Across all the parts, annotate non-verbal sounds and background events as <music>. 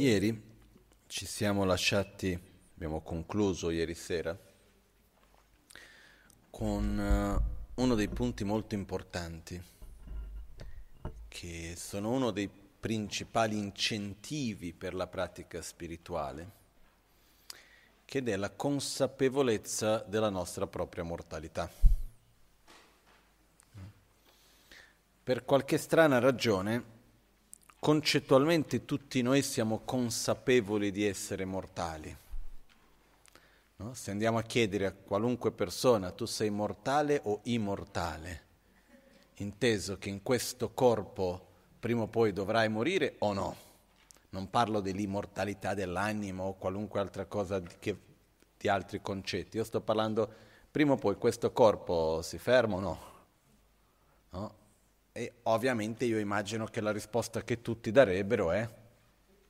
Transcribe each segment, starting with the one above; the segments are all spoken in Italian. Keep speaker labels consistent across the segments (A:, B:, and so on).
A: Ieri ci siamo lasciati, abbiamo concluso ieri sera, con uh, uno dei punti molto importanti, che sono uno dei principali incentivi per la pratica spirituale, che è la consapevolezza della nostra propria mortalità. Per qualche strana ragione, concettualmente tutti noi siamo consapevoli di essere mortali. No? Se andiamo a chiedere a qualunque persona tu sei mortale o immortale, inteso che in questo corpo prima o poi dovrai morire o no. Non parlo dell'immortalità dell'animo o qualunque altra cosa di, che, di altri concetti, io sto parlando prima o poi questo corpo si ferma o no. no? E ovviamente io immagino che la risposta che tutti darebbero è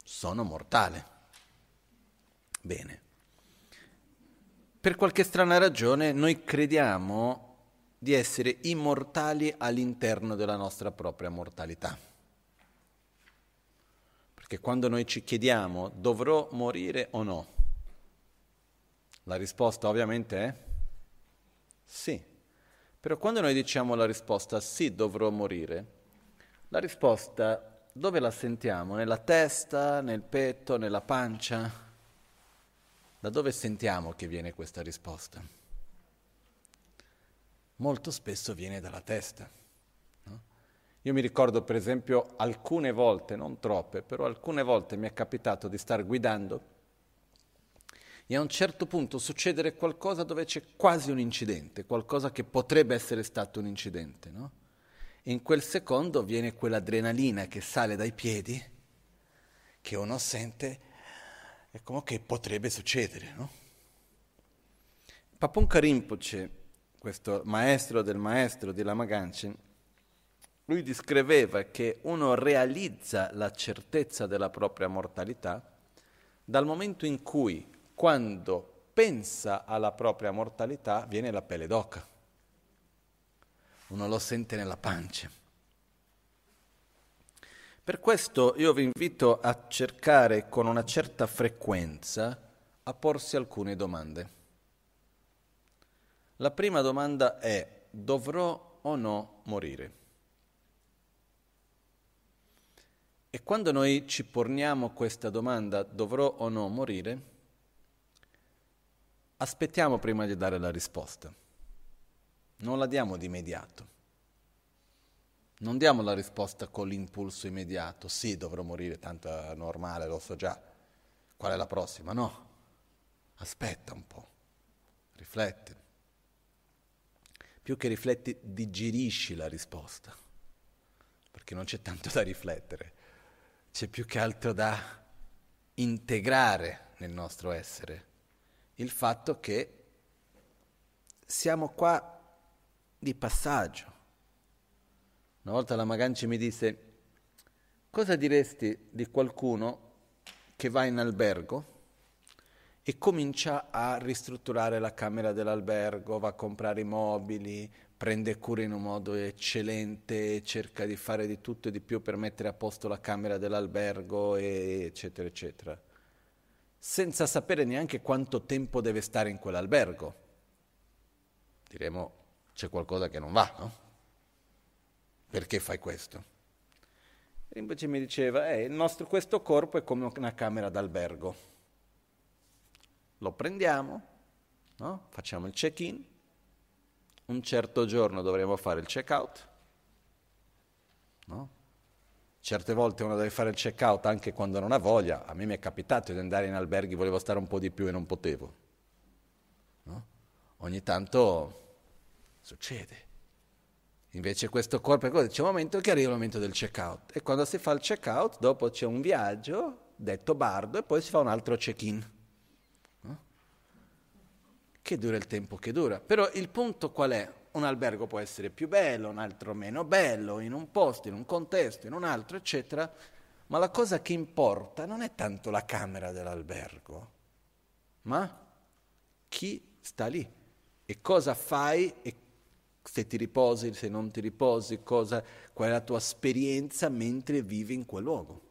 A: sono mortale. Bene. Per qualche strana ragione noi crediamo di essere immortali all'interno della nostra propria mortalità. Perché quando noi ci chiediamo dovrò morire o no, la risposta ovviamente è sì. Però quando noi diciamo la risposta sì, dovrò morire, la risposta dove la sentiamo? Nella testa, nel petto, nella pancia? Da dove sentiamo che viene questa risposta? Molto spesso viene dalla testa. No? Io mi ricordo per esempio alcune volte, non troppe, però alcune volte mi è capitato di star guidando e a un certo punto succedere qualcosa dove c'è quasi un incidente, qualcosa che potrebbe essere stato un incidente, no? E in quel secondo viene quell'adrenalina che sale dai piedi, che uno sente, e come che potrebbe succedere, no? Papon Rinpoche, questo maestro del maestro di Lama Ganchen, lui descriveva che uno realizza la certezza della propria mortalità dal momento in cui quando pensa alla propria mortalità viene la pelle d'oca. Uno lo sente nella pancia. Per questo io vi invito a cercare con una certa frequenza a porsi alcune domande. La prima domanda è dovrò o no morire? E quando noi ci poniamo questa domanda dovrò o no morire, aspettiamo prima di dare la risposta. Non la diamo di immediato. Non diamo la risposta con l'impulso immediato, sì, dovrò morire, tanto è normale, lo so già. Qual è la prossima? No. Aspetta un po', rifletti. Più che rifletti, digerisci la risposta, perché non c'è tanto da riflettere, c'è più che altro da integrare nel nostro essere il fatto che siamo qua di passaggio. Una volta la Maganci mi disse, cosa diresti di qualcuno che va in albergo e comincia a ristrutturare la camera dell'albergo, va a comprare i mobili, prende cura in un modo eccellente, cerca di fare di tutto e di più per mettere a posto la camera dell'albergo, eccetera, eccetera senza sapere neanche quanto tempo deve stare in quell'albergo. Diremo, c'è qualcosa che non va, no? Perché fai questo? E invece mi diceva, eh, nostro, questo corpo è come una camera d'albergo. Lo prendiamo, no? facciamo il check-in, un certo giorno dovremo fare il check-out, no? Certe volte uno deve fare il check out anche quando non ha voglia. A me mi è capitato di andare in alberghi, volevo stare un po' di più e non potevo. No? Ogni tanto succede. Invece questo corpo così, c'è un momento che arriva il momento del check out. E quando si fa il check out, dopo c'è un viaggio, detto bardo, e poi si fa un altro check-in. Che dura il tempo che dura. Però il punto qual è? Un albergo può essere più bello, un altro meno bello, in un posto, in un contesto, in un altro, eccetera, ma la cosa che importa non è tanto la camera dell'albergo, ma chi sta lì e cosa fai e se ti riposi, se non ti riposi, cosa, qual è la tua esperienza mentre vivi in quel luogo.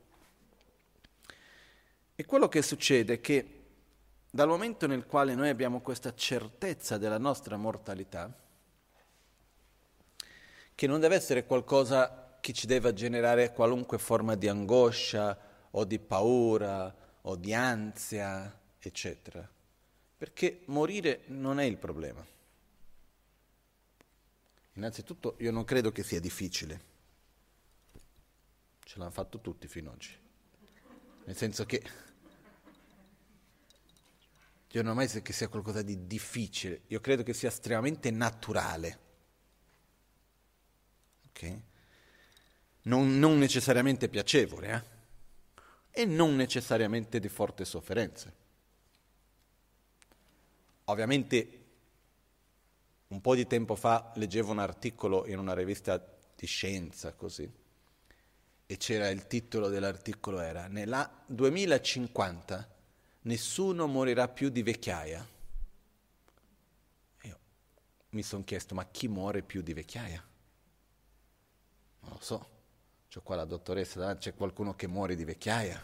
A: E quello che succede è che dal momento nel quale noi abbiamo questa certezza della nostra mortalità, che non deve essere qualcosa che ci deve generare qualunque forma di angoscia o di paura o di ansia, eccetera. Perché morire non è il problema. Innanzitutto io non credo che sia difficile. Ce l'hanno fatto tutti fino ad oggi. Nel senso che io non ho mai che sia qualcosa di difficile, io credo che sia estremamente naturale. Okay? Non, non, necessariamente piacevole, eh? e non necessariamente di forte sofferenza. Ovviamente un po' di tempo fa leggevo un articolo in una rivista di scienza, così, e c'era il titolo dell'articolo era Nella 2050 nessuno morirà più di vecchiaia. Io mi sono chiesto, ma chi muore più di vecchiaia? Non lo so. C'ho qua la dottoressa c'è qualcuno che muore di vecchiaia?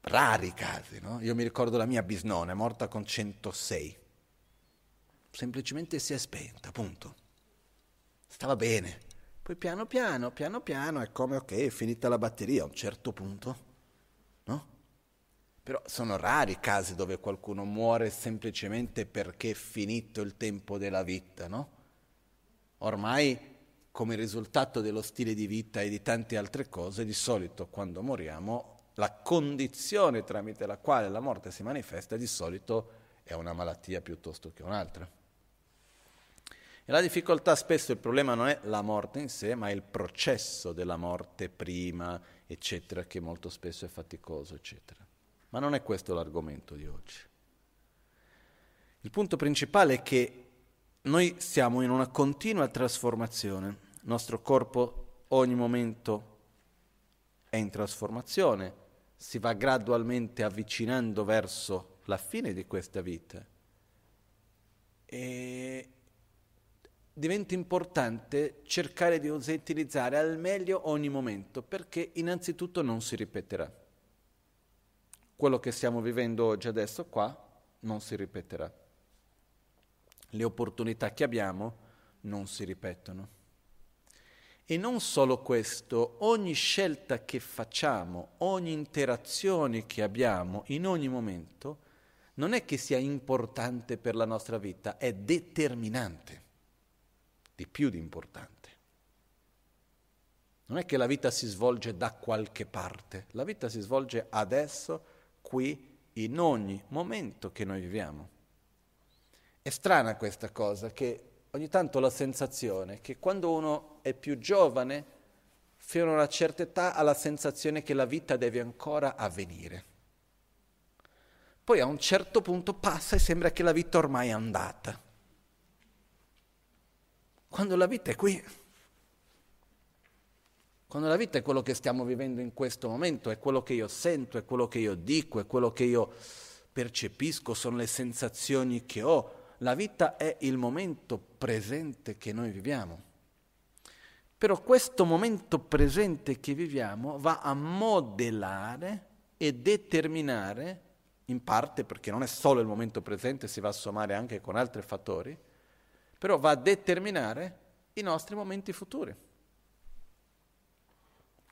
A: Rari casi, no? Io mi ricordo la mia bisnonna, è morta con 106. Semplicemente si è spenta, appunto. Stava bene. Poi piano piano, piano piano, è come ok, è finita la batteria a un certo punto, no? Però sono rari i casi dove qualcuno muore semplicemente perché è finito il tempo della vita, no? Ormai come risultato dello stile di vita e di tante altre cose, di solito quando moriamo, la condizione tramite la quale la morte si manifesta di solito è una malattia piuttosto che un'altra. E la difficoltà spesso, il problema non è la morte in sé, ma il processo della morte prima, eccetera, che molto spesso è faticoso, eccetera. Ma non è questo l'argomento di oggi. Il punto principale è che noi siamo in una continua trasformazione il nostro corpo ogni momento è in trasformazione, si va gradualmente avvicinando verso la fine di questa vita. E diventa importante cercare di utilizzare al meglio ogni momento, perché innanzitutto non si ripeterà. Quello che stiamo vivendo oggi adesso qua non si ripeterà. Le opportunità che abbiamo non si ripetono. E non solo questo, ogni scelta che facciamo, ogni interazione che abbiamo in ogni momento, non è che sia importante per la nostra vita, è determinante, di più di importante. Non è che la vita si svolge da qualche parte, la vita si svolge adesso, qui, in ogni momento che noi viviamo. È strana questa cosa, che ogni tanto la sensazione che quando uno è più giovane, fino a una certa età, ha la sensazione che la vita deve ancora avvenire. Poi a un certo punto passa e sembra che la vita ormai è andata. Quando la vita è qui, quando la vita è quello che stiamo vivendo in questo momento, è quello che io sento, è quello che io dico, è quello che io percepisco, sono le sensazioni che ho, la vita è il momento presente che noi viviamo. Però questo momento presente che viviamo va a modellare e determinare, in parte perché non è solo il momento presente, si va a sommare anche con altri fattori, però va a determinare i nostri momenti futuri.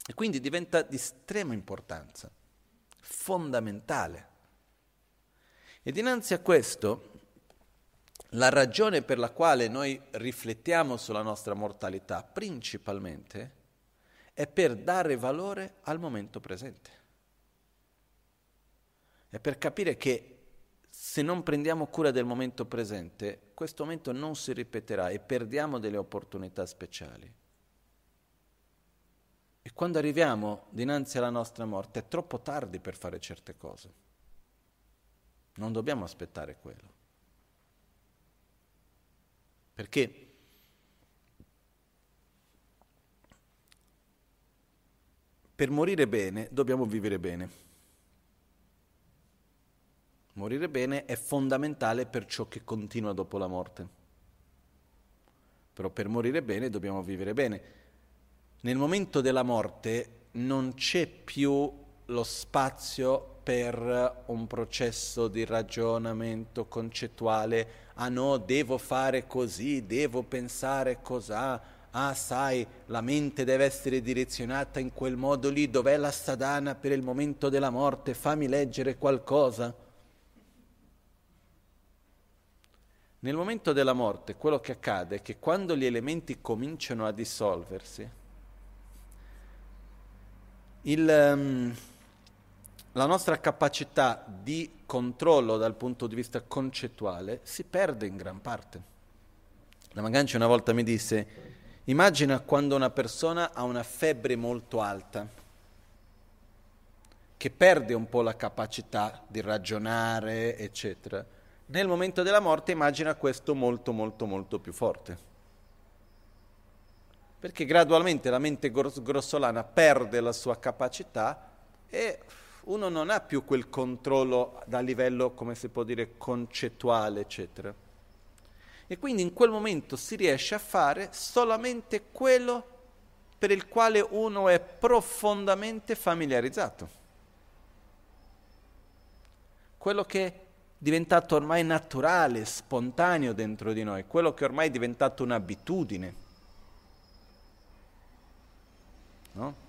A: E quindi diventa di estrema importanza, fondamentale. E dinanzi a questo la ragione per la quale noi riflettiamo sulla nostra mortalità principalmente è per dare valore al momento presente. È per capire che se non prendiamo cura del momento presente, questo momento non si ripeterà e perdiamo delle opportunità speciali. E quando arriviamo dinanzi alla nostra morte è troppo tardi per fare certe cose. Non dobbiamo aspettare quello. Perché per morire bene dobbiamo vivere bene. Morire bene è fondamentale per ciò che continua dopo la morte. Però per morire bene dobbiamo vivere bene. Nel momento della morte non c'è più lo spazio per un processo di ragionamento concettuale. Ah no, devo fare così, devo pensare cos'ha. Ah, sai, la mente deve essere direzionata in quel modo lì, dov'è la sadhana per il momento della morte? Fammi leggere qualcosa. Nel momento della morte quello che accade è che quando gli elementi cominciano a dissolversi, il, um, la nostra capacità di controllo dal punto di vista concettuale si perde in gran parte. La Magancia una volta mi disse, immagina quando una persona ha una febbre molto alta, che perde un po' la capacità di ragionare, eccetera. Nel momento della morte immagina questo molto, molto, molto più forte perché gradualmente la mente grossolana perde la sua capacità e uno non ha più quel controllo da livello, come si può dire, concettuale, eccetera. E quindi in quel momento si riesce a fare solamente quello per il quale uno è profondamente familiarizzato. Quello che è diventato ormai naturale, spontaneo dentro di noi, quello che ormai è diventato un'abitudine. No?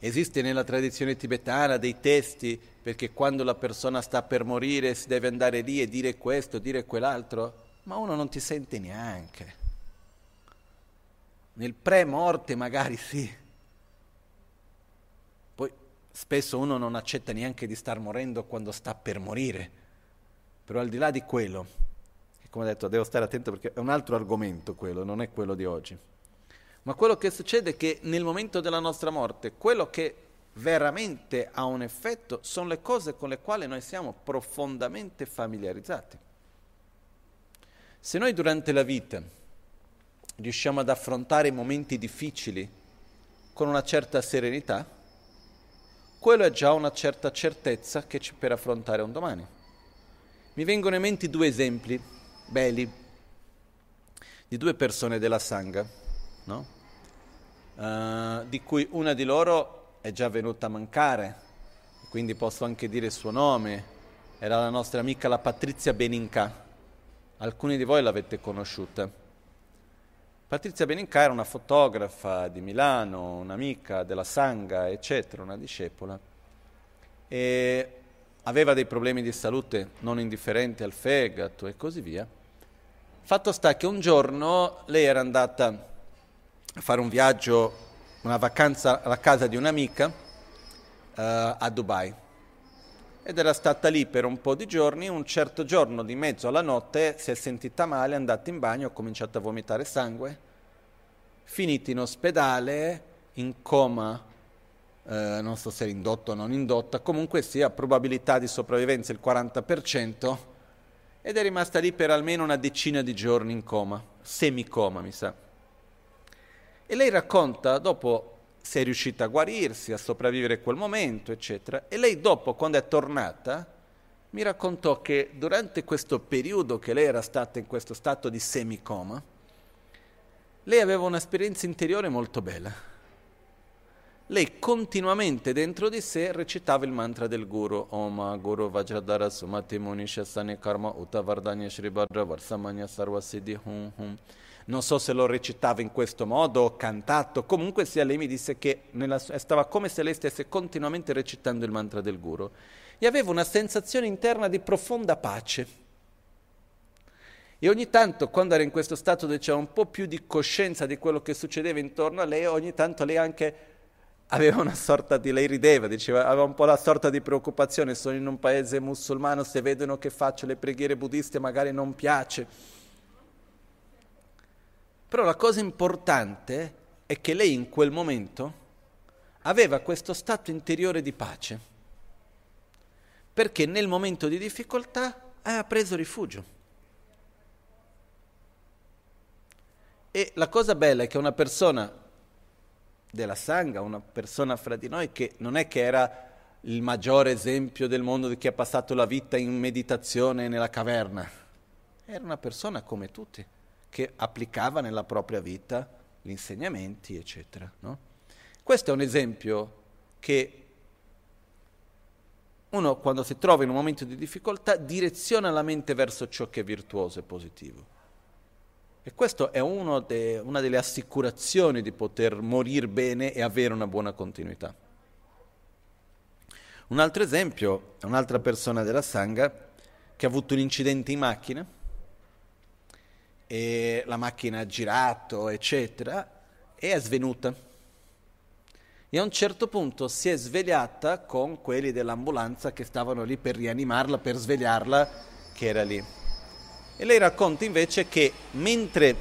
A: Esiste nella tradizione tibetana dei testi perché quando la persona sta per morire si deve andare lì e dire questo, dire quell'altro, ma uno non ti sente neanche. Nel pre-morte magari sì. Poi spesso uno non accetta neanche di star morendo quando sta per morire. Però al di là di quello, come ho detto, devo stare attento perché è un altro argomento quello, non è quello di oggi. Ma quello che succede è che nel momento della nostra morte, quello che veramente ha un effetto sono le cose con le quali noi siamo profondamente familiarizzati. Se noi durante la vita riusciamo ad affrontare momenti difficili con una certa serenità, quello è già una certa certezza che c'è per affrontare un domani. Mi vengono in mente due esempi belli di due persone della Sangha, no? Uh, di cui una di loro è già venuta a mancare, quindi posso anche dire il suo nome, era la nostra amica la Patrizia Beninca, alcuni di voi l'avete conosciuta. Patrizia Beninca era una fotografa di Milano, un'amica della Sangha, eccetera, una discepola, e aveva dei problemi di salute non indifferenti al fegato e così via. Fatto sta che un giorno lei era andata fare un viaggio, una vacanza alla casa di un'amica uh, a Dubai. Ed era stata lì per un po' di giorni, un certo giorno di mezzo alla notte si è sentita male, è andata in bagno, ha cominciato a vomitare sangue, finita in ospedale, in coma, eh, non so se è indotto o non indotta, comunque sia probabilità di sopravvivenza il 40%, ed è rimasta lì per almeno una decina di giorni in coma, semicoma mi sa. E lei racconta, dopo si è riuscita a guarirsi, a sopravvivere quel momento, eccetera, e lei dopo, quando è tornata, mi raccontò che durante questo periodo che lei era stata in questo stato di semicoma, lei aveva un'esperienza interiore molto bella. Lei continuamente dentro di sé recitava il mantra del Guru, Om Guru Vajradhara Sumati Munisha Sani Karma Uta Vardanya Shri Bhadra Varsamanya Sarvasiddhi Hum Hum non so se lo recitava in questo modo o cantato, comunque sia lei mi disse che nella, stava come se lei stesse continuamente recitando il mantra del guru e aveva una sensazione interna di profonda pace. E ogni tanto, quando era in questo stato dove c'era un po' più di coscienza di quello che succedeva intorno a lei, ogni tanto lei anche aveva una sorta di, lei rideva, diceva, aveva un po' la sorta di preoccupazione, sono in un paese musulmano, se vedono che faccio le preghiere buddiste magari non piace. Però la cosa importante è che lei in quel momento aveva questo stato interiore di pace, perché nel momento di difficoltà aveva preso rifugio. E la cosa bella è che una persona della Sangha, una persona fra di noi che non è che era il maggiore esempio del mondo di chi ha passato la vita in meditazione nella caverna, era una persona come tutti che applicava nella propria vita gli insegnamenti, eccetera. No? Questo è un esempio che uno quando si trova in un momento di difficoltà direziona la mente verso ciò che è virtuoso e positivo. E questa è de, una delle assicurazioni di poter morire bene e avere una buona continuità. Un altro esempio è un'altra persona della Sangha che ha avuto un incidente in macchina e la macchina ha girato, eccetera, e è svenuta. E a un certo punto si è svegliata con quelli dell'ambulanza che stavano lì per rianimarla, per svegliarla, che era lì. E lei racconta invece che mentre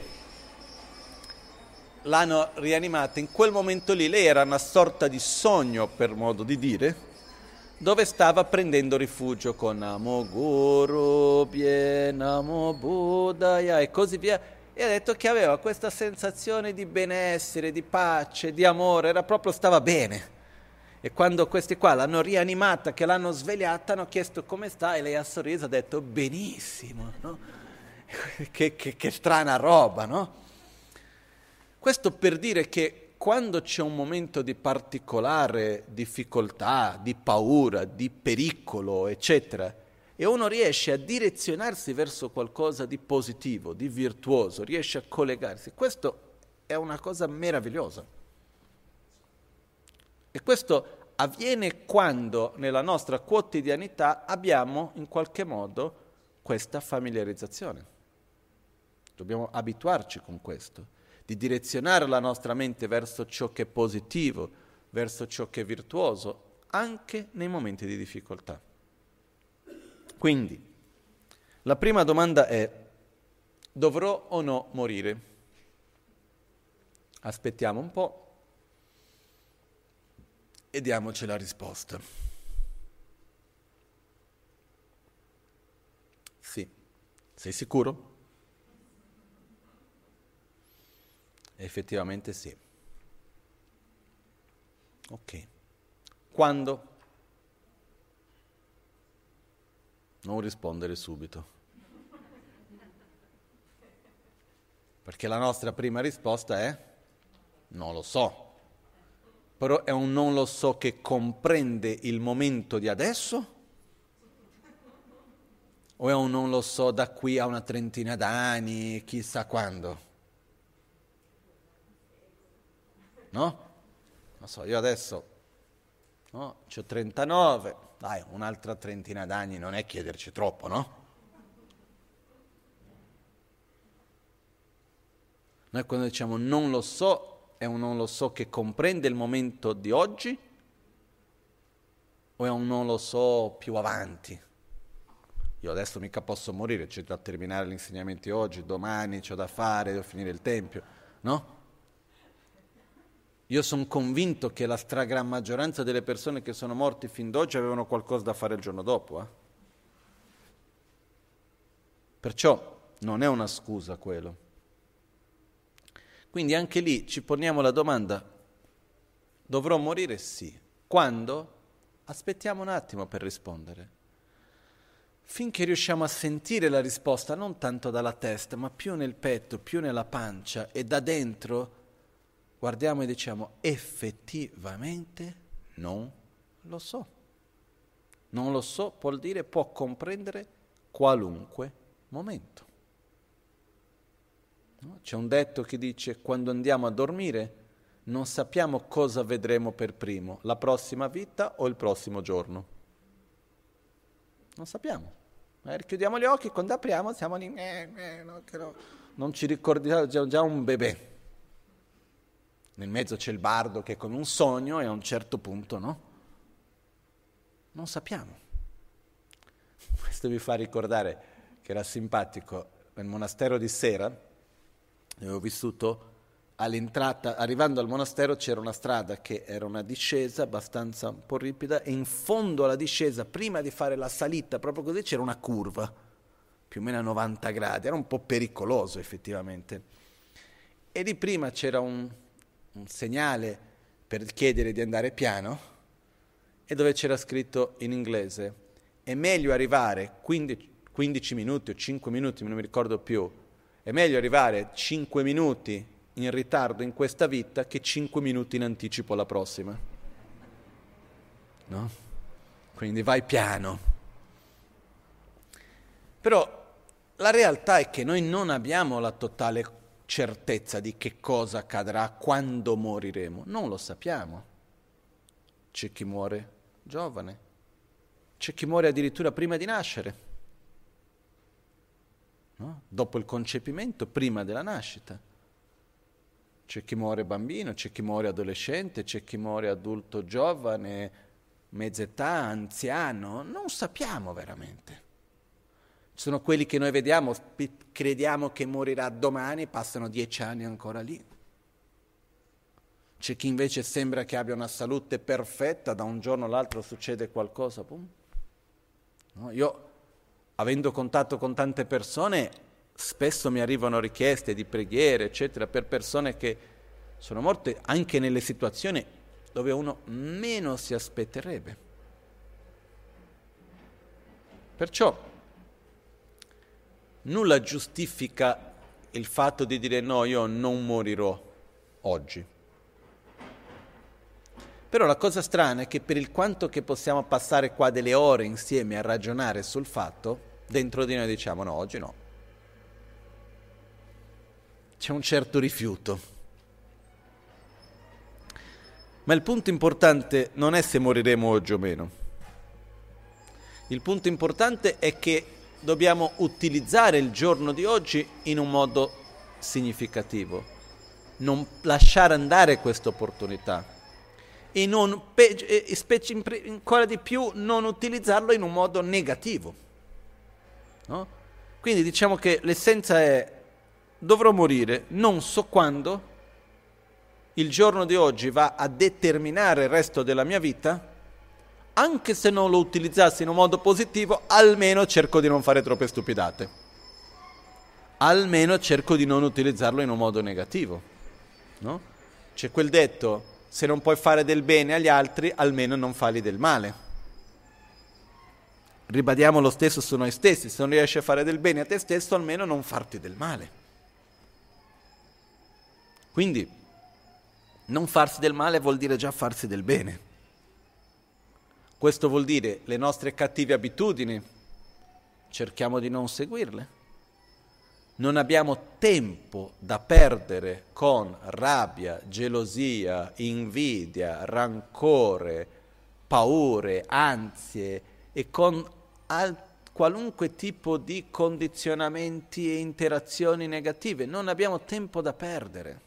A: l'hanno rianimata, in quel momento lì lei era una sorta di sogno, per modo di dire, dove stava prendendo rifugio con Namo Guru, Bie, Namo Buddhaya e così via. E ha detto che aveva questa sensazione di benessere, di pace, di amore, era proprio stava bene. E quando questi qua l'hanno rianimata, che l'hanno svegliata, hanno chiesto come sta e lei ha sorriso ha detto benissimo. No? <laughs> che, che, che strana roba, no? Questo per dire che quando c'è un momento di particolare difficoltà, di paura, di pericolo, eccetera, e uno riesce a direzionarsi verso qualcosa di positivo, di virtuoso, riesce a collegarsi, questo è una cosa meravigliosa. E questo avviene quando nella nostra quotidianità abbiamo in qualche modo questa familiarizzazione. Dobbiamo abituarci con questo, di direzionare la nostra mente verso ciò che è positivo, verso ciò che è virtuoso, anche nei momenti di difficoltà. Quindi, la prima domanda è, dovrò o no morire? Aspettiamo un po' e diamoci la risposta. Sì, sei sicuro? Effettivamente sì. Ok. Quando? Non rispondere subito. Perché la nostra prima risposta è non lo so. Però è un non lo so che comprende il momento di adesso? O è un non lo so da qui a una trentina d'anni, chissà quando? No? Non so, io adesso no, ho 39, dai, un'altra trentina d'anni non è chiederci troppo, no? Noi quando diciamo non lo so, è un non lo so che comprende il momento di oggi o è un non lo so più avanti? Io adesso mica posso morire, c'è da terminare gli insegnamenti oggi, domani c'ho da fare, devo finire il tempio, no? Io sono convinto che la stragrande maggioranza delle persone che sono morte fin d'oggi avevano qualcosa da fare il giorno dopo. Eh? Perciò non è una scusa quello. Quindi anche lì ci poniamo la domanda, dovrò morire? Sì. Quando? Aspettiamo un attimo per rispondere. Finché riusciamo a sentire la risposta non tanto dalla testa, ma più nel petto, più nella pancia e da dentro guardiamo e diciamo effettivamente non lo so. Non lo so vuol dire può comprendere qualunque momento. No? C'è un detto che dice quando andiamo a dormire non sappiamo cosa vedremo per primo, la prossima vita o il prossimo giorno. Non sappiamo. Eh, chiudiamo gli occhi, quando apriamo siamo lì, eh, eh, no, no. non ci ricordiamo già, già un bebè. Nel mezzo c'è il bardo che è come un sogno e a un certo punto no. Non sappiamo. Questo mi fa ricordare che era simpatico nel monastero di Sera, dove ho vissuto all'entrata, arrivando al monastero c'era una strada che era una discesa abbastanza un po' ripida e in fondo alla discesa, prima di fare la salita, proprio così, c'era una curva, più o meno a 90 gradi, era un po' pericoloso effettivamente. E di prima c'era un, un segnale per chiedere di andare piano e dove c'era scritto in inglese è meglio arrivare 15, 15 minuti o 5 minuti, non mi ricordo più, è meglio arrivare 5 minuti in ritardo in questa vita che 5 minuti in anticipo alla prossima. No? quindi vai piano. Però la realtà è che noi non abbiamo la totale certezza di che cosa accadrà quando moriremo, non lo sappiamo. C'è chi muore giovane, c'è chi muore addirittura prima di nascere, no? dopo il concepimento, prima della nascita. C'è chi muore bambino, c'è chi muore adolescente, c'è chi muore adulto giovane, mezza età, anziano, non sappiamo veramente. Sono quelli che noi vediamo, crediamo che morirà domani, passano dieci anni ancora lì. C'è chi invece sembra che abbia una salute perfetta, da un giorno all'altro succede qualcosa. No, io, avendo contatto con tante persone, spesso mi arrivano richieste di preghiere, eccetera, per persone che sono morte anche nelle situazioni dove uno meno si aspetterebbe. Perciò nulla giustifica il fatto di dire no, io non morirò oggi. Però la cosa strana è che per il quanto che possiamo passare qua delle ore insieme a ragionare sul fatto, dentro di noi diciamo no, oggi no c'è un certo rifiuto. Ma il punto importante non è se moriremo oggi o meno. Il punto importante è che dobbiamo utilizzare il giorno di oggi in un modo significativo, non lasciare andare questa opportunità e, non, ancora di più non utilizzarlo in un modo negativo. No? Quindi diciamo che l'essenza è dovrò morire, non so quando, il giorno di oggi va a determinare il resto della mia vita, anche se non lo utilizzassi in un modo positivo, almeno cerco di non fare troppe stupidate. Almeno cerco di non utilizzarlo in un modo negativo. No? C'è quel detto, se non puoi fare del bene agli altri, almeno non fagli del male. Ribadiamo lo stesso su noi stessi, se non riesci a fare del bene a te stesso, almeno non farti del male. Quindi non farsi del male vuol dire già farsi del bene. Questo vuol dire le nostre cattive abitudini, cerchiamo di non seguirle. Non abbiamo tempo da perdere con rabbia, gelosia, invidia, rancore, paure, ansie e con al- qualunque tipo di condizionamenti e interazioni negative. Non abbiamo tempo da perdere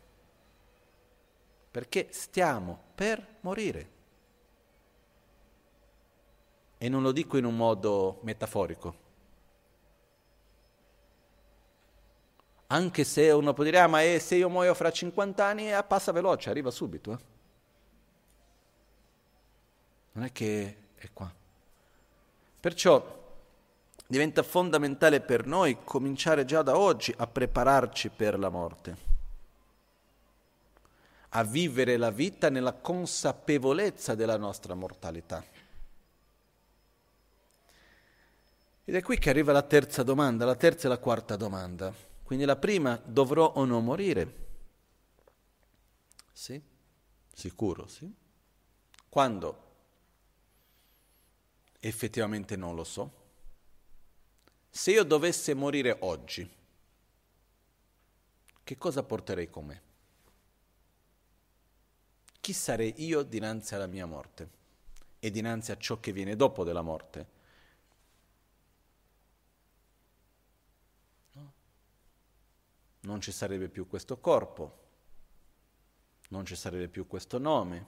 A: perché stiamo per morire. E non lo dico in un modo metaforico. Anche se uno può dire, ah ma è, se io muoio fra 50 anni eh, passa veloce, arriva subito. Eh? Non è che è qua. Perciò diventa fondamentale per noi cominciare già da oggi a prepararci per la morte a vivere la vita nella consapevolezza della nostra mortalità. Ed è qui che arriva la terza domanda, la terza e la quarta domanda. Quindi la prima, dovrò o no morire? Sì? Sicuro, sì? Quando? Effettivamente non lo so. Se io dovesse morire oggi, che cosa porterei con me? chi sarei io dinanzi alla mia morte e dinanzi a ciò che viene dopo della morte? Non ci sarebbe più questo corpo, non ci sarebbe più questo nome,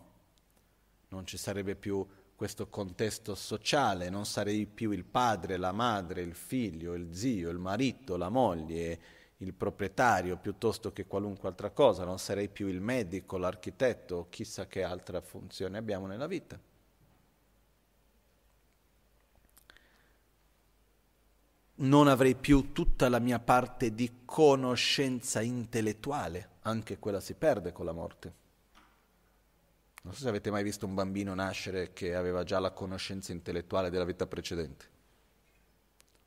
A: non ci sarebbe più questo contesto sociale, non sarei più il padre, la madre, il figlio, il zio, il marito, la moglie, il proprietario piuttosto che qualunque altra cosa, non sarei più il medico, l'architetto chissà che altra funzione abbiamo nella vita. Non avrei più tutta la mia parte di conoscenza intellettuale, anche quella si perde con la morte. Non so se avete mai visto un bambino nascere che aveva già la conoscenza intellettuale della vita precedente.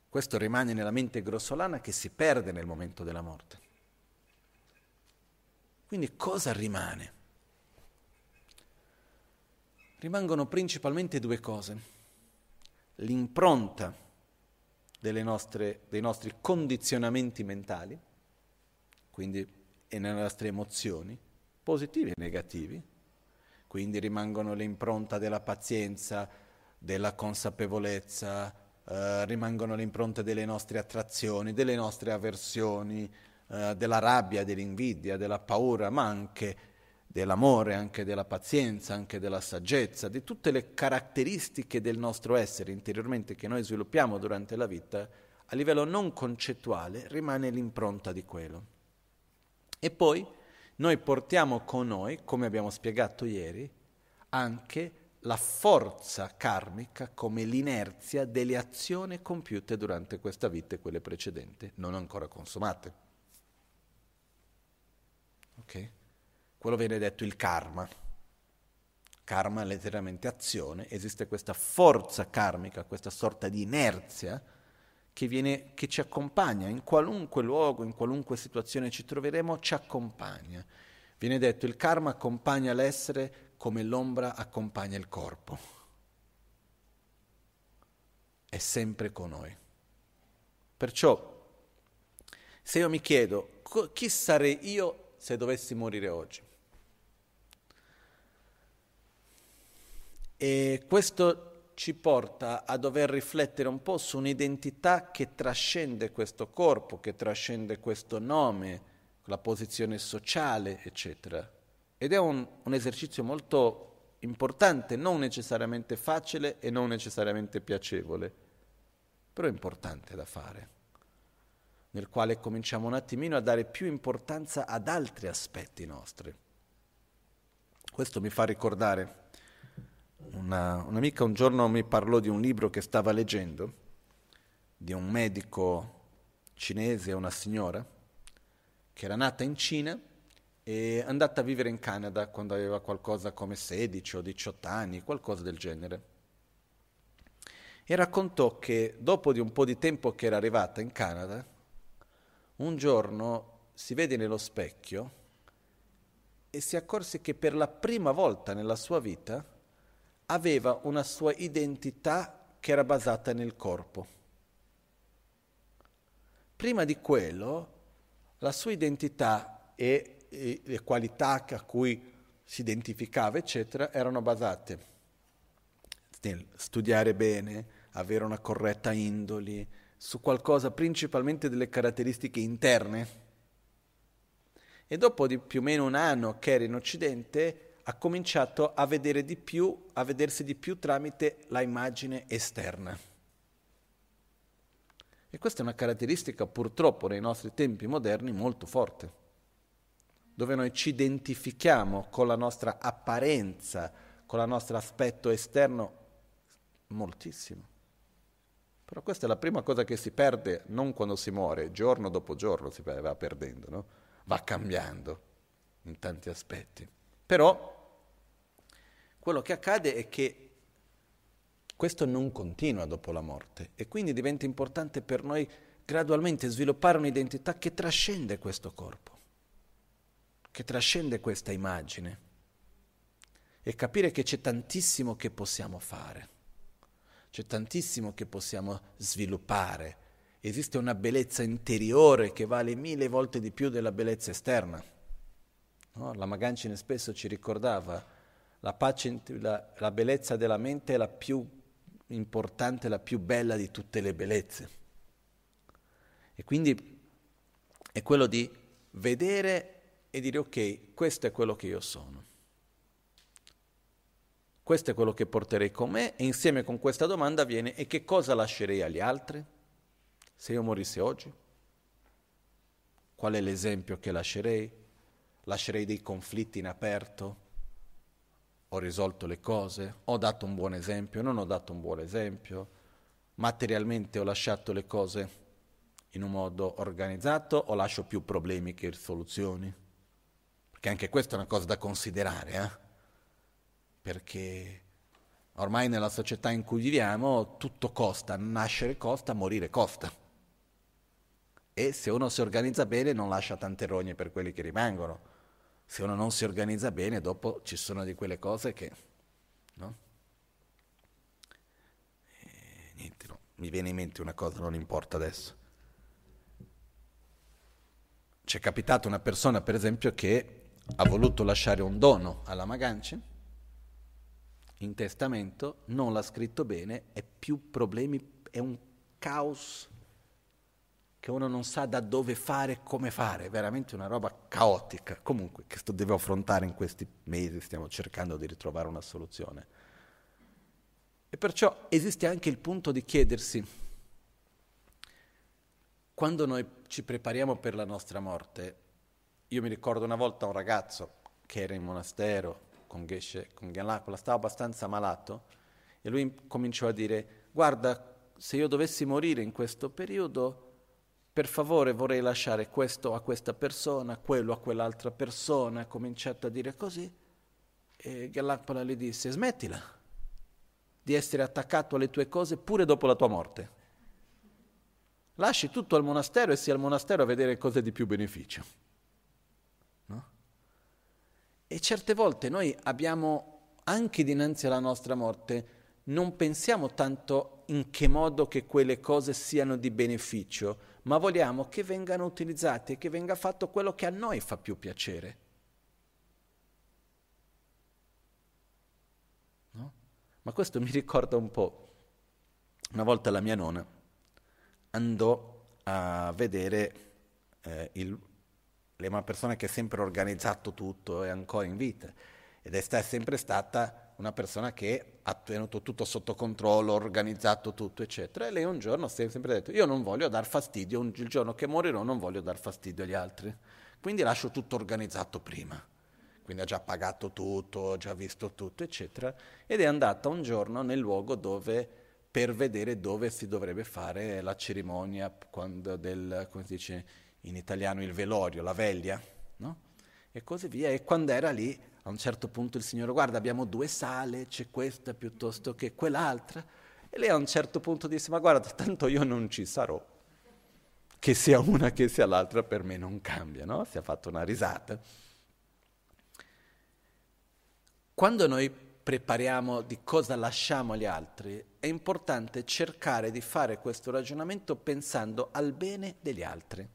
A: Questo rimane nella mente grossolana che si perde nel momento della morte. Quindi cosa rimane? Rimangono principalmente due cose. l'impronta nostre, dei nostri condizionamenti mentali, quindi e nelle nostre emozioni, positivi e negativi, quindi rimangono l'impronta della pazienza, della consapevolezza, eh, rimangono l'impronta delle nostre attrazioni, delle nostre avversioni, eh, della rabbia, dell'invidia, della paura, ma anche dell'amore, anche della pazienza, anche della saggezza, di tutte le caratteristiche del nostro essere interiormente che noi sviluppiamo durante la vita, a livello non concettuale rimane l'impronta di quello. E poi noi portiamo con noi, come abbiamo spiegato ieri, anche la forza karmica come l'inerzia delle azioni compiute durante questa vita e quelle precedenti, non ancora consumate. Ok? Quello viene detto il karma. Karma è letteralmente azione, esiste questa forza karmica, questa sorta di inerzia che, viene, che ci accompagna in qualunque luogo, in qualunque situazione ci troveremo, ci accompagna. Viene detto il karma accompagna l'essere come l'ombra accompagna il corpo. È sempre con noi. Perciò, se io mi chiedo chi sarei io se dovessi morire oggi, E questo ci porta a dover riflettere un po' su un'identità che trascende questo corpo, che trascende questo nome, la posizione sociale, eccetera. Ed è un, un esercizio molto importante, non necessariamente facile e non necessariamente piacevole, però importante da fare, nel quale cominciamo un attimino a dare più importanza ad altri aspetti nostri. Questo mi fa ricordare una, un'amica un giorno mi parlò di un libro che stava leggendo, di un medico cinese, una signora, che era nata in Cina e andata a vivere in Canada quando aveva qualcosa come 16 o 18 anni, qualcosa del genere. E raccontò che dopo di un po' di tempo che era arrivata in Canada, un giorno si vede nello specchio e si accorse che per la prima volta nella sua vita aveva una sua identità che era basata nel corpo. Prima di quello, la sua identità e, le qualità a cui si identificava, eccetera, erano basate nel studiare bene, avere una corretta indoli, su qualcosa principalmente delle caratteristiche interne. E dopo di più o meno un anno che era in Occidente, ha cominciato a vedere di più, a vedersi di più tramite la immagine esterna. E questa è una caratteristica purtroppo nei nostri tempi moderni molto forte, dove noi ci identifichiamo con la nostra apparenza, con il nostro aspetto esterno moltissimo. Però questa è la prima cosa che si perde non quando si muore, giorno dopo giorno si va perdendo, no? va cambiando in tanti aspetti. Però quello che accade è che questo non continua dopo la morte e quindi diventa importante per noi gradualmente sviluppare un'identità che trascende questo corpo, che trascende questa immagine e capire che c'è tantissimo che possiamo fare, c'è tantissimo che possiamo sviluppare, esiste una bellezza interiore che vale mille volte di più della bellezza esterna. No? La Magancine spesso ci ricordava la, pace, la, la bellezza della mente è la più importante, la più bella di tutte le bellezze. E quindi è quello di vedere e dire ok, questo è quello che io sono. Questo è quello che porterei con me e insieme con questa domanda viene e che cosa lascerei agli altri se io morissi oggi? Qual è l'esempio che lascerei? Lascerei dei conflitti in aperto? Ho risolto le cose, ho dato un buon esempio, non ho dato un buon esempio, materialmente ho lasciato le cose in un modo organizzato o lascio più problemi che soluzioni? Perché anche questa è una cosa da considerare, eh? perché ormai nella società in cui viviamo tutto costa, nascere costa, morire costa. E se uno si organizza bene non lascia tante rogne per quelli che rimangono se uno non si organizza bene, dopo ci sono di quelle cose che... No? niente, no. mi viene in mente una cosa, non importa adesso. C'è capitato una persona, per esempio, che ha voluto lasciare un dono alla Maganci in testamento, non l'ha scritto bene e più problemi, è un caos che uno non sa da dove fare, come fare, veramente una roba caotica. Comunque, che sto, devo affrontare in questi mesi, stiamo cercando di ritrovare una soluzione. E perciò esiste anche il punto di chiedersi, quando noi ci prepariamo per la nostra morte, io mi ricordo una volta un ragazzo che era in monastero con Geshe, con Gyanlakola, stava abbastanza malato e lui cominciò a dire, guarda, se io dovessi morire in questo periodo, per favore vorrei lasciare questo a questa persona, quello a quell'altra persona, ha cominciato a dire così. E Gallapala gli disse, smettila di essere attaccato alle tue cose pure dopo la tua morte. Lasci tutto al monastero e sia al monastero a vedere cose di più beneficio. No? E certe volte noi abbiamo, anche dinanzi alla nostra morte, non pensiamo tanto in che modo che quelle cose siano di beneficio, ma vogliamo che vengano utilizzate e che venga fatto quello che a noi fa più piacere. No? Ma questo mi ricorda un po'. Una volta la mia nonna andò a vedere eh, il, una persona che ha sempre organizzato tutto e ancora in vita ed è sempre stata una persona che ha tenuto tutto sotto controllo, organizzato tutto, eccetera. E lei un giorno ha sempre detto, io non voglio dar fastidio, il giorno che morirò non voglio dar fastidio agli altri. Quindi lascio tutto organizzato prima. Quindi ha già pagato tutto, ha già visto tutto, eccetera. Ed è andata un giorno nel luogo dove, per vedere dove si dovrebbe fare la cerimonia del, come si dice in italiano, il velorio, la veglia, no? E così via. E quando era lì a un certo punto il Signore, guarda, abbiamo due sale, c'è questa piuttosto che quell'altra. E lei a un certo punto disse, ma guarda, tanto io non ci sarò. Che sia una che sia l'altra per me non cambia, no? Si è fatto una risata. Quando noi prepariamo di cosa lasciamo agli altri, è importante cercare di fare questo ragionamento pensando al bene degli altri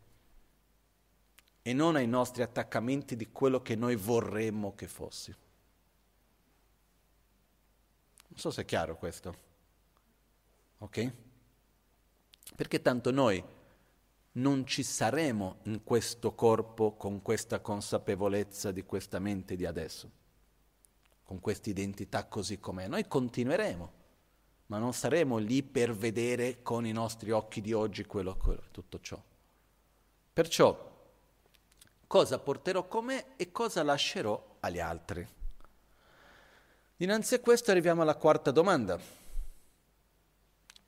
A: e non ai nostri attaccamenti di quello che noi vorremmo che fossi. Non so se è chiaro questo. Ok? Perché tanto noi non ci saremo in questo corpo con questa consapevolezza di questa mente di adesso, con questa identità così com'è. Noi continueremo, ma non saremo lì per vedere con i nostri occhi di oggi quello, quello tutto ciò. Perciò cosa porterò con me e cosa lascerò agli altri. Dinanzi a questo arriviamo alla quarta domanda.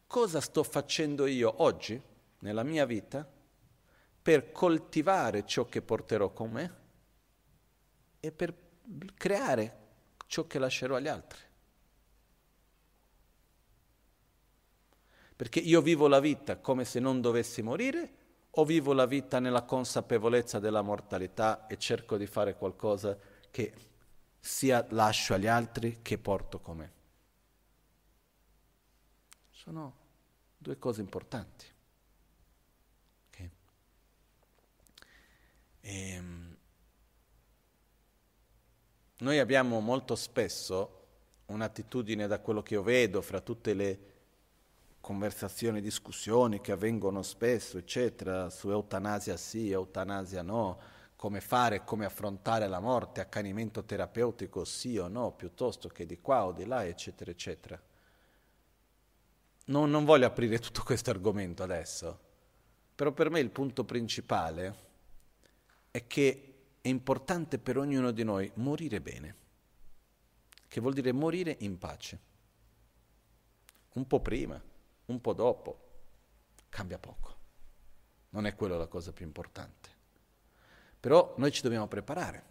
A: Cosa sto facendo io oggi, nella mia vita, per coltivare ciò che porterò con me e per creare ciò che lascerò agli altri? Perché io vivo la vita come se non dovessi morire o vivo la vita nella consapevolezza della mortalità e cerco di fare qualcosa che sia lascio agli altri che porto con me? Sono due cose importanti. Okay. E, ehm, noi abbiamo molto spesso un'attitudine da quello che io vedo fra tutte le conversazioni, discussioni che avvengono spesso, eccetera, su eutanasia sì, eutanasia no, come fare, come affrontare la morte, accanimento terapeutico sì o no, piuttosto che di qua o di là, eccetera, eccetera. Non, non voglio aprire tutto questo argomento adesso, però per me il punto principale è che è importante per ognuno di noi morire bene, che vuol dire morire in pace, un po' prima un po' dopo, cambia poco. Non è quella la cosa più importante. Però noi ci dobbiamo preparare,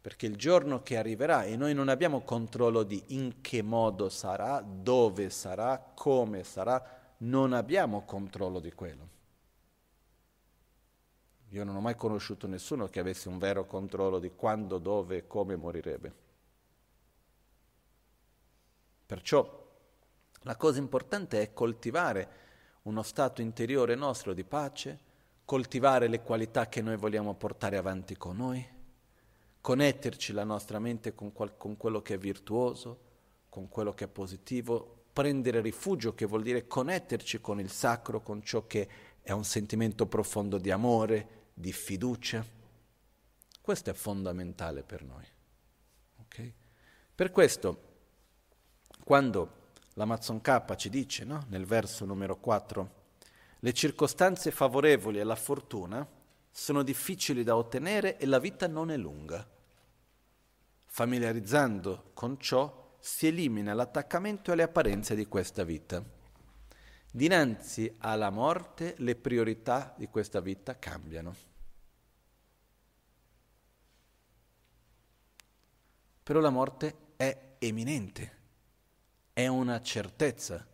A: perché il giorno che arriverà e noi non abbiamo controllo di in che modo sarà, dove sarà, come sarà, non abbiamo controllo di quello. Io non ho mai conosciuto nessuno che avesse un vero controllo di quando, dove e come morirebbe. Perciò La cosa importante è coltivare uno stato interiore nostro di pace, coltivare le qualità che noi vogliamo portare avanti con noi, connetterci la nostra mente con, qual- con quello che è virtuoso, con quello che è positivo, prendere rifugio, che vuol dire connetterci con il sacro, con ciò che è un sentimento profondo di amore, di fiducia. Questo è fondamentale per noi. Okay? Per questo, quando l'Amazon K ci dice, no? nel verso numero 4, le circostanze favorevoli alla fortuna sono difficili da ottenere e la vita non è lunga. Familiarizzando con ciò si elimina l'attaccamento alle apparenze di questa vita. Dinanzi alla morte le priorità di questa vita cambiano. Però la morte è eminente, è una certezza.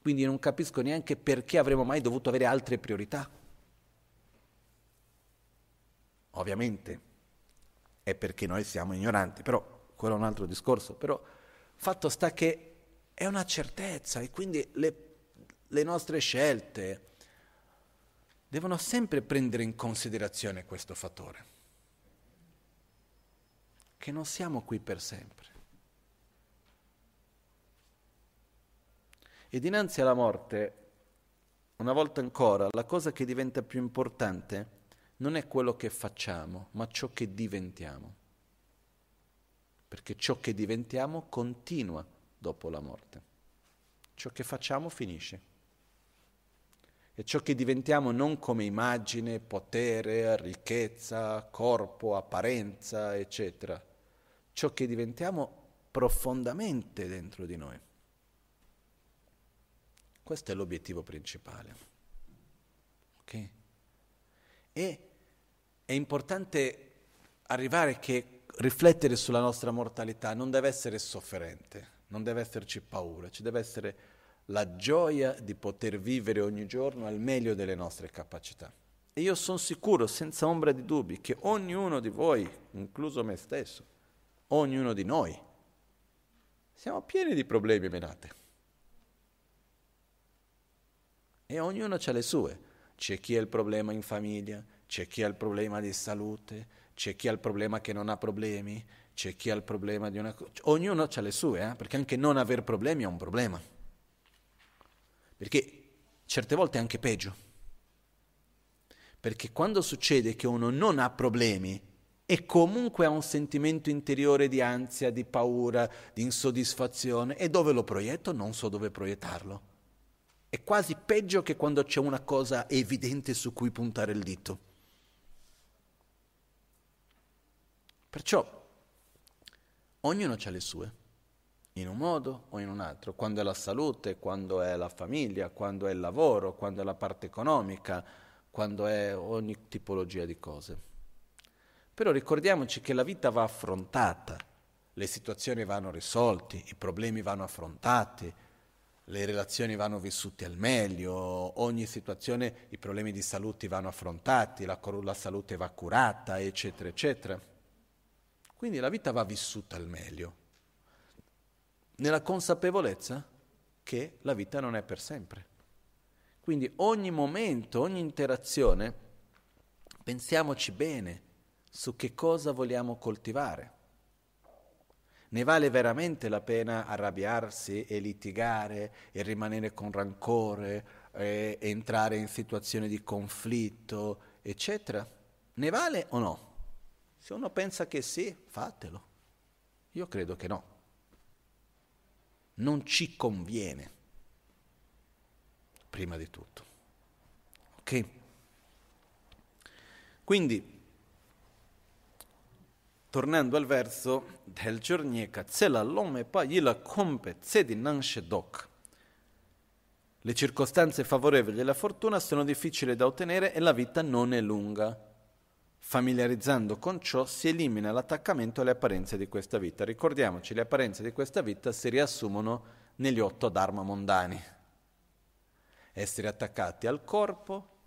A: Quindi non capisco neanche perché avremmo mai dovuto avere altre priorità. Ovviamente è perché noi siamo ignoranti, però quello è un altro discorso. Però fatto sta che è una certezza e quindi le, le nostre scelte devono sempre prendere in considerazione questo fattore, che non siamo qui per sempre. E dinanzi alla morte, una volta ancora, la cosa che diventa più importante non è quello che facciamo, ma ciò che diventiamo. Perché ciò che diventiamo continua dopo la morte. Ciò che facciamo finisce. E ciò che diventiamo non come immagine, potere, ricchezza, corpo, apparenza, eccetera. Ciò che diventiamo profondamente dentro di noi. Questo è l'obiettivo principale. Ok? E è importante arrivare che riflettere sulla nostra mortalità non deve essere sofferente, non deve esserci paura, ci deve essere la gioia di poter vivere ogni giorno al meglio delle nostre capacità. E io sono sicuro, senza ombra di dubbi, che ognuno di voi, incluso me stesso, ognuno di noi, siamo pieni di problemi menate. E ognuno ha le sue. C'è chi ha il problema in famiglia, c'è chi ha il problema di salute, c'è chi ha il problema che non ha problemi, c'è chi ha il problema di una cosa. Ognuno ha le sue, eh? perché anche non aver problemi è un problema. Perché certe volte è anche peggio. Perché quando succede che uno non ha problemi e comunque ha un sentimento interiore di ansia, di paura, di insoddisfazione, e dove lo proietto? Non so dove proiettarlo. È quasi peggio che quando c'è una cosa evidente su cui puntare il dito. Perciò ognuno ha le sue, in un modo o in un altro, quando è la salute, quando è la famiglia, quando è il lavoro, quando è la parte economica, quando è ogni tipologia di cose. Però ricordiamoci che la vita va affrontata, le situazioni vanno risolte, i problemi vanno affrontati, le relazioni vanno vissute al meglio, ogni situazione, i problemi di salute vanno affrontati, la, la salute va curata, eccetera, eccetera. Quindi la vita va vissuta al meglio, nella consapevolezza che la vita non è per sempre. Quindi ogni momento, ogni interazione, pensiamoci bene su che cosa vogliamo coltivare. Ne vale veramente la pena arrabbiarsi e litigare e rimanere con rancore e entrare in situazioni di conflitto, eccetera? Ne vale o no? Se uno pensa che sì, fatelo. Io credo che no. Non ci conviene, prima di tutto. Ok? Quindi, tornando al verso del giornieka, zela l'ome pa yila compe zedi nan shedok. Le circostanze favorevoli alla fortuna sono difficili da ottenere e la vita non è lunga. Familiarizzando con ciò si elimina l'attaccamento alle apparenze di questa vita. Ricordiamoci, le apparenze di questa vita si riassumono negli otto dharma mondani. Essere attaccati al corpo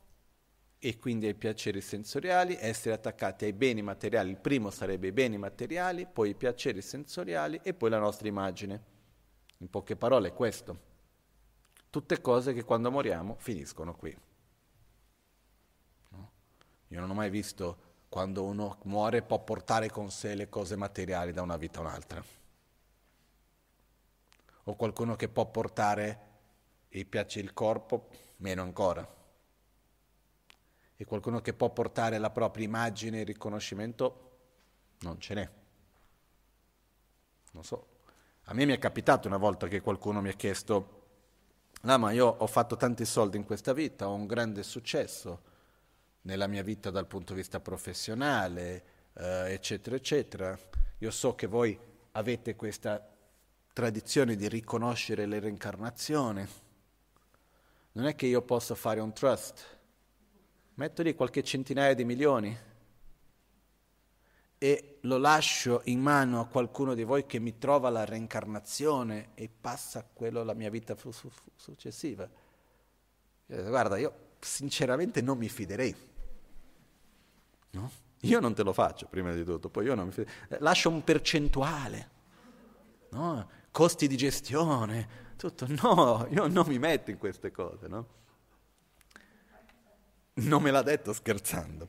A: e quindi ai piaceri sensoriali, essere attaccati ai beni materiali. Il primo sarebbe i beni materiali, poi i piaceri sensoriali e poi la nostra immagine. In poche parole è questo. Tutte cose che quando moriamo finiscono qui. No? Io non ho mai visto quando uno muore può portare con sé le cose materiali da una vita a un'altra. O qualcuno che può portare, gli piace il corpo, meno ancora. E qualcuno che può portare la propria immagine e riconoscimento, non ce n'è. Non so. A me mi è capitato una volta che qualcuno mi ha chiesto No, ma io ho fatto tanti soldi in questa vita, ho un grande successo nella mia vita dal punto di vista professionale, eh, eccetera, eccetera. Io so che voi avete questa tradizione di riconoscere le reincarnazioni. Non è che io possa fare un trust, metto lì qualche centinaia di milioni e lo lascio in mano a qualcuno di voi che mi trova la reincarnazione e passa quello alla mia vita fu- fu- successiva. Guarda, io sinceramente non mi fiderei. No? Io non te lo faccio prima di tutto, poi io non mi fiderei. Lascio un percentuale, no? costi di gestione, tutto. No, io non mi metto in queste cose, no? Non me l'ha detto scherzando.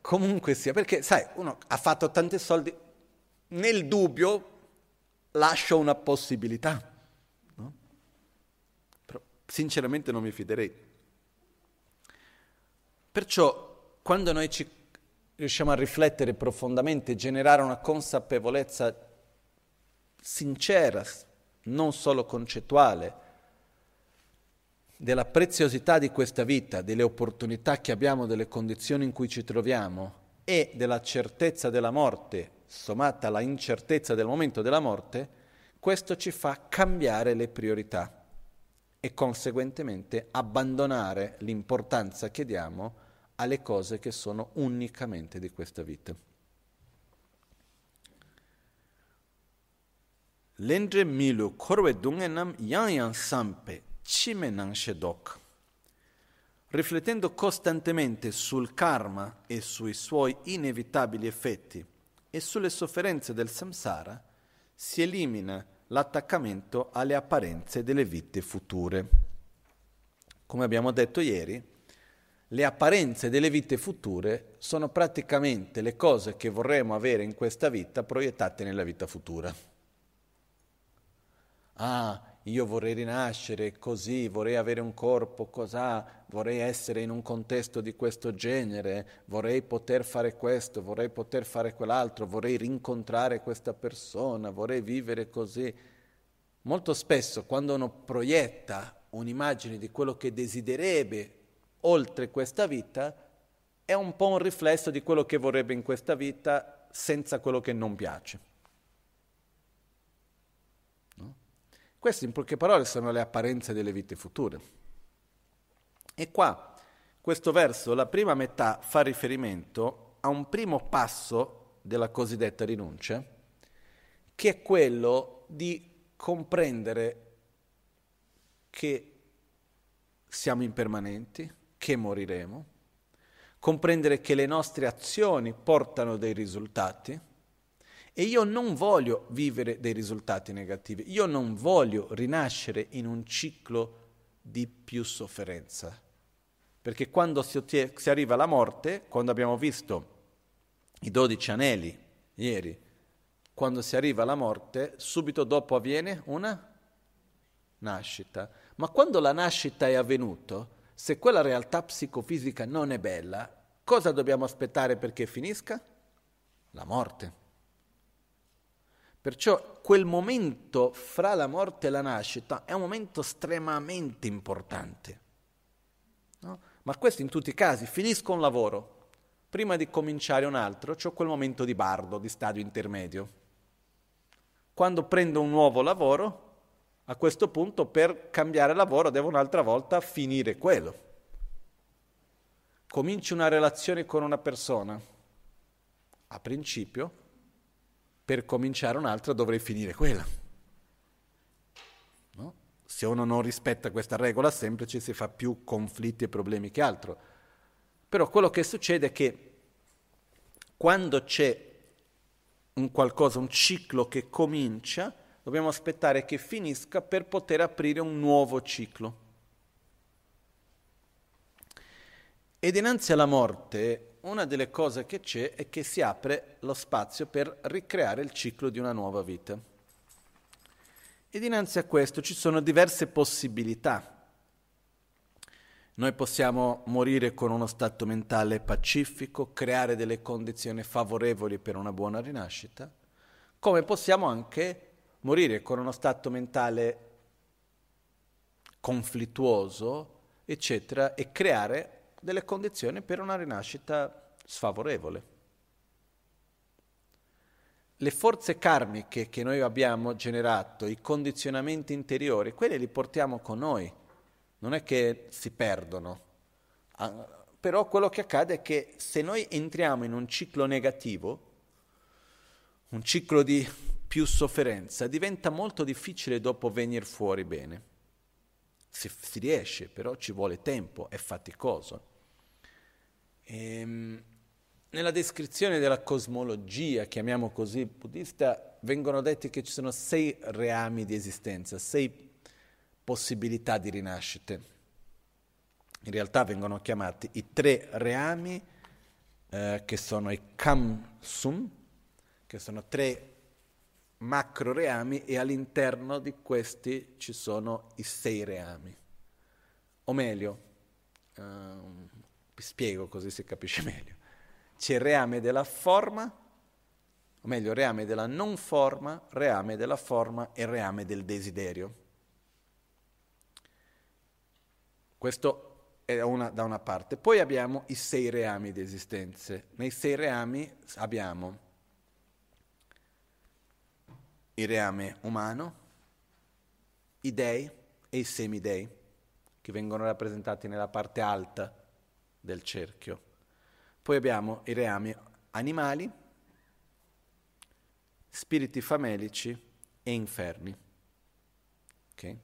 A: Comunque sia, perché sai, uno ha fatto tanti soldi, nel dubbio lascio una possibilità. No? Però sinceramente non mi fiderei. Perciò quando noi ci riusciamo a riflettere profondamente, generare una consapevolezza sincera, non solo concettuale, della preziosità di questa vita, delle opportunità che abbiamo, delle condizioni in cui ci troviamo e della certezza della morte, sommata alla incertezza del momento della morte, questo ci fa cambiare le priorità e conseguentemente abbandonare l'importanza che diamo alle cose che sono unicamente di questa vita. Lendre milu korwe dungenam yang yang sampe Chimenang Shedok. Riflettendo costantemente sul karma e sui suoi inevitabili effetti e sulle sofferenze del samsara, si elimina l'attaccamento alle apparenze delle vite future. Come abbiamo detto ieri, le apparenze delle vite future sono praticamente le cose che vorremmo avere in questa vita proiettate nella vita futura. Ah, io vorrei rinascere così, vorrei avere un corpo così, vorrei essere in un contesto di questo genere, vorrei poter fare questo, vorrei poter fare quell'altro, vorrei rincontrare questa persona, vorrei vivere così. Molto spesso quando uno proietta un'immagine di quello che desidererebbe oltre questa vita, è un po' un riflesso di quello che vorrebbe in questa vita senza quello che non piace. Queste in poche parole sono le apparenze delle vite future. E qua, questo verso, la prima metà, fa riferimento a un primo passo della cosiddetta rinuncia, che è quello di comprendere che siamo impermanenti, che moriremo, comprendere che le nostre azioni portano dei risultati, e io non voglio vivere dei risultati negativi, io non voglio rinascere in un ciclo di più sofferenza. Perché quando si, si arriva alla morte, quando abbiamo visto i dodici anelli ieri, quando si arriva alla morte, subito dopo avviene una nascita. Ma quando la nascita è avvenuta, se quella realtà psicofisica non è bella, cosa dobbiamo aspettare perché finisca? La morte. Perciò quel momento fra la morte e la nascita è un momento estremamente importante. No? Ma questo in tutti i casi, finisco un lavoro, prima di cominciare un altro, ho quel momento di bardo, di stadio intermedio. Quando prendo un nuovo lavoro, a questo punto per cambiare lavoro devo un'altra volta finire quello. Cominci una relazione con una persona, a principio per cominciare un'altra dovrei finire quella. No? Se uno non rispetta questa regola semplice si fa più conflitti e problemi che altro. Però quello che succede è che quando c'è un qualcosa, un ciclo che comincia, dobbiamo aspettare che finisca per poter aprire un nuovo ciclo. E dinanzi alla morte, una delle cose che c'è è che si apre lo spazio per ricreare il ciclo di una nuova vita. E dinanzi a questo ci sono diverse possibilità. Noi possiamo morire con uno stato mentale pacifico, creare delle condizioni favorevoli per una buona rinascita, come possiamo anche morire con uno stato mentale conflittuoso, eccetera, e creare delle condizioni per una rinascita sfavorevole. Le forze karmiche che noi abbiamo generato, i condizionamenti interiori, quelli li portiamo con noi non è che si perdono, ah, però quello che accade è che se noi entriamo in un ciclo negativo, un ciclo di più sofferenza, diventa molto difficile dopo venire fuori bene. Si, si riesce, però ci vuole tempo, è faticoso. Ehm, nella descrizione della cosmologia, chiamiamo così, buddista, vengono detti che ci sono sei reami di esistenza, sei possibilità di rinascite. In realtà vengono chiamati i tre reami eh, che sono i Kamsum, che sono tre macro reami e all'interno di questi ci sono i sei reami. O meglio, vi spiego così si capisce <laughs> meglio. C'è il reame della forma, o meglio, reame della non forma, reame della forma e reame del desiderio. Questo è una, da una parte. Poi abbiamo i sei reami di esistenze. Nei sei reami abbiamo il reame umano, i dei e i semidei, che vengono rappresentati nella parte alta del cerchio. Poi abbiamo i reami animali, spiriti famelici e inferni. Okay?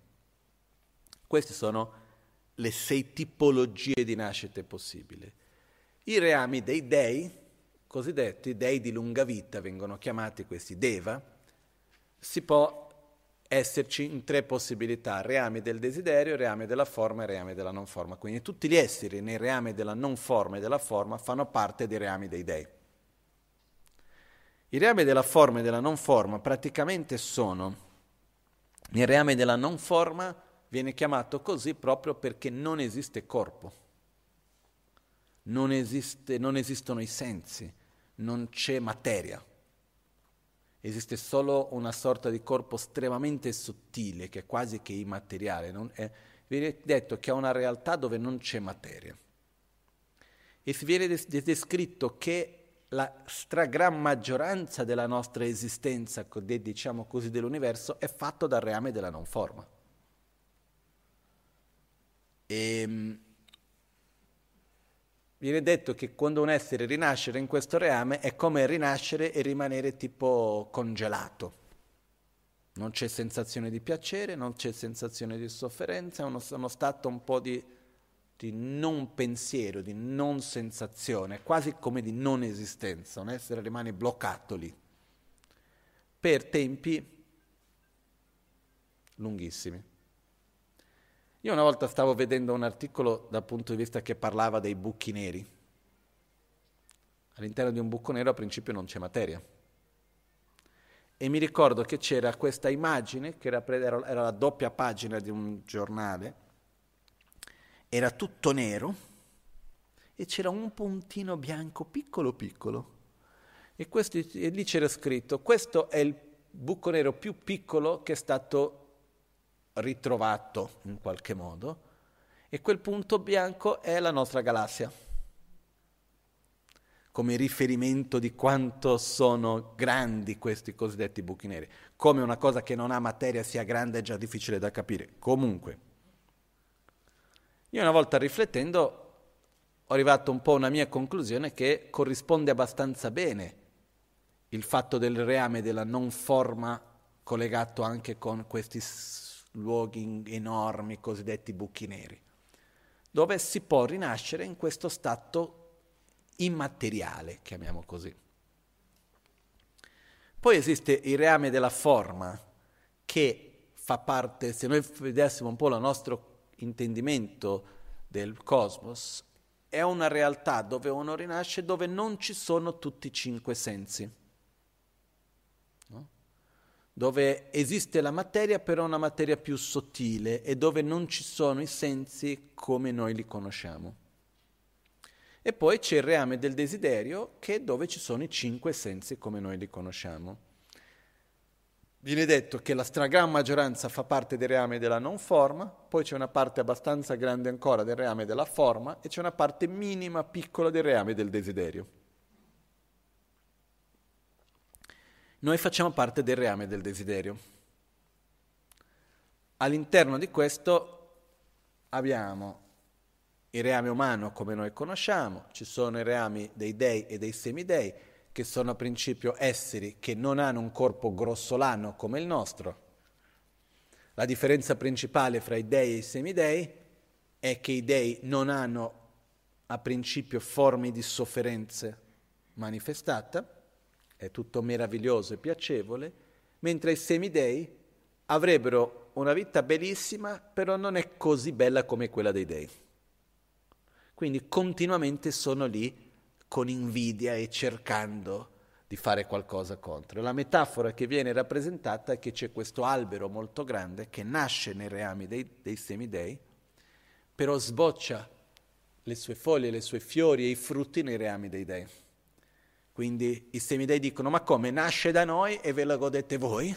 A: Questi sono le sei tipologie di nascite possibili. I reami dei dei, cosiddetti dei di lunga vita, vengono chiamati questi deva, si può esserci in tre possibilità, reami del desiderio, reami della forma e reami della non forma. Quindi tutti gli esseri nei reami della non forma e della forma fanno parte dei reami dei dei. I reami della forma e della non forma praticamente sono, nei reami della non forma, viene chiamato così proprio perché non esiste corpo, non, esiste, non esistono i sensi, non c'è materia. Esiste solo una sorta di corpo estremamente sottile, che è quasi che immateriale. È, viene detto che è una realtà dove non c'è materia. E si viene des- descritto che la stragran maggioranza della nostra esistenza, diciamo così, dell'universo, è fatto dal reame della non forma. E, ehm, viene detto che quando un essere rinasce in questo reame è come rinascere e rimanere tipo congelato. Non c'è sensazione di piacere, non c'è sensazione di sofferenza, è uno, uno stato un po' di, di non pensiero, di non sensazione, quasi come di non esistenza. Un essere rimane bloccato lì per tempi lunghissimi. Io una volta stavo vedendo un articolo dal punto di vista che parlava dei buchi neri. All'interno di un buco nero a principio non c'è materia. E mi ricordo che c'era questa immagine, che era, era la doppia pagina di un giornale, era tutto nero e c'era un puntino bianco piccolo piccolo. E, questo, e lì c'era scritto, questo è il buco nero più piccolo che è stato ritrovato in qualche modo e quel punto bianco è la nostra galassia come riferimento di quanto sono grandi questi cosiddetti buchi neri. Come una cosa che non ha materia sia grande è già difficile da capire. Comunque, io una volta riflettendo ho arrivato un po' a una mia conclusione che corrisponde abbastanza bene il fatto del reame della non forma collegato anche con questi luoghi enormi, cosiddetti buchi neri, dove si può rinascere in questo stato immateriale, chiamiamo così. Poi esiste il reame della forma, che fa parte, se noi vedessimo un po' il nostro intendimento del cosmos, è una realtà dove uno rinasce dove non ci sono tutti i cinque sensi. Dove esiste la materia, però una materia più sottile e dove non ci sono i sensi come noi li conosciamo. E poi c'è il reame del desiderio, che è dove ci sono i cinque sensi come noi li conosciamo. Viene detto che la stragrande maggioranza fa parte del reame della non forma, poi c'è una parte abbastanza grande ancora del reame della forma e c'è una parte minima, piccola del reame del desiderio. Noi facciamo parte del reame del desiderio. All'interno di questo abbiamo il reame umano come noi conosciamo, ci sono i reami dei dei e dei semidei, che sono a principio esseri che non hanno un corpo grossolano come il nostro. La differenza principale fra i dei e i semidei è che i dei non hanno a principio forme di sofferenze manifestate, è tutto meraviglioso e piacevole, mentre i semidei avrebbero una vita bellissima, però non è così bella come quella dei dei. Quindi continuamente sono lì con invidia e cercando di fare qualcosa contro. La metafora che viene rappresentata è che c'è questo albero molto grande che nasce nei reami dei, dei semidei, però sboccia le sue foglie, le sue fiori e i frutti nei reami dei dei. Quindi i semidei dicono ma come nasce da noi e ve la godete voi?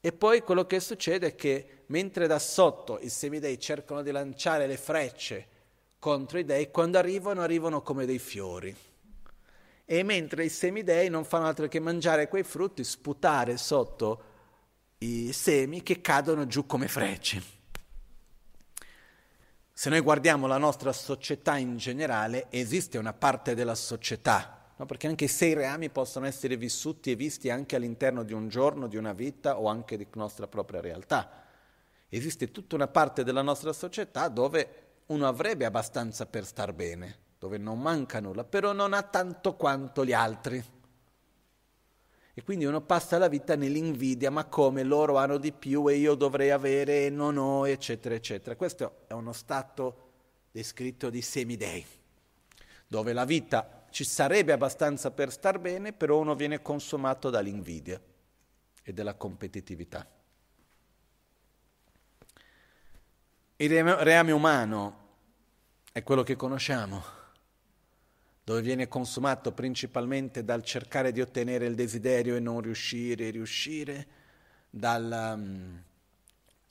A: E poi quello che succede è che mentre da sotto i semidei cercano di lanciare le frecce contro i dei, quando arrivano arrivano come dei fiori. E mentre i semidei non fanno altro che mangiare quei frutti, sputare sotto i semi che cadono giù come frecce. Se noi guardiamo la nostra società in generale, esiste una parte della società, no? perché anche i sei reami possono essere vissuti e visti anche all'interno di un giorno, di una vita o anche di nostra propria realtà. Esiste tutta una parte della nostra società dove uno avrebbe abbastanza per star bene, dove non manca nulla, però non ha tanto quanto gli altri. E quindi uno passa la vita nell'invidia, ma come loro hanno di più e io dovrei avere e non ho, eccetera, eccetera. Questo è uno stato descritto di semidei, dove la vita ci sarebbe abbastanza per star bene, però uno viene consumato dall'invidia e dalla competitività. Il reame umano è quello che conosciamo, dove viene consumato principalmente dal cercare di ottenere il desiderio e non riuscire, riuscire, dal um,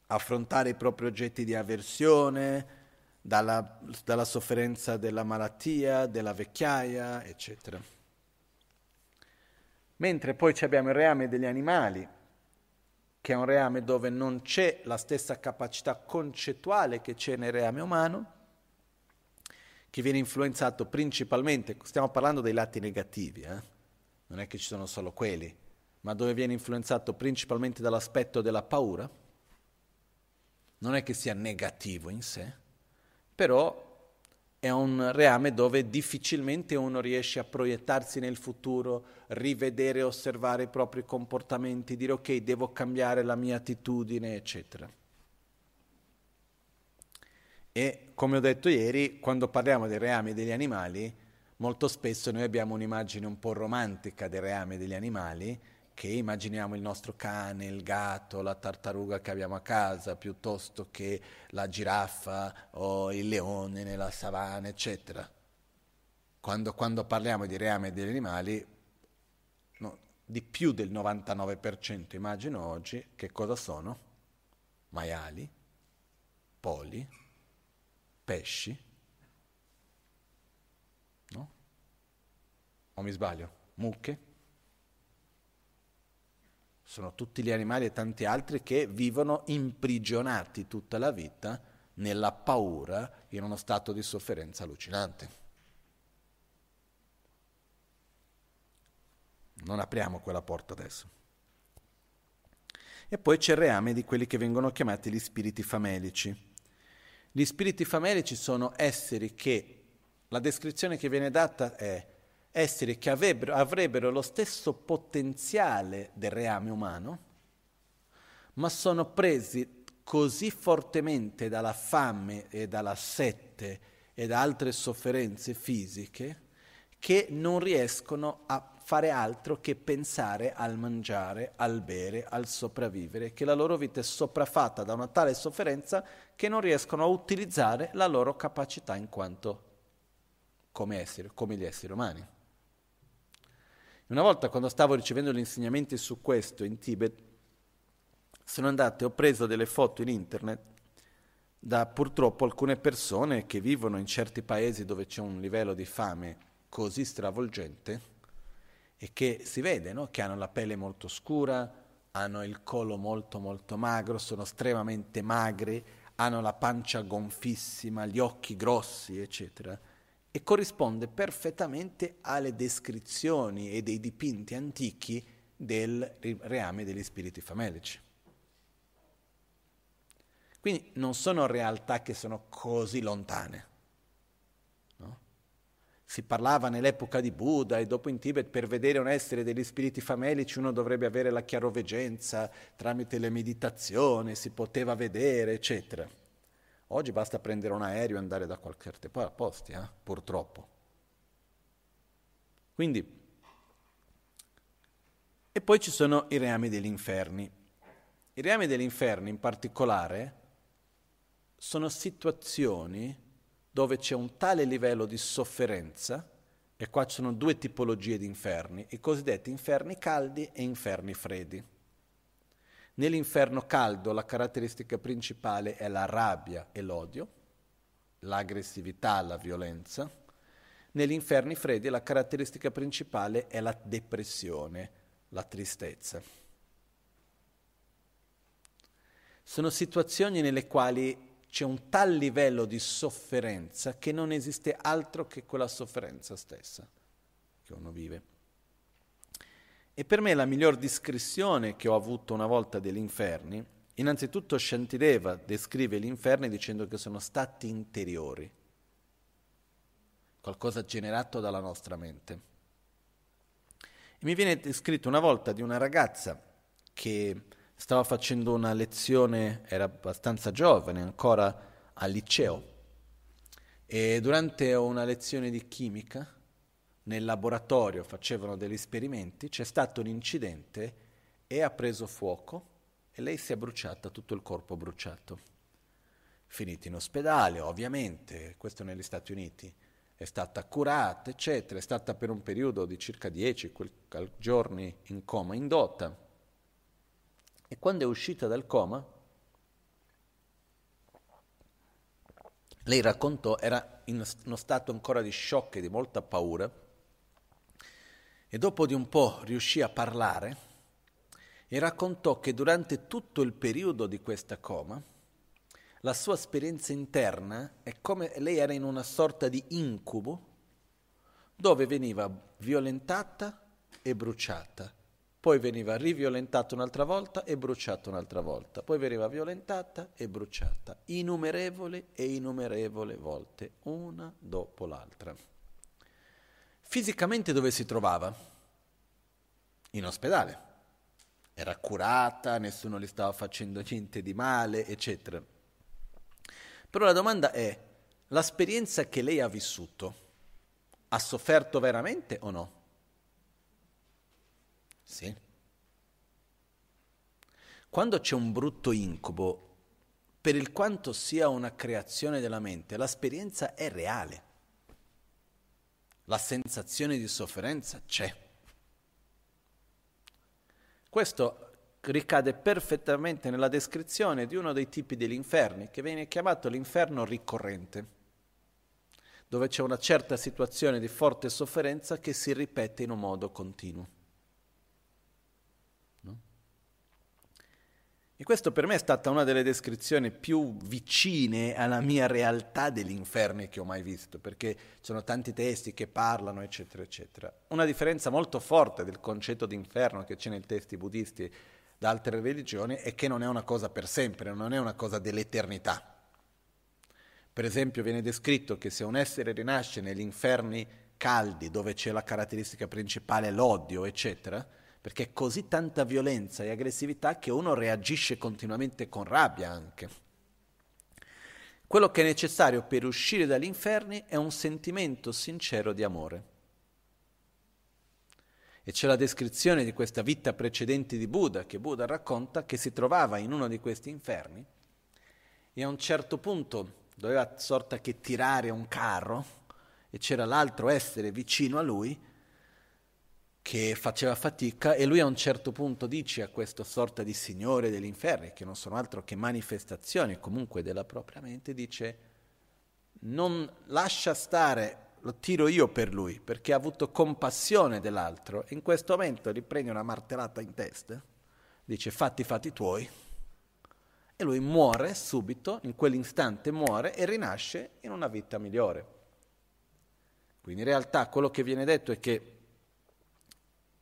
A: affrontare i propri oggetti di avversione, dalla, dalla sofferenza della malattia, della vecchiaia, eccetera. Mentre poi abbiamo il reame degli animali, che è un reame dove non c'è la stessa capacità concettuale che c'è nel reame umano, che viene influenzato principalmente, stiamo parlando dei lati negativi, eh? non è che ci sono solo quelli, ma dove viene influenzato principalmente dall'aspetto della paura, non è che sia negativo in sé, però è un reame dove difficilmente uno riesce a proiettarsi nel futuro, rivedere osservare i propri comportamenti, dire ok, devo cambiare la mia attitudine, eccetera. E come ho detto ieri, quando parliamo dei reami degli animali, molto spesso noi abbiamo un'immagine un po' romantica dei reami degli animali, che immaginiamo il nostro cane, il gatto, la tartaruga che abbiamo a casa, piuttosto che la giraffa o il leone nella savana, eccetera. Quando, quando parliamo di reame degli animali, no, di più del 99% immagino oggi che cosa sono? Maiali, poli, pesci, no? O mi sbaglio? Mucche? sono tutti gli animali e tanti altri che vivono imprigionati tutta la vita nella paura, in uno stato di sofferenza allucinante. Non apriamo quella porta adesso. E poi c'è il reame di quelli che vengono chiamati gli spiriti famelici. Gli spiriti famelici sono esseri che, la descrizione che viene data è esseri che avrebbero, avrebbero lo stesso potenziale del reame umano, ma sono presi così fortemente dalla fame e dalla sette e da altre sofferenze fisiche che non riescono a fare altro che pensare al mangiare, al bere, al sopravvivere, che la loro vita è sopraffatta da una tale sofferenza che non riescono a utilizzare la loro capacità in quanto come, esseri, come gli esseri umani. Una volta quando stavo ricevendo gli insegnamenti su questo in Tibet, sono andato e ho preso delle foto in internet da purtroppo alcune persone che vivono in certi paesi dove c'è un livello di fame così stravolgente e che si vede no? che hanno la pelle molto scura, hanno il collo molto molto magro, sono estremamente magri, hanno la pancia gonfissima, gli occhi grossi, eccetera. E corrisponde perfettamente alle descrizioni e dei dipinti antichi del reame degli spiriti famelici. Quindi non sono realtà che sono così lontane. Si parlava nell'epoca di Buddha e dopo in Tibet per vedere un essere degli spiriti famelici uno dovrebbe avere la chiaroveggenza tramite le meditazioni, si poteva vedere, eccetera. Oggi basta prendere un aereo e andare da qualche posti, eh? purtroppo. Quindi, e poi ci sono i reami degli inferni. I reami degli inferni in particolare sono situazioni dove c'è un tale livello di sofferenza, e qua ci sono due tipologie di inferni, i cosiddetti inferni caldi e inferni freddi. Nell'inferno caldo la caratteristica principale è la rabbia e l'odio, l'aggressività, la violenza. Negli inferni freddi la caratteristica principale è la depressione, la tristezza. Sono situazioni nelle quali c'è un tal livello di sofferenza che non esiste altro che quella sofferenza stessa che uno vive. E per me la miglior descrizione che ho avuto una volta degli inferni, innanzitutto Shantideva descrive gli inferni dicendo che sono stati interiori, qualcosa generato dalla nostra mente. E mi viene descritto una volta di una ragazza che stava facendo una lezione, era abbastanza giovane, ancora al liceo, e durante una lezione di chimica, nel laboratorio facevano degli esperimenti, c'è stato un incidente e ha preso fuoco e lei si è bruciata, tutto il corpo bruciato. Finita in ospedale, ovviamente, questo negli Stati Uniti, è stata curata, eccetera, è stata per un periodo di circa 10 giorni in coma indotta e quando è uscita dal coma, lei raccontò, era in uno stato ancora di shock e di molta paura, e dopo di un po' riuscì a parlare e raccontò che durante tutto il periodo di questa coma, la sua esperienza interna è come lei era in una sorta di incubo dove veniva violentata e bruciata poi veniva riviolentata un'altra volta e bruciata un'altra volta, poi veniva violentata e bruciata, innumerevoli e innumerevoli volte, una dopo l'altra. Fisicamente dove si trovava? In ospedale. Era curata, nessuno le stava facendo niente di male, eccetera. Però la domanda è, l'esperienza che lei ha vissuto, ha sofferto veramente o no? Sì. Quando c'è un brutto incubo, per il quanto sia una creazione della mente, l'esperienza è reale. La sensazione di sofferenza c'è. Questo ricade perfettamente nella descrizione di uno dei tipi degli inferni, che viene chiamato l'inferno ricorrente, dove c'è una certa situazione di forte sofferenza che si ripete in un modo continuo. E questo per me è stata una delle descrizioni più vicine alla mia realtà degli inferni che ho mai visto, perché ci sono tanti testi che parlano, eccetera, eccetera. Una differenza molto forte del concetto di inferno che c'è nei testi buddisti da altre religioni è che non è una cosa per sempre, non è una cosa dell'eternità. Per esempio viene descritto che se un essere rinasce negli inferni caldi, dove c'è la caratteristica principale l'odio, eccetera, perché è così tanta violenza e aggressività che uno reagisce continuamente con rabbia anche. Quello che è necessario per uscire dagli inferni è un sentimento sincero di amore. E c'è la descrizione di questa vita precedente di Buddha, che Buddha racconta che si trovava in uno di questi inferni e a un certo punto doveva sorta che tirare un carro e c'era l'altro essere vicino a lui che faceva fatica e lui a un certo punto dice a questa sorta di signore degli inferni, che non sono altro che manifestazioni comunque della propria mente, dice non lascia stare, lo tiro io per lui, perché ha avuto compassione dell'altro, in questo momento gli prende una martellata in testa, dice fatti fatti tuoi, e lui muore subito, in quell'istante muore e rinasce in una vita migliore. Quindi in realtà quello che viene detto è che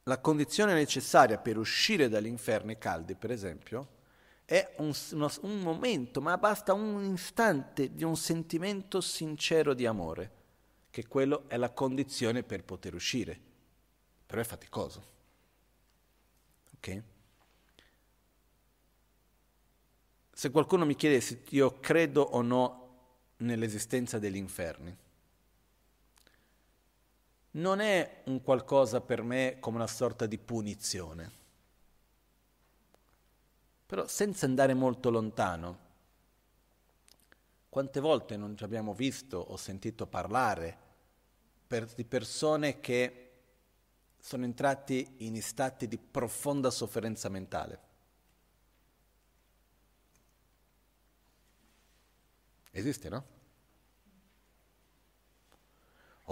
A: la condizione necessaria per uscire dagli inferni caldi, per esempio, è un, uno, un, momento, ma basta un istante di un sentimento sincero di amore, che quello è la condizione per poter uscire. Però è faticoso. Ok? Se qualcuno mi chiede se io credo o no nell'esistenza degli inferni, non è un qualcosa per me come una sorta di punizione. Però senza andare molto lontano, quante volte non ci abbiamo visto o sentito parlare per, di persone che sono entrati in stati di profonda sofferenza mentale? Esiste, no?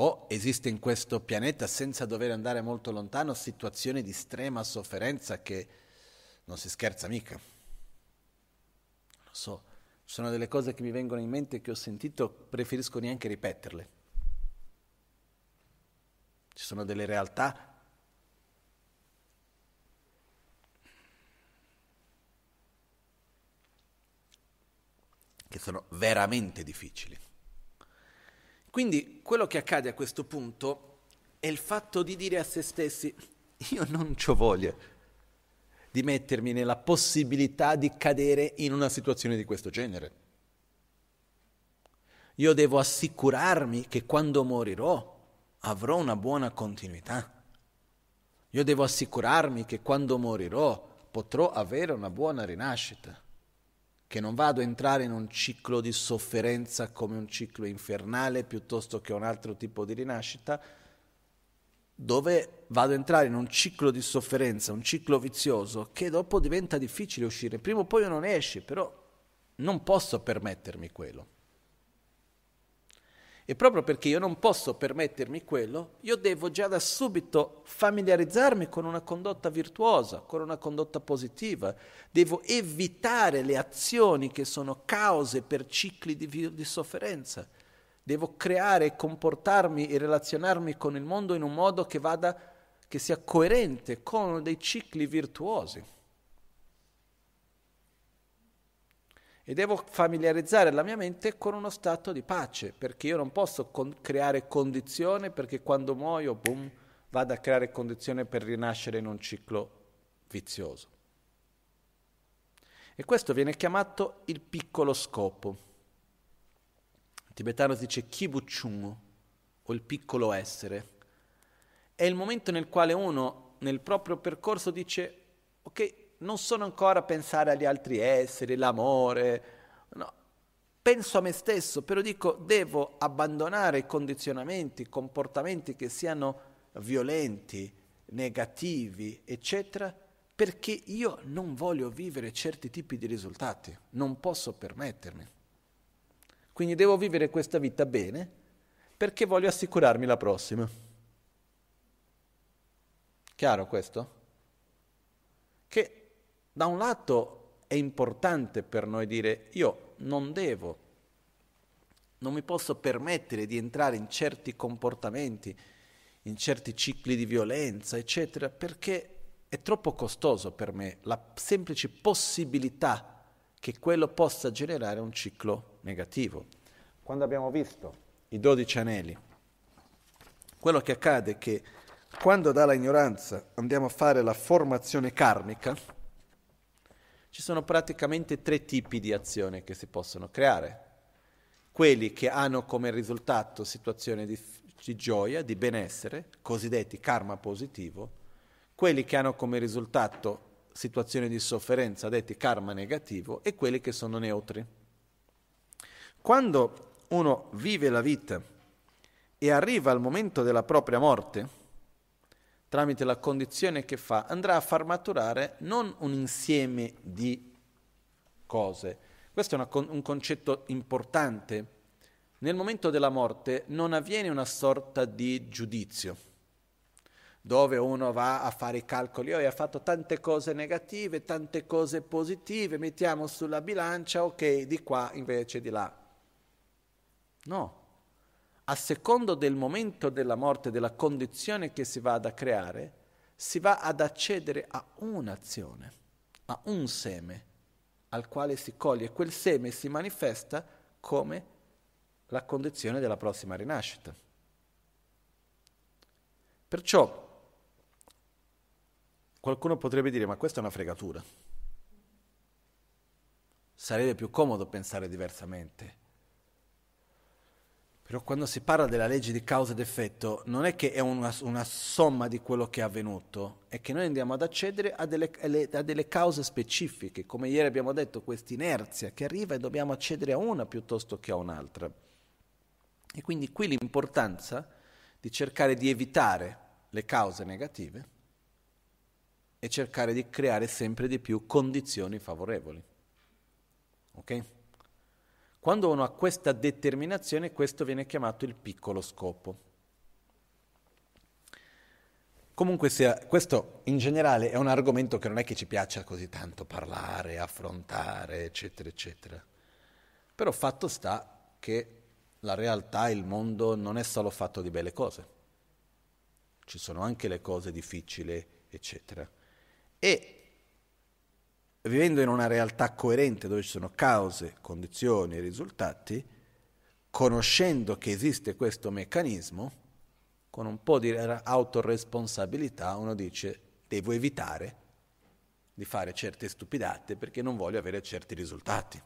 A: O esiste in questo pianeta senza dover andare molto lontano situazioni di estrema sofferenza che non si scherza mica. Lo so, sono delle cose che mi vengono in mente che ho sentito, preferisco neanche ripeterle. Ci sono delle realtà che sono veramente difficili. Quindi quello che accade a questo punto è il fatto di dire a se stessi, <laughs> io non ho voglia di mettermi nella possibilità di cadere in una situazione di questo genere. Io devo assicurarmi che quando morirò avrò una buona continuità. Io devo assicurarmi che quando morirò potrò avere una buona rinascita che non vado a entrare in un ciclo di sofferenza come un ciclo infernale piuttosto che un altro tipo di rinascita, dove vado a entrare in un ciclo di sofferenza, un ciclo vizioso, che dopo diventa difficile uscire. Prima o poi non esce, però non posso permettermi quello. E proprio perché io non posso permettermi quello, io devo già da subito familiarizzarmi con una condotta virtuosa, con una condotta positiva. Devo evitare le azioni che sono cause per cicli di, di sofferenza. Devo creare comportarmi e relazionarmi con il mondo in un modo che, vada, che sia coerente con dei cicli virtuosi. E devo familiarizzare la mia mente con uno stato di pace, perché io non posso con- creare condizioni perché quando muoio, boom, vado a creare condizioni per rinascere in un ciclo vizioso. E questo viene chiamato il piccolo scopo. Il tibetano si dice kibuchung, o il piccolo essere. È il momento nel quale uno nel proprio percorso dice, ok, non sono ancora a pensare agli altri esseri, l'amore, no. Penso a me stesso, però dico devo abbandonare condizionamenti, comportamenti che siano violenti, negativi, eccetera, perché io non voglio vivere certi tipi di risultati, non posso permettermi. Quindi devo vivere questa vita bene perché voglio assicurarmi la prossima. Chiaro questo? Che da un lato è importante per noi dire io non devo, non mi posso permettere di entrare in certi comportamenti, in certi cicli di violenza, eccetera, perché è troppo costoso per me la semplice possibilità che quello possa generare un ciclo negativo. Quando abbiamo visto i dodici anelli, quello che accade è che quando dalla ignoranza andiamo a fare la formazione karmica, ci sono praticamente tre tipi di azioni che si possono creare. Quelli che hanno come risultato situazioni di, di gioia, di benessere, cosiddetti karma positivo, quelli che hanno come risultato situazioni di sofferenza, detti karma negativo, e quelli che sono neutri. Quando uno vive la vita e arriva al momento della propria morte, tramite la condizione che fa, andrà a far maturare non un insieme di cose. Questo è una, un concetto importante. Nel momento della morte non avviene una sorta di giudizio, dove uno va a fare i calcoli, oh, ha fatto tante cose negative, tante cose positive, mettiamo sulla bilancia, ok, di qua invece di là. No, a secondo del momento della morte, della condizione che si va ad creare, si va ad accedere a un'azione, a un seme, al quale si coglie quel seme si manifesta come la condizione della prossima rinascita. Perciò qualcuno potrebbe dire ma questa è una fregatura. Sarebbe più comodo pensare diversamente. Però quando si parla della legge di causa ed effetto, non è che è una, una somma di quello che è avvenuto, è che noi andiamo ad accedere a delle, a delle cause specifiche, come ieri abbiamo detto, questa inerzia che arriva e dobbiamo accedere a una piuttosto che a un'altra. E quindi qui l'importanza di cercare di evitare le cause negative e cercare di creare sempre di più condizioni favorevoli. Ok? Quando uno ha questa determinazione, questo viene chiamato il piccolo scopo. Comunque sia, questo in generale è un argomento che non è che ci piaccia così tanto parlare, affrontare, eccetera, eccetera. Però fatto sta che la realtà, il mondo non è solo fatto di belle cose. Ci sono anche le cose difficili, eccetera. E vivendo in una realtà coerente dove ci sono cause, condizioni e risultati, conoscendo che esiste questo meccanismo, con un po' di autoresponsabilità uno dice devo evitare di fare certe stupidate perché non voglio avere certi risultati.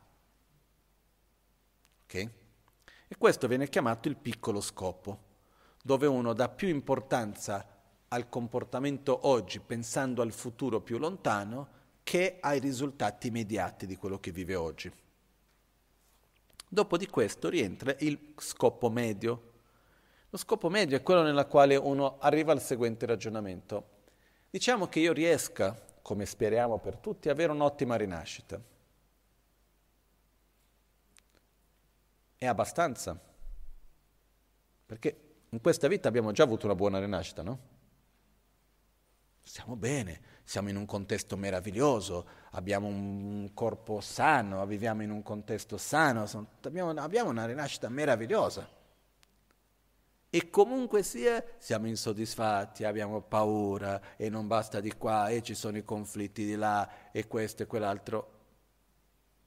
A: Ok? E questo viene chiamato il piccolo scopo, dove uno dà più importanza al comportamento oggi pensando al futuro più lontano che ai risultati immediati di quello che vive oggi. Dopo di questo rientra il scopo medio. Lo scopo medio è quello nella quale uno arriva al seguente ragionamento. Diciamo che io riesca, come speriamo per tutti, avere un'ottima rinascita. È abbastanza. Perché in questa vita abbiamo già avuto una buona rinascita, no? Stiamo bene, siamo in un contesto meraviglioso, abbiamo un corpo sano, viviamo in un contesto sano, abbiamo, abbiamo una rinascita meravigliosa. E comunque sia, siamo insoddisfatti, abbiamo paura e non basta di qua e ci sono i conflitti di là e questo e quell'altro.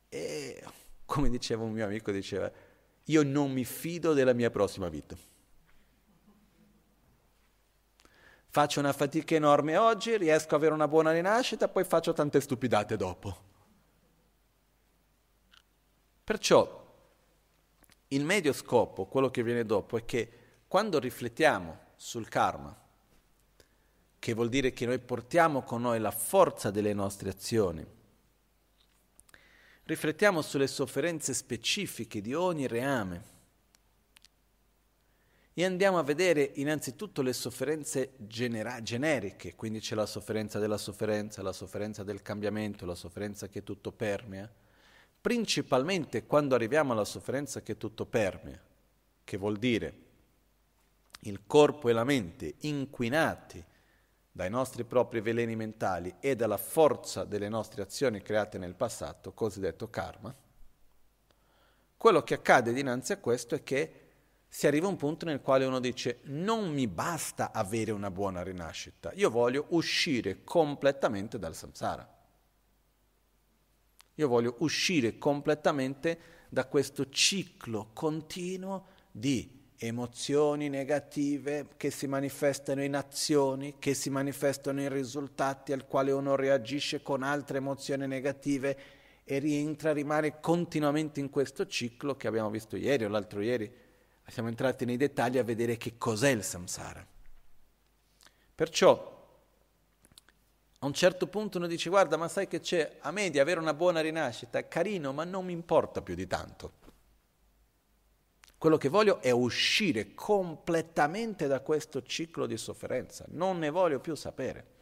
A: E come diceva un mio amico, diceva, io non mi fido della mia prossima vita. Faccio una fatica enorme oggi, riesco ad avere una buona rinascita, poi faccio tante stupidate dopo. Perciò il medio scopo, quello che viene dopo, è che quando riflettiamo sul karma, che vuol dire che noi portiamo con noi la forza delle nostre azioni, riflettiamo sulle sofferenze specifiche di ogni reame, e andiamo a vedere innanzitutto le sofferenze genera- generiche, quindi c'è la sofferenza della sofferenza, la sofferenza del cambiamento, la sofferenza che tutto permea. Principalmente quando arriviamo alla sofferenza che tutto permea, che vuol dire il corpo e la mente inquinati dai nostri propri veleni mentali e dalla forza delle nostre azioni create nel passato, cosiddetto karma, quello che accade dinanzi a questo è che si arriva a un punto nel quale uno dice non mi basta avere una buona rinascita, io voglio uscire completamente dal samsara. Io voglio uscire completamente da questo ciclo continuo di emozioni negative che si manifestano in azioni, che si manifestano in risultati al quale uno reagisce con altre emozioni negative e rientra, rimane continuamente in questo ciclo che abbiamo visto ieri o l'altro ieri. Siamo entrati nei dettagli a vedere che cos'è il samsara. Perciò a un certo punto uno dice guarda ma sai che c'è a me di avere una buona rinascita, carino ma non mi importa più di tanto. Quello che voglio è uscire completamente da questo ciclo di sofferenza, non ne voglio più sapere.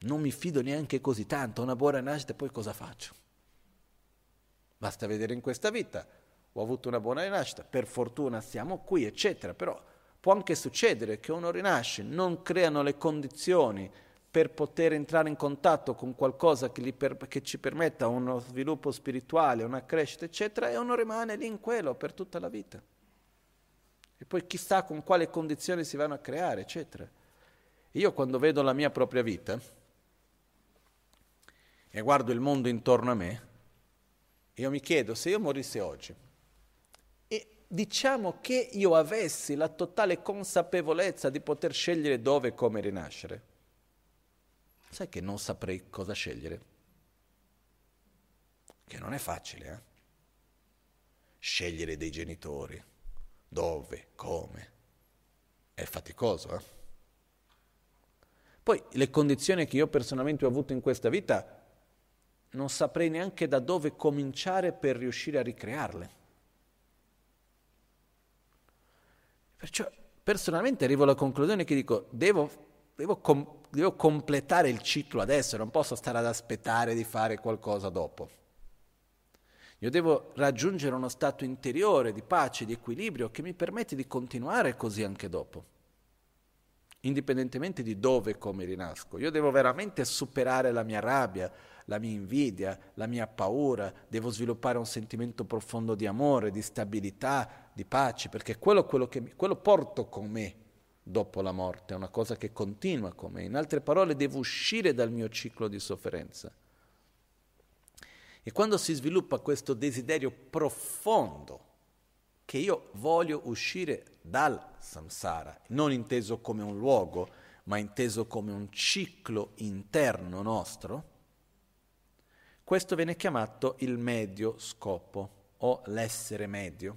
A: Non mi fido neanche così tanto, una buona rinascita, poi cosa faccio? Basta vedere in questa vita, ho avuto una buona rinascita, per fortuna siamo qui, eccetera, però può anche succedere che uno rinasce, non creano le condizioni per poter entrare in contatto con qualcosa che, per, che, ci permetta uno sviluppo spirituale, una crescita, eccetera, e uno rimane lì in quello per tutta la vita. E poi chissà con quale condizioni si vanno a creare, eccetera. Io quando vedo la mia propria vita e guardo il mondo intorno a me, io mi chiedo se io morissi oggi diciamo che io avessi la totale consapevolezza di poter scegliere dove e come rinascere, sai che non saprei cosa scegliere? Che non è facile, eh? Scegliere dei genitori, dove, come. È faticoso, eh? Poi le condizioni che io personalmente ho avuto in questa vita non saprei neanche da dove cominciare per riuscire a ricrearle. Perciò personalmente arrivo alla conclusione che dico, devo, devo com- devo completare il ciclo adesso, non posso stare ad aspettare di fare qualcosa dopo. Io devo raggiungere uno stato interiore di pace, di equilibrio che mi permette di continuare così anche dopo, indipendentemente di dove e come rinasco. Io devo veramente superare la mia rabbia, la mia invidia, la mia paura, devo sviluppare un sentimento profondo di amore, di stabilità, di pace, perché quello, quello, che, quello porto con me dopo la morte, è una cosa che continua con me. In altre parole, devo uscire dal mio ciclo di sofferenza. E quando si sviluppa questo desiderio profondo, che io voglio uscire dal samsara, non inteso come un luogo, ma inteso come un ciclo interno nostro, questo viene chiamato il medio scopo o l'essere medio,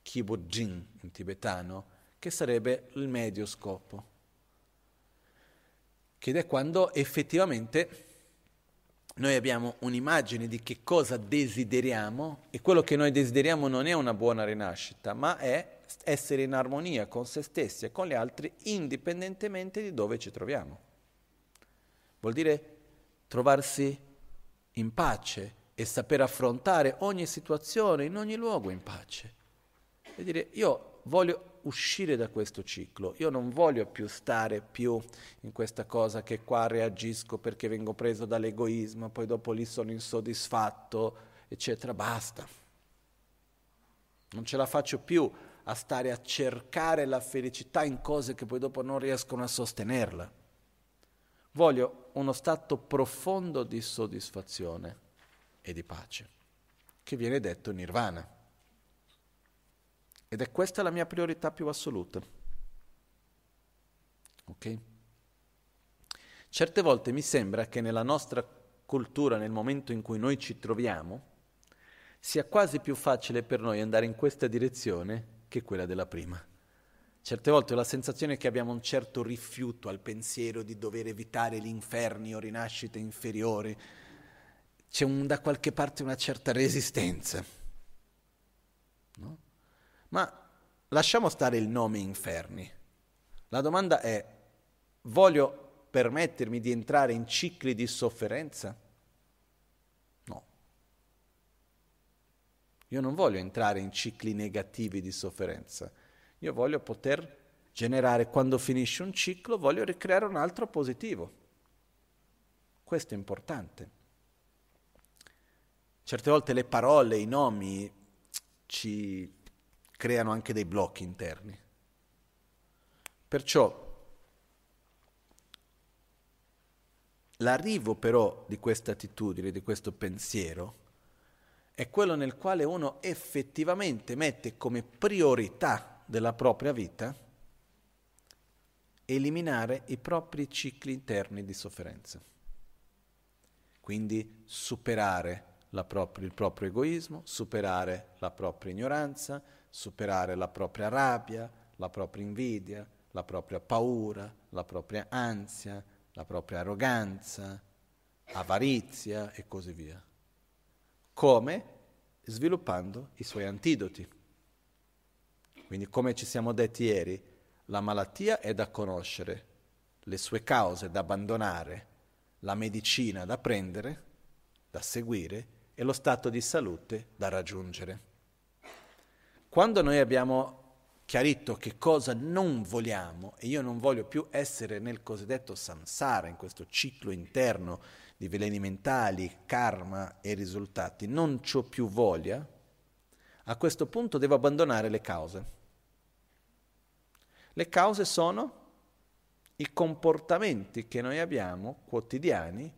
A: Kibujin in tibetano, che sarebbe il medio scopo, che è quando effettivamente noi abbiamo un'immagine di che cosa desideriamo e quello che noi desideriamo non è una buona rinascita, ma è essere in armonia con se stessi e con gli altri indipendentemente di dove ci troviamo. Vuol dire trovarsi in pace e saper affrontare ogni situazione in ogni luogo in pace. E dire io voglio uscire da questo ciclo. Io non voglio più stare più in questa cosa che qua reagisco perché vengo preso dall'egoismo, poi dopo lì sono insoddisfatto, eccetera. Basta. Non ce la faccio più a stare a cercare la felicità in cose che poi dopo non riescono a sostenerla. Voglio uno stato profondo di soddisfazione e di pace, che viene detto nirvana. Ed è questa la mia priorità più assoluta. Ok? Certe volte mi sembra che nella nostra cultura, nel momento in cui noi ci troviamo, sia quasi più facile per noi andare in questa direzione che quella della prima. Certe volte ho la sensazione che abbiamo un certo rifiuto al pensiero di dover evitare gli inferni o rinascite inferiori. C'è un, da qualche parte una certa resistenza. No? Ma lasciamo stare il nome inferni. La domanda è, voglio permettermi di entrare in cicli di sofferenza? No. Io non voglio entrare in cicli negativi di sofferenza. Io voglio poter generare, quando finisce un ciclo, voglio ricreare un altro positivo. Questo è importante. Certe volte le parole, i nomi ci creano anche dei blocchi interni. Perciò l'arrivo però di questa attitudine, di questo pensiero, è quello nel quale uno effettivamente mette come priorità della propria vita eliminare i propri cicli interni di sofferenza. Quindi superare propria, il proprio egoismo, superare la propria ignoranza, superare la propria rabbia, la propria invidia, la propria paura, la propria ansia, la propria arroganza, avarizia e così via. Come? Sviluppando i suoi antidoti. Quindi come ci siamo detti ieri, la malattia è da conoscere, le sue cause da abbandonare, la medicina da prendere, da seguire e lo stato di salute da raggiungere. Quando noi abbiamo chiarito che cosa non vogliamo e io non voglio più essere nel cosiddetto samsara, in questo ciclo interno di veleni mentali, karma e risultati, non ho più voglia, a questo punto devo abbandonare le cause. Le cause sono i comportamenti che noi abbiamo quotidiani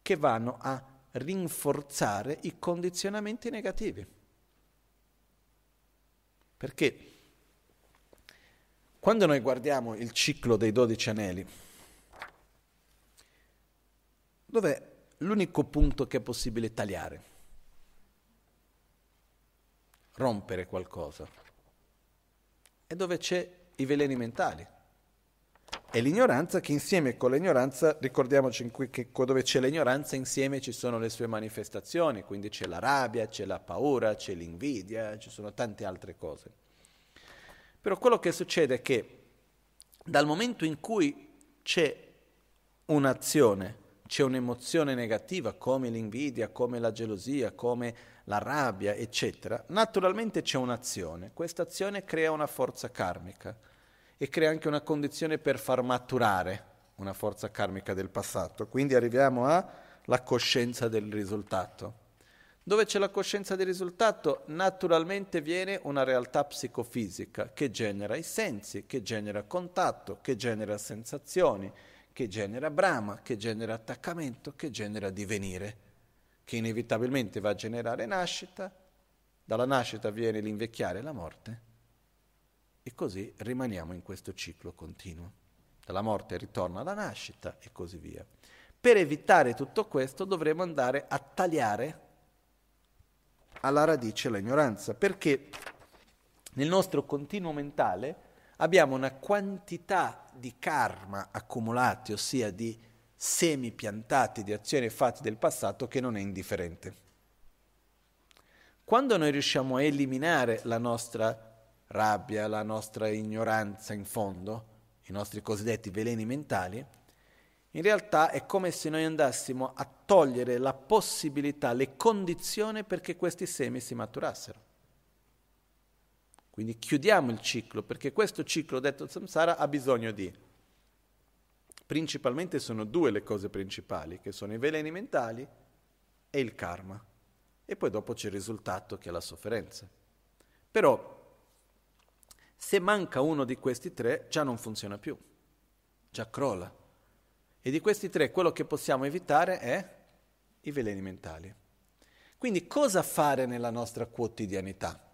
A: che vanno a rinforzare i condizionamenti negativi. Perché quando noi guardiamo il ciclo dei dodici anelli, dov'è l'unico punto che è possibile tagliare? Rompere qualcosa. E dove c'è i veleni mentali. E l'ignoranza che insieme con l'ignoranza, ricordiamoci che dove c'è l'ignoranza insieme ci sono le sue manifestazioni, quindi c'è la rabbia, c'è la paura, c'è l'invidia, ci sono tante altre cose. Però quello che succede è che dal momento in cui c'è un'azione, c'è un'emozione negativa come l'invidia, come la gelosia, come la rabbia, eccetera, naturalmente c'è un'azione. Questa azione crea una forza karmica e crea anche una condizione per far maturare una forza karmica del passato. Quindi arriviamo alla coscienza del risultato. Dove c'è la coscienza del risultato, naturalmente viene una realtà psicofisica che genera i sensi, che genera contatto, che genera sensazioni, che genera brama, che genera attaccamento, che genera divenire, che inevitabilmente va a generare nascita, dalla nascita viene l'invecchiare e la morte, e così rimaniamo in questo ciclo continuo. Dalla morte ritorna la nascita e così via. Per evitare tutto questo dovremo andare a tagliare alla radice l'ignoranza, perché nel nostro continuo mentale abbiamo una quantità di karma accumulati, ossia di semi piantati, di azioni fatte del passato che non è indifferente. Quando noi riusciamo a eliminare la nostra rabbia, la nostra ignoranza in fondo, i nostri cosiddetti veleni mentali, in realtà è come se noi andassimo a togliere la possibilità, le condizioni perché questi semi si maturassero. Quindi chiudiamo il ciclo, perché questo ciclo detto samsara ha bisogno di, principalmente sono due le cose principali, che sono i veleni mentali e il karma. E poi dopo c'è il risultato che è la sofferenza. Però, se manca uno di questi tre, già non funziona più, già crolla. E di questi tre quello che possiamo evitare è i veleni mentali. Quindi cosa fare nella nostra quotidianità?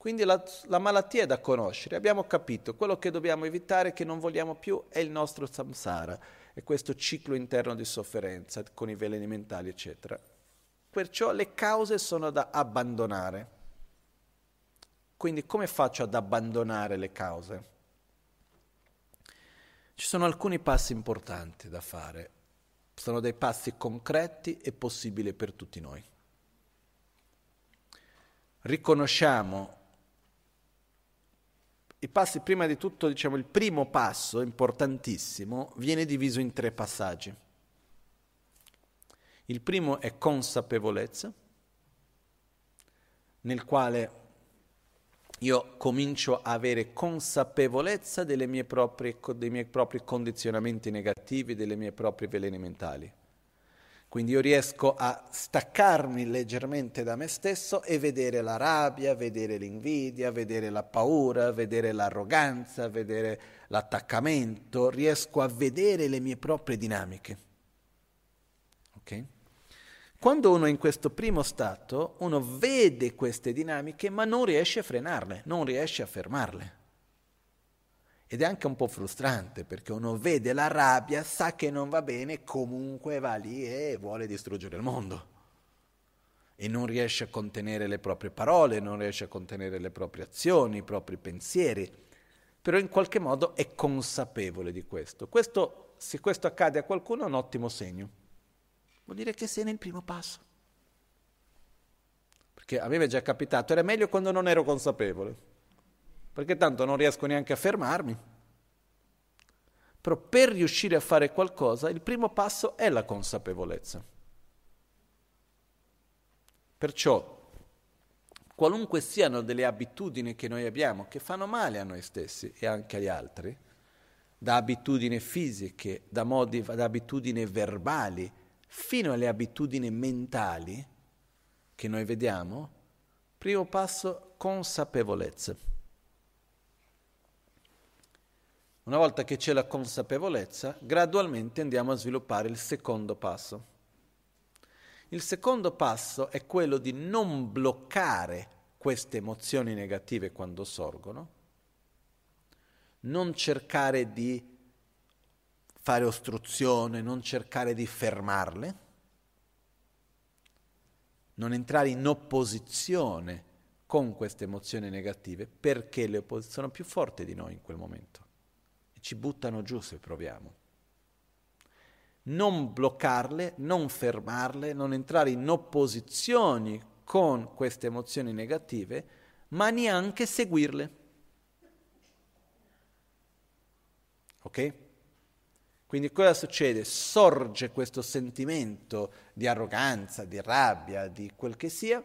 A: Quindi la, la, malattia è da conoscere, abbiamo capito, quello che dobbiamo evitare, che non vogliamo più, è il nostro samsara, è questo ciclo interno di sofferenza con i veleni mentali, eccetera. Perciò le cause sono da abbandonare. Quindi come faccio ad abbandonare le cause? Ci sono alcuni passi importanti da fare, sono dei passi concreti e possibili per tutti noi. Riconosciamo i passi, prima di tutto, diciamo, il primo passo importantissimo viene diviso in tre passaggi. Il primo è consapevolezza, nel quale io comincio a avere consapevolezza proprie, dei miei propri condizionamenti negativi, delle mie proprie veleni mentali. Quindi io riesco a staccarmi leggermente da me stesso e vedere la rabbia, vedere l'invidia, vedere la paura, vedere l'arroganza, vedere l'attaccamento, riesco a vedere le mie proprie dinamiche. Okay? Quando uno è in questo primo stato, uno vede queste dinamiche ma non riesce a frenarle, non riesce a fermarle. Ed è anche un po' frustrante perché uno vede la rabbia, sa che non va bene, comunque va lì e vuole distruggere il mondo. E non riesce a contenere le proprie parole, non riesce a contenere le proprie azioni, i propri pensieri. Però in qualche modo è consapevole di questo. questo se questo accade a qualcuno è un ottimo segno Vuol dire che sei nel primo passo. Perché a me è già capitato, era meglio quando non ero consapevole, perché tanto non riesco neanche a fermarmi. Però per riuscire a fare qualcosa, il primo passo è la consapevolezza. Perciò, qualunque siano delle abitudini che noi abbiamo, che fanno male a noi stessi e anche agli altri, da abitudini fisiche, da, modi, da abitudini verbali, fino alle abitudini mentali che noi vediamo, primo passo consapevolezza. Una volta che c'è la consapevolezza, gradualmente andiamo a sviluppare il secondo passo. Il secondo passo è quello di non bloccare queste emozioni negative quando sorgono, non cercare di fare ostruzione, non cercare di fermarle, non entrare in opposizione con queste emozioni negative perché le opposizioni sono più forti di noi in quel momento ci buttano giù se proviamo. Non bloccarle, non fermarle, non entrare in opposizioni con queste emozioni negative, ma neanche seguirle. Ok? Quindi cosa succede? Sorge questo sentimento di arroganza, di rabbia, di quel che sia,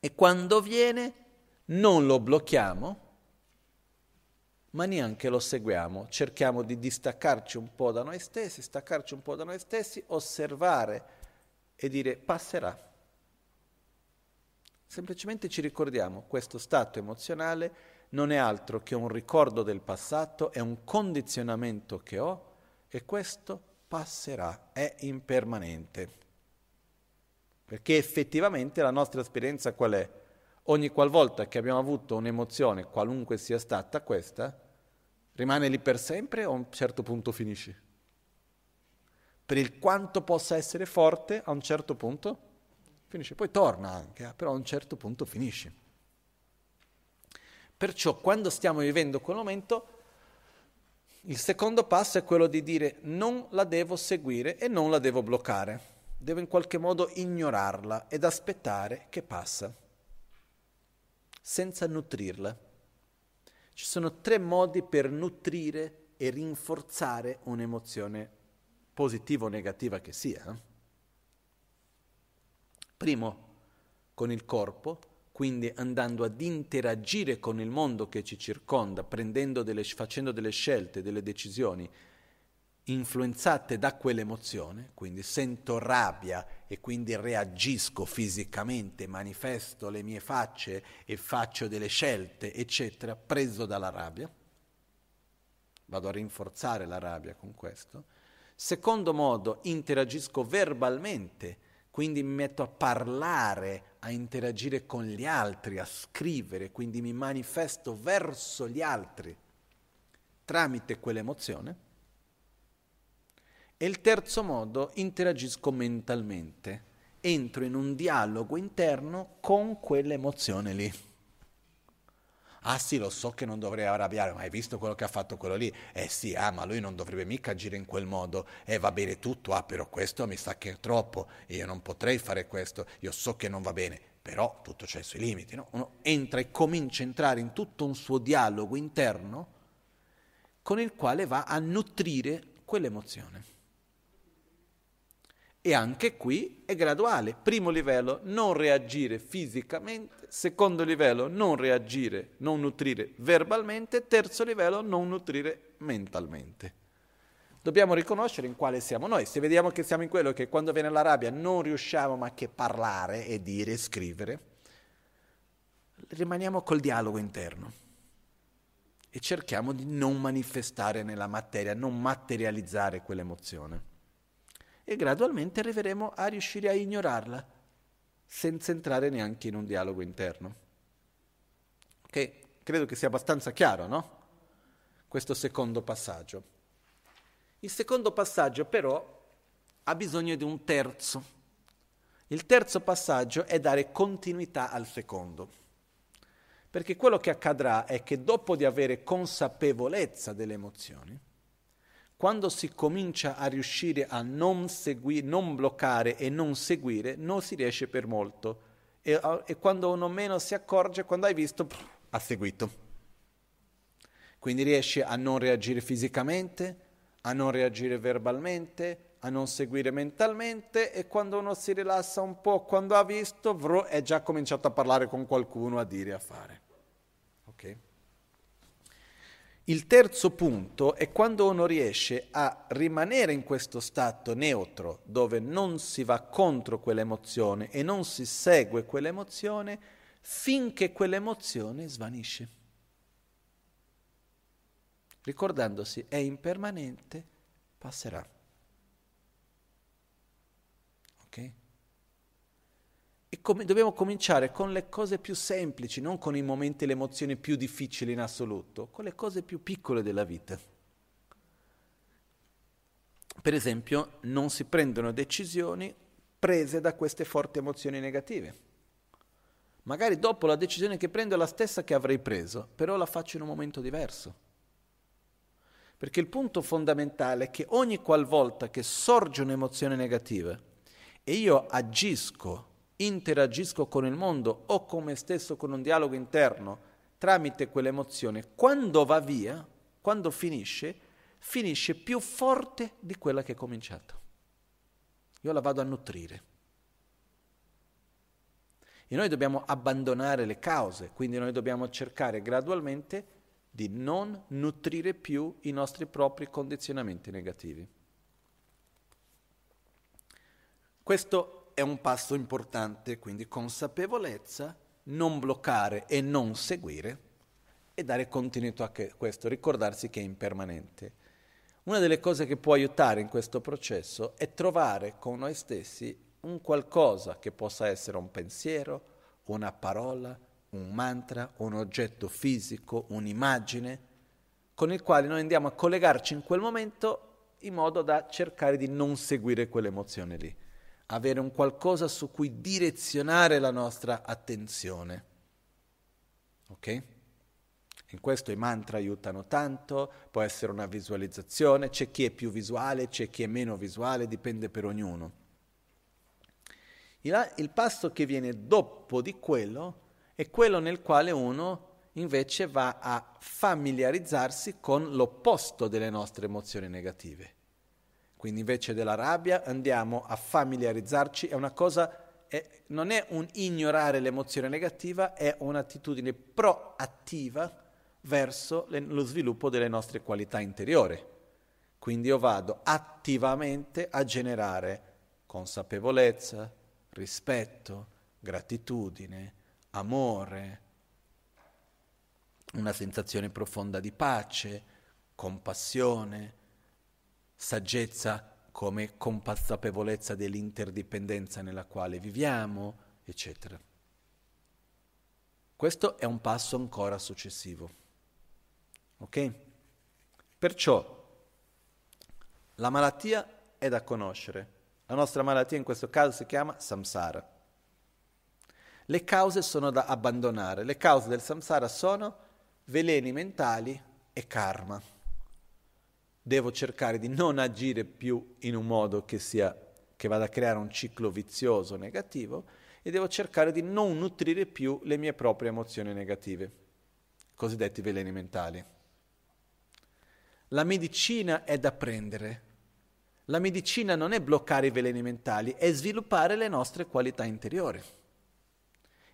A: e quando viene non lo blocchiamo, ma neanche lo seguiamo. Cerchiamo di distaccarci un po' da noi stessi, staccarci un po' da noi stessi, osservare e dire passerà. Semplicemente ci ricordiamo questo stato emozionale non è altro che un ricordo del passato, è un condizionamento che ho e questo passerà, è impermanente. Perché effettivamente la nostra esperienza qual è? Ogni qualvolta che abbiamo avuto un'emozione, qualunque sia stata questa, rimane lì per sempre o a un certo punto finisce? Per il quanto possa essere forte, a un certo punto finisce. Poi torna anche, eh, però a un certo punto finisce. Perciò quando stiamo vivendo quel momento, il secondo passo è quello di dire non la devo seguire e non la devo bloccare, devo in qualche modo ignorarla ed aspettare che passa, senza nutrirla. Ci sono tre modi per nutrire e rinforzare un'emozione positiva o negativa che sia. Primo, con il corpo, quindi andando ad interagire con il mondo che ci circonda, delle, facendo delle scelte, delle decisioni influenzate da quell'emozione, quindi sento rabbia e quindi reagisco fisicamente, manifesto le mie facce e faccio delle scelte, eccetera, preso dalla rabbia. Vado a rinforzare la rabbia con questo. Secondo modo, interagisco verbalmente quindi mi metto a parlare, a interagire con gli altri, a scrivere, quindi mi manifesto verso gli altri tramite quell'emozione. E il terzo modo, interagisco mentalmente, entro in un dialogo interno con quell'emozione lì. Ah sì, lo so che non dovrei arrabbiare, ma hai visto quello che ha fatto quello lì? Eh sì, ah, ma lui non dovrebbe mica agire in quel modo. Eh va bene tutto, ah, però questo mi sa che è troppo, io non potrei fare questo, io so che non va bene, però tutto c'è i suoi limiti, no? Uno entra e comincia a entrare in tutto un suo dialogo interno con il quale va a nutrire quell'emozione. E anche qui è graduale. Primo livello, non reagire fisicamente. Secondo livello, non reagire, non nutrire verbalmente. Terzo livello, non nutrire mentalmente. Dobbiamo riconoscere in quale siamo noi. Se vediamo che siamo in quello che quando viene la rabbia non riusciamo ma che parlare e dire e scrivere, rimaniamo col dialogo interno e cerchiamo di non manifestare nella materia, non materializzare quell'emozione e gradualmente arriveremo a riuscire a ignorarla senza entrare neanche in un dialogo interno. Ok? Credo che sia abbastanza chiaro, no? Questo secondo passaggio. Il secondo passaggio però ha bisogno di un terzo. Il terzo passaggio è dare continuità al secondo. Perché quello che accadrà è che dopo di avere consapevolezza delle emozioni, quando si comincia a riuscire a non, segui- non bloccare e non seguire, non si riesce per molto. E, e quando uno meno si accorge, quando hai visto, pff, ha seguito. Quindi riesce a non reagire fisicamente, a non reagire verbalmente, a non seguire mentalmente e quando uno si rilassa un po', quando ha visto, è già cominciato a parlare con qualcuno, a dire, a fare. Okay? Il terzo punto è quando uno riesce a rimanere in questo stato neutro, dove non si va contro quell'emozione e non si segue quell'emozione finché quell'emozione svanisce. Ricordandosi è impermanente, passerà. Ok? E come, dobbiamo cominciare con le cose più semplici, non con i momenti e le emozioni più difficili in assoluto, con le cose più piccole della vita. Per esempio, non si prendono decisioni prese da queste forti emozioni negative. Magari dopo la decisione che prendo è la stessa che avrei preso, però la faccio in un momento diverso. Perché il punto fondamentale è che ogni qualvolta che sorge un'emozione negativa e io agisco interagisco con il mondo o con me stesso con un dialogo interno tramite quell'emozione, quando va via, quando finisce, finisce più forte di quella che è cominciata. Io la vado a nutrire. E noi dobbiamo abbandonare le cause, quindi noi dobbiamo cercare gradualmente di non nutrire più i nostri propri condizionamenti negativi. Questo è un passo importante, quindi consapevolezza, non bloccare e non seguire e dare continuità a questo, ricordarsi che è impermanente. Una delle cose che può aiutare in questo processo è trovare con noi stessi un qualcosa che possa essere un pensiero, una parola, un mantra, un oggetto fisico, un'immagine, con il quale noi andiamo a collegarci in quel momento in modo da cercare di non seguire quell'emozione lì avere un qualcosa su cui direzionare la nostra attenzione. Ok? In questo i mantra aiutano tanto, può essere una visualizzazione, c'è chi è più visuale, c'è chi è meno visuale, dipende per ognuno. Il, il passo che viene dopo di quello è quello nel quale uno invece va a familiarizzarsi con l'opposto delle nostre emozioni negative. Quindi invece della rabbia andiamo a familiarizzarci, è una cosa, è, non è un ignorare l'emozione negativa, è un'attitudine proattiva verso le, lo sviluppo delle nostre qualità interiori. Quindi io vado attivamente a generare consapevolezza, rispetto, gratitudine, amore, una sensazione profonda di pace, compassione, saggezza come consapevolezza dell'interdipendenza nella quale viviamo, eccetera. Questo è un passo ancora successivo. Ok? Perciò la malattia è da conoscere. La nostra malattia in questo caso si chiama samsara. Le cause sono da abbandonare. Le cause del samsara sono veleni mentali e karma devo cercare di non agire più in un modo che, sia, che vada a creare un ciclo vizioso negativo e devo cercare di non nutrire più le mie proprie emozioni negative, cosiddetti veleni mentali. La medicina è da prendere. La medicina non è bloccare i veleni mentali, è sviluppare le nostre qualità interiori.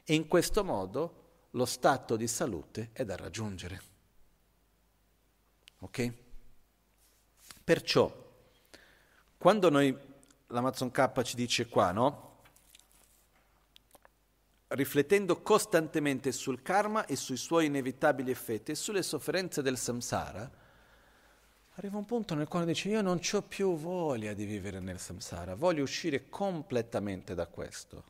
A: E in questo modo lo stato di salute è da raggiungere. Ok? Perciò, quando noi, l'Amazon K ci dice qua, no? Riflettendo costantemente sul karma e sui suoi inevitabili effetti e sulle sofferenze del samsara, Arriva un punto nel quale dice io non ho più voglia di vivere nel samsara, voglio uscire completamente da questo.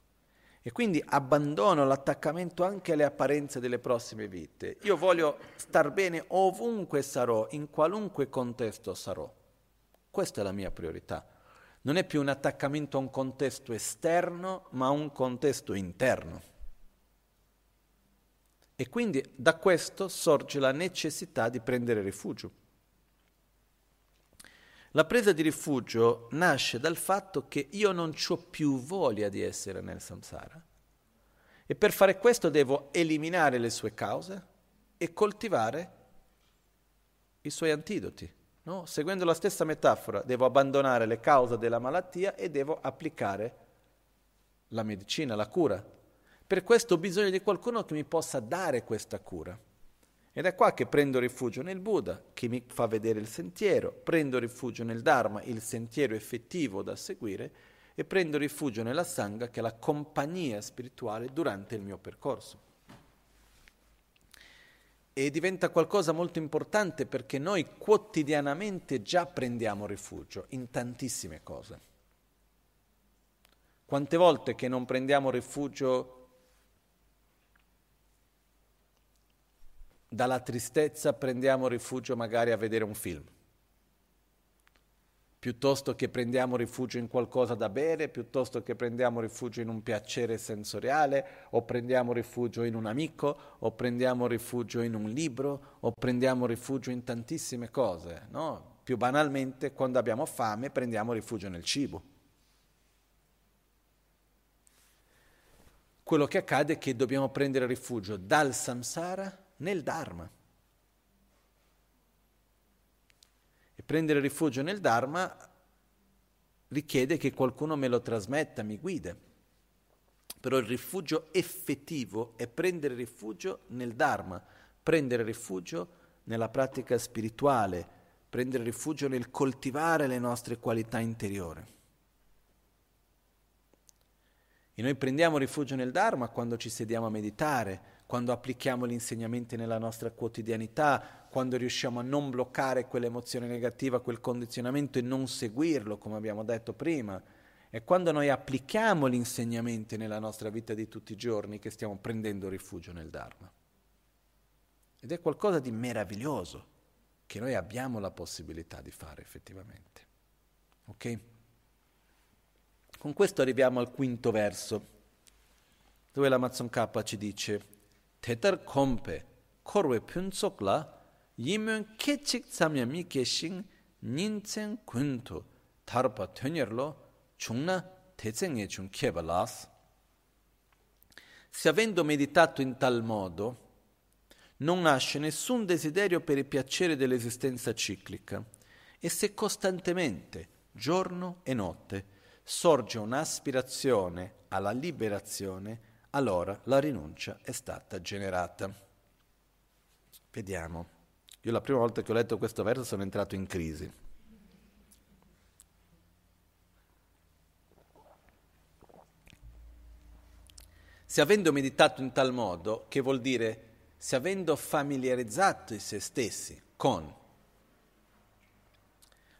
A: E quindi abbandono l'attaccamento anche alle apparenze delle prossime vite. Io voglio star bene ovunque sarò, in qualunque contesto sarò. Questa è la mia priorità. Non è più un attaccamento a un contesto esterno, ma a un contesto interno. E quindi da questo sorge la necessità di prendere rifugio. La presa di rifugio nasce dal fatto che io non ho più voglia di essere nel samsara e per fare questo devo eliminare le sue cause e coltivare i suoi antidoti. No? Seguendo la stessa metafora, devo abbandonare le cause della malattia e devo applicare la medicina, la cura. Per questo ho bisogno di qualcuno che mi possa dare questa cura. Ed è qua che prendo rifugio nel Buddha, che mi fa vedere il sentiero, prendo rifugio nel Dharma, il sentiero effettivo da seguire, e prendo rifugio nella Sangha, che è la compagnia spirituale durante il mio percorso. E diventa qualcosa molto importante perché noi quotidianamente già prendiamo rifugio in tantissime cose. Quante volte che non prendiamo rifugio dalla tristezza prendiamo rifugio magari a vedere un film, piuttosto che prendiamo rifugio in qualcosa da bere, piuttosto che prendiamo rifugio in un piacere sensoriale, o prendiamo rifugio in un amico, o prendiamo rifugio in un libro, o prendiamo rifugio in tantissime cose. No? Più banalmente, quando abbiamo fame, prendiamo rifugio nel cibo. Quello che accade è che dobbiamo prendere rifugio dal samsara nel Dharma. E prendere rifugio nel Dharma richiede che qualcuno me lo trasmetta, mi guida. Però il rifugio effettivo è prendere rifugio nel Dharma, prendere rifugio nella pratica spirituale, prendere rifugio nel coltivare le nostre qualità interiori. E noi prendiamo rifugio nel Dharma quando ci sediamo a meditare, quando applichiamo gli insegnamenti nella nostra quotidianità, quando riusciamo a non bloccare quell'emozione negativa, quel condizionamento e non seguirlo, come abbiamo detto prima. È quando noi applichiamo gli insegnamenti nella nostra vita di tutti i giorni che stiamo prendendo rifugio nel Dharma. Ed è qualcosa di meraviglioso che noi abbiamo la possibilità di fare effettivamente. Ok? Con questo arriviamo al quinto verso, dove l'Amazon K ci dice 대달 콤페 코르웨 푼속라 이면 케칙 삼염이 계신 닌첸 군투 다르파 테녀로 중나 대생에 중 케발라스 Se avendo meditato in tal modo non nasce nessun desiderio per il piacere dell'esistenza ciclica e se costantemente, giorno e notte, sorge un'aspirazione alla liberazione, allora la rinuncia è stata generata. Vediamo. Io la prima volta che ho letto questo verso sono entrato in crisi. Se avendo meditato in tal modo, che vuol dire se avendo familiarizzato se stessi con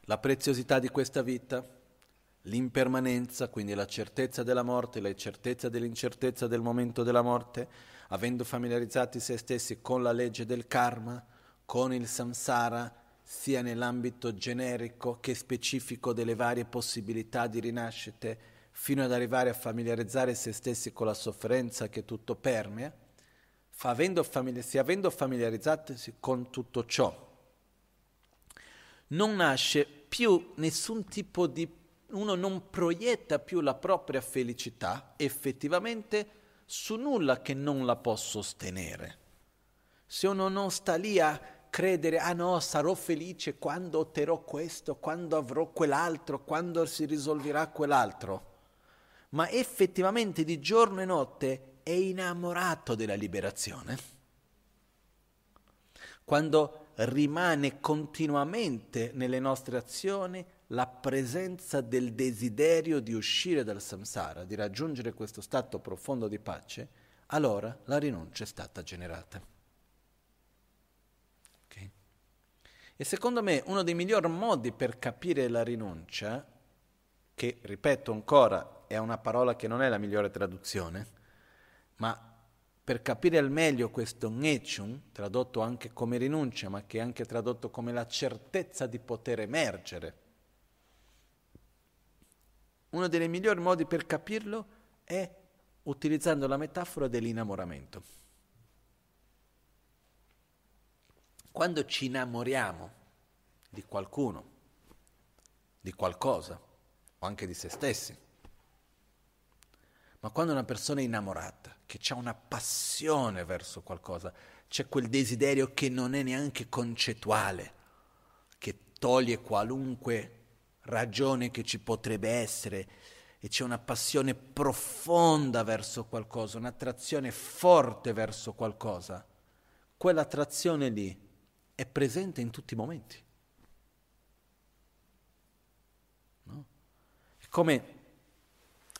A: la preziosità di questa vita, l'impermanenza, quindi la certezza della morte, la certezza dell'incertezza del momento della morte, avendo familiarizzati se stessi con la legge del karma, con il samsara, sia nell'ambito generico che specifico delle varie possibilità di rinascite, fino ad arrivare a familiarizzare se stessi con la sofferenza che tutto permea, avendo famili- se avendo familiarizzatisi con tutto ciò, non nasce più nessun tipo di uno non proietta più la propria felicità effettivamente su nulla che non la può sostenere. Se uno non sta lì a credere, ah no, sarò felice quando otterrò questo, quando avrò quell'altro, quando si risolverà quell'altro, ma effettivamente di giorno e notte è innamorato della liberazione, quando rimane continuamente nelle nostre azioni la presenza del desiderio di uscire dal samsara, di raggiungere questo stato profondo di pace, allora la rinuncia è stata generata. Okay? E secondo me uno dei migliori modi per capire la rinuncia, che ripeto ancora è una parola che non è la migliore traduzione, ma per capire al meglio questo nechun, tradotto anche come rinuncia, ma che è anche tradotto come la certezza di poter emergere, uno dei migliori modi per capirlo è utilizzando la metafora dell'innamoramento. Quando ci innamoriamo di qualcuno, di qualcosa, o anche di se stessi, ma quando una persona è innamorata, che ha una passione verso qualcosa, c'è quel desiderio che non è neanche concettuale, che toglie qualunque ragione che ci potrebbe essere e c'è una passione profonda verso qualcosa, un'attrazione forte verso qualcosa, quell'attrazione lì è presente in tutti i momenti. No? È come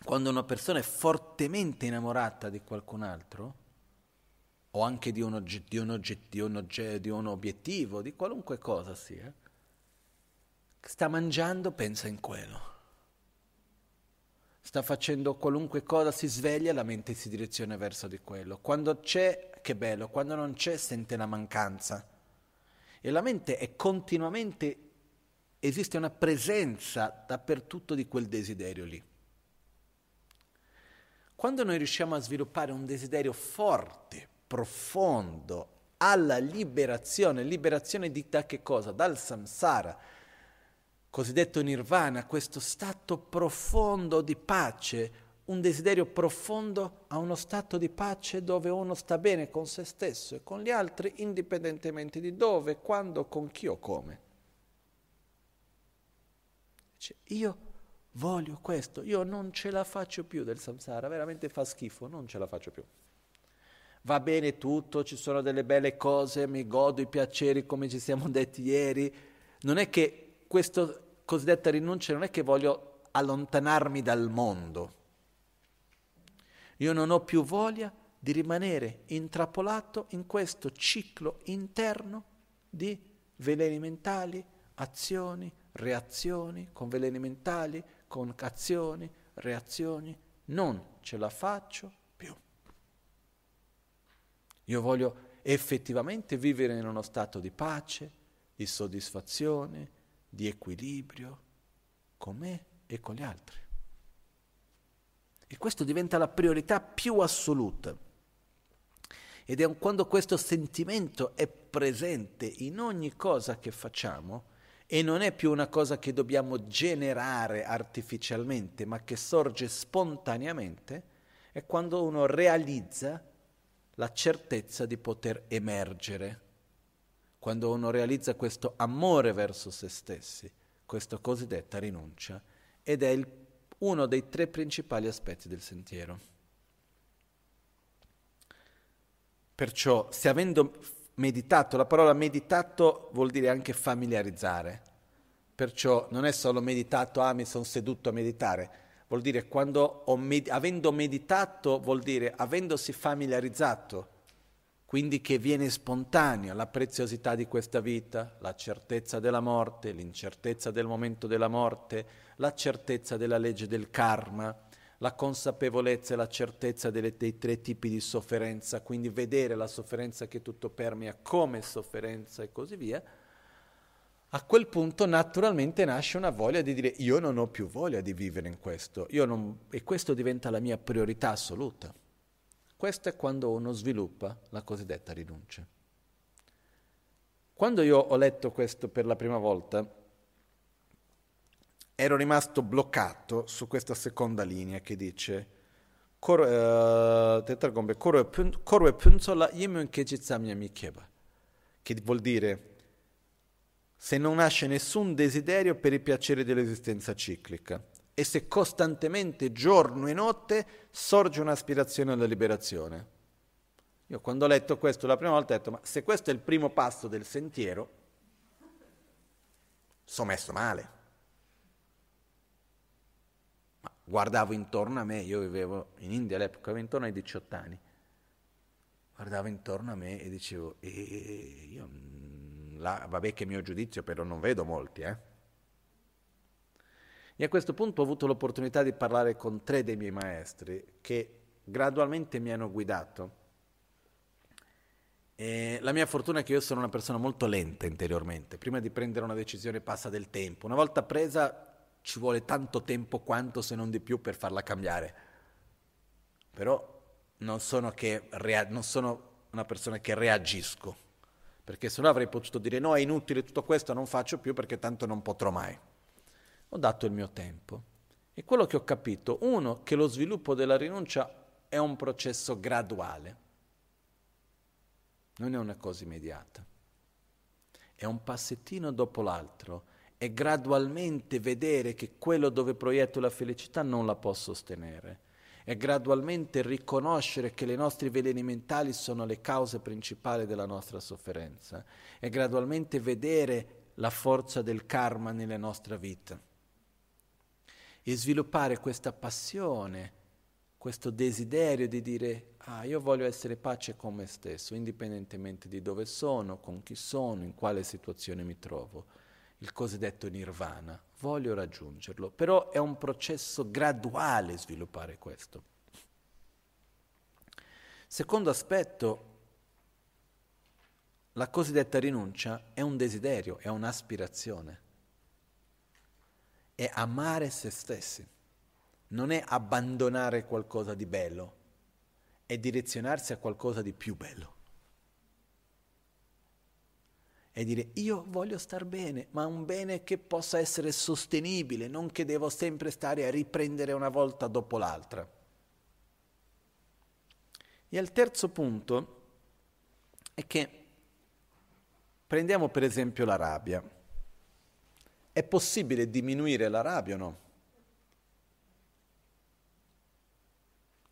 A: quando una persona è fortemente innamorata di qualcun altro, o anche di un, ogget- di un, ogget- di un, ogget- di un obiettivo, di qualunque cosa sia, sta mangiando, pensa in quello. Sta facendo qualunque cosa, si sveglia, la mente si direziona verso di quello. Quando c'è, che bello, quando non c'è, sente la mancanza. E la mente è continuamente, esiste una presenza dappertutto di quel desiderio lì. Quando noi riusciamo a sviluppare un desiderio forte, profondo, alla liberazione, liberazione di da che cosa? Dal samsara, cosiddetto nirvana, questo stato profondo di pace, un desiderio profondo a uno stato di pace dove uno sta bene con se stesso e con gli altri, indipendentemente di dove, quando, con chi o come. Dice, io voglio questo, io non ce la faccio più del samsara, veramente fa schifo, non ce la faccio più. Va bene tutto, ci sono delle belle cose, mi godo i piaceri come ci siamo detti ieri, non è che questo cosiddetta rinuncia non è che voglio allontanarmi dal mondo. Io non ho più voglia di rimanere intrappolato in questo ciclo interno di veleni mentali, azioni, reazioni, con veleni mentali, con azioni, reazioni. Non ce la faccio più. Io voglio effettivamente vivere in uno stato di pace, di soddisfazione, di equilibrio con me e con gli altri. E questo diventa la priorità più assoluta. Ed è quando questo sentimento è presente in ogni cosa che facciamo e non è più una cosa che dobbiamo generare artificialmente, ma che sorge spontaneamente, è quando uno realizza la certezza di poter emergere quando uno realizza questo amore verso se stessi, questa cosiddetta rinuncia, ed è il, uno dei tre principali aspetti del sentiero. Perciò, se avendo meditato, la parola meditato vuol dire anche familiarizzare, perciò non è solo meditato, ah mi sono seduto a meditare, vuol dire quando med- avendo meditato vuol dire avendosi familiarizzato quindi che viene spontanea la preziosità di questa vita, la certezza della morte, l'incertezza del momento della morte, la certezza della legge del karma, la consapevolezza e la certezza delle, dei tre tipi di sofferenza, quindi vedere la sofferenza che tutto permea come sofferenza e così via, a quel punto naturalmente nasce una voglia di dire io non ho più voglia di vivere in questo, non, e questo diventa la mia priorità assoluta. Questo è quando uno sviluppa la cosiddetta rinuncia. Quando io ho letto questo per la prima volta, ero rimasto bloccato su questa seconda linea che dice Kejitsam che vuol dire se non nasce nessun desiderio per i piaceri dell'esistenza ciclica e se costantemente, giorno e notte, sorge un'aspirazione alla liberazione. Io quando ho letto questo la prima volta ho detto, ma se questo è il primo passo del sentiero, sono messo male. Ma guardavo intorno a me, io vivevo in India all'epoca, avevo intorno ai 18 anni, guardavo intorno a me e dicevo, e io là, vabbè che mio giudizio però non vedo molti, eh. E a questo punto ho avuto l'opportunità di parlare con tre dei miei maestri che gradualmente mi hanno guidato. E la mia fortuna è che io sono una persona molto lenta interiormente. Prima di prendere una decisione passa del tempo. Una volta presa ci vuole tanto tempo quanto se non di più per farla cambiare. Però non sono, rea- non sono una persona che reagisco, perché se no avrei potuto dire no, è inutile tutto questo, non faccio più perché tanto non potrò mai. Ho dato il mio tempo. E quello che ho capito, uno, che lo sviluppo della rinuncia è un processo graduale, non è una cosa immediata, è un passettino dopo l'altro. E gradualmente vedere che quello dove proietto la felicità non la posso sostenere. E gradualmente riconoscere che le nostre veleni mentali sono le cause principali della nostra sofferenza. E gradualmente vedere la forza del karma nella nostra vita e sviluppare questa passione, questo desiderio di dire ah io voglio essere pace con me stesso, indipendentemente di dove sono, con chi sono, in quale situazione mi trovo. Il cosiddetto nirvana, voglio raggiungerlo, però è un processo graduale sviluppare questo. Secondo aspetto, la cosiddetta rinuncia è un desiderio, è un'aspirazione, è amare se stessi, non è abbandonare qualcosa di bello, è direzionarsi a qualcosa di più bello e dire io voglio star bene, ma un bene che possa essere sostenibile, non che devo sempre stare a riprendere una volta dopo l'altra. E il terzo punto è che prendiamo per esempio la rabbia. È possibile diminuire la rabbia o no?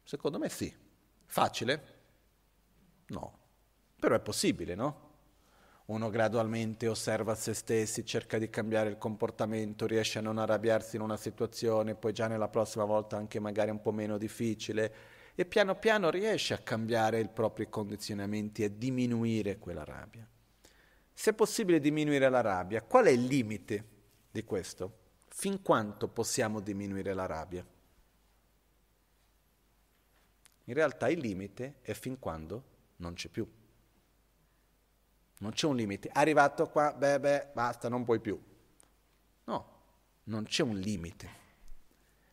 A: Secondo me sì. Facile? No. Però è possibile, no? uno gradualmente osserva se stessi, cerca di cambiare il comportamento, riesce a non arrabbiarsi in una situazione, poi già nella prossima volta anche magari un po' meno difficile e piano piano riesce a cambiare i propri condizionamenti e diminuire quella rabbia. Se è possibile diminuire la rabbia, qual è il limite di questo? Fin quanto possiamo diminuire la rabbia? In realtà il limite è fin quando non c'è più. Non c'è un limite. Arrivato qua, beh, beh, basta, non puoi più. No, non c'è un limite.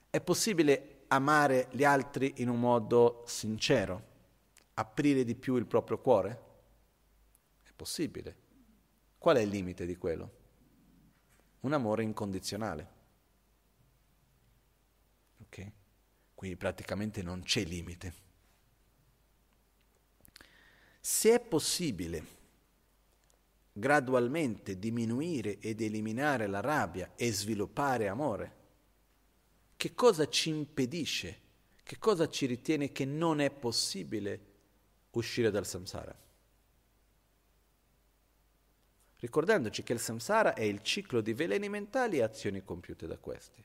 A: È possibile amare gli altri in un modo sincero, aprire di più il proprio cuore? È possibile. Qual è il limite di quello? Un amore incondizionale. Ok? Quindi praticamente non c'è limite. Se è possibile gradualmente diminuire ed eliminare la rabbia e sviluppare amore? Che cosa ci impedisce? Che cosa ci ritiene che non è possibile uscire dal samsara? Ricordandoci che il samsara è il ciclo di veleni mentali e azioni compiute da questi.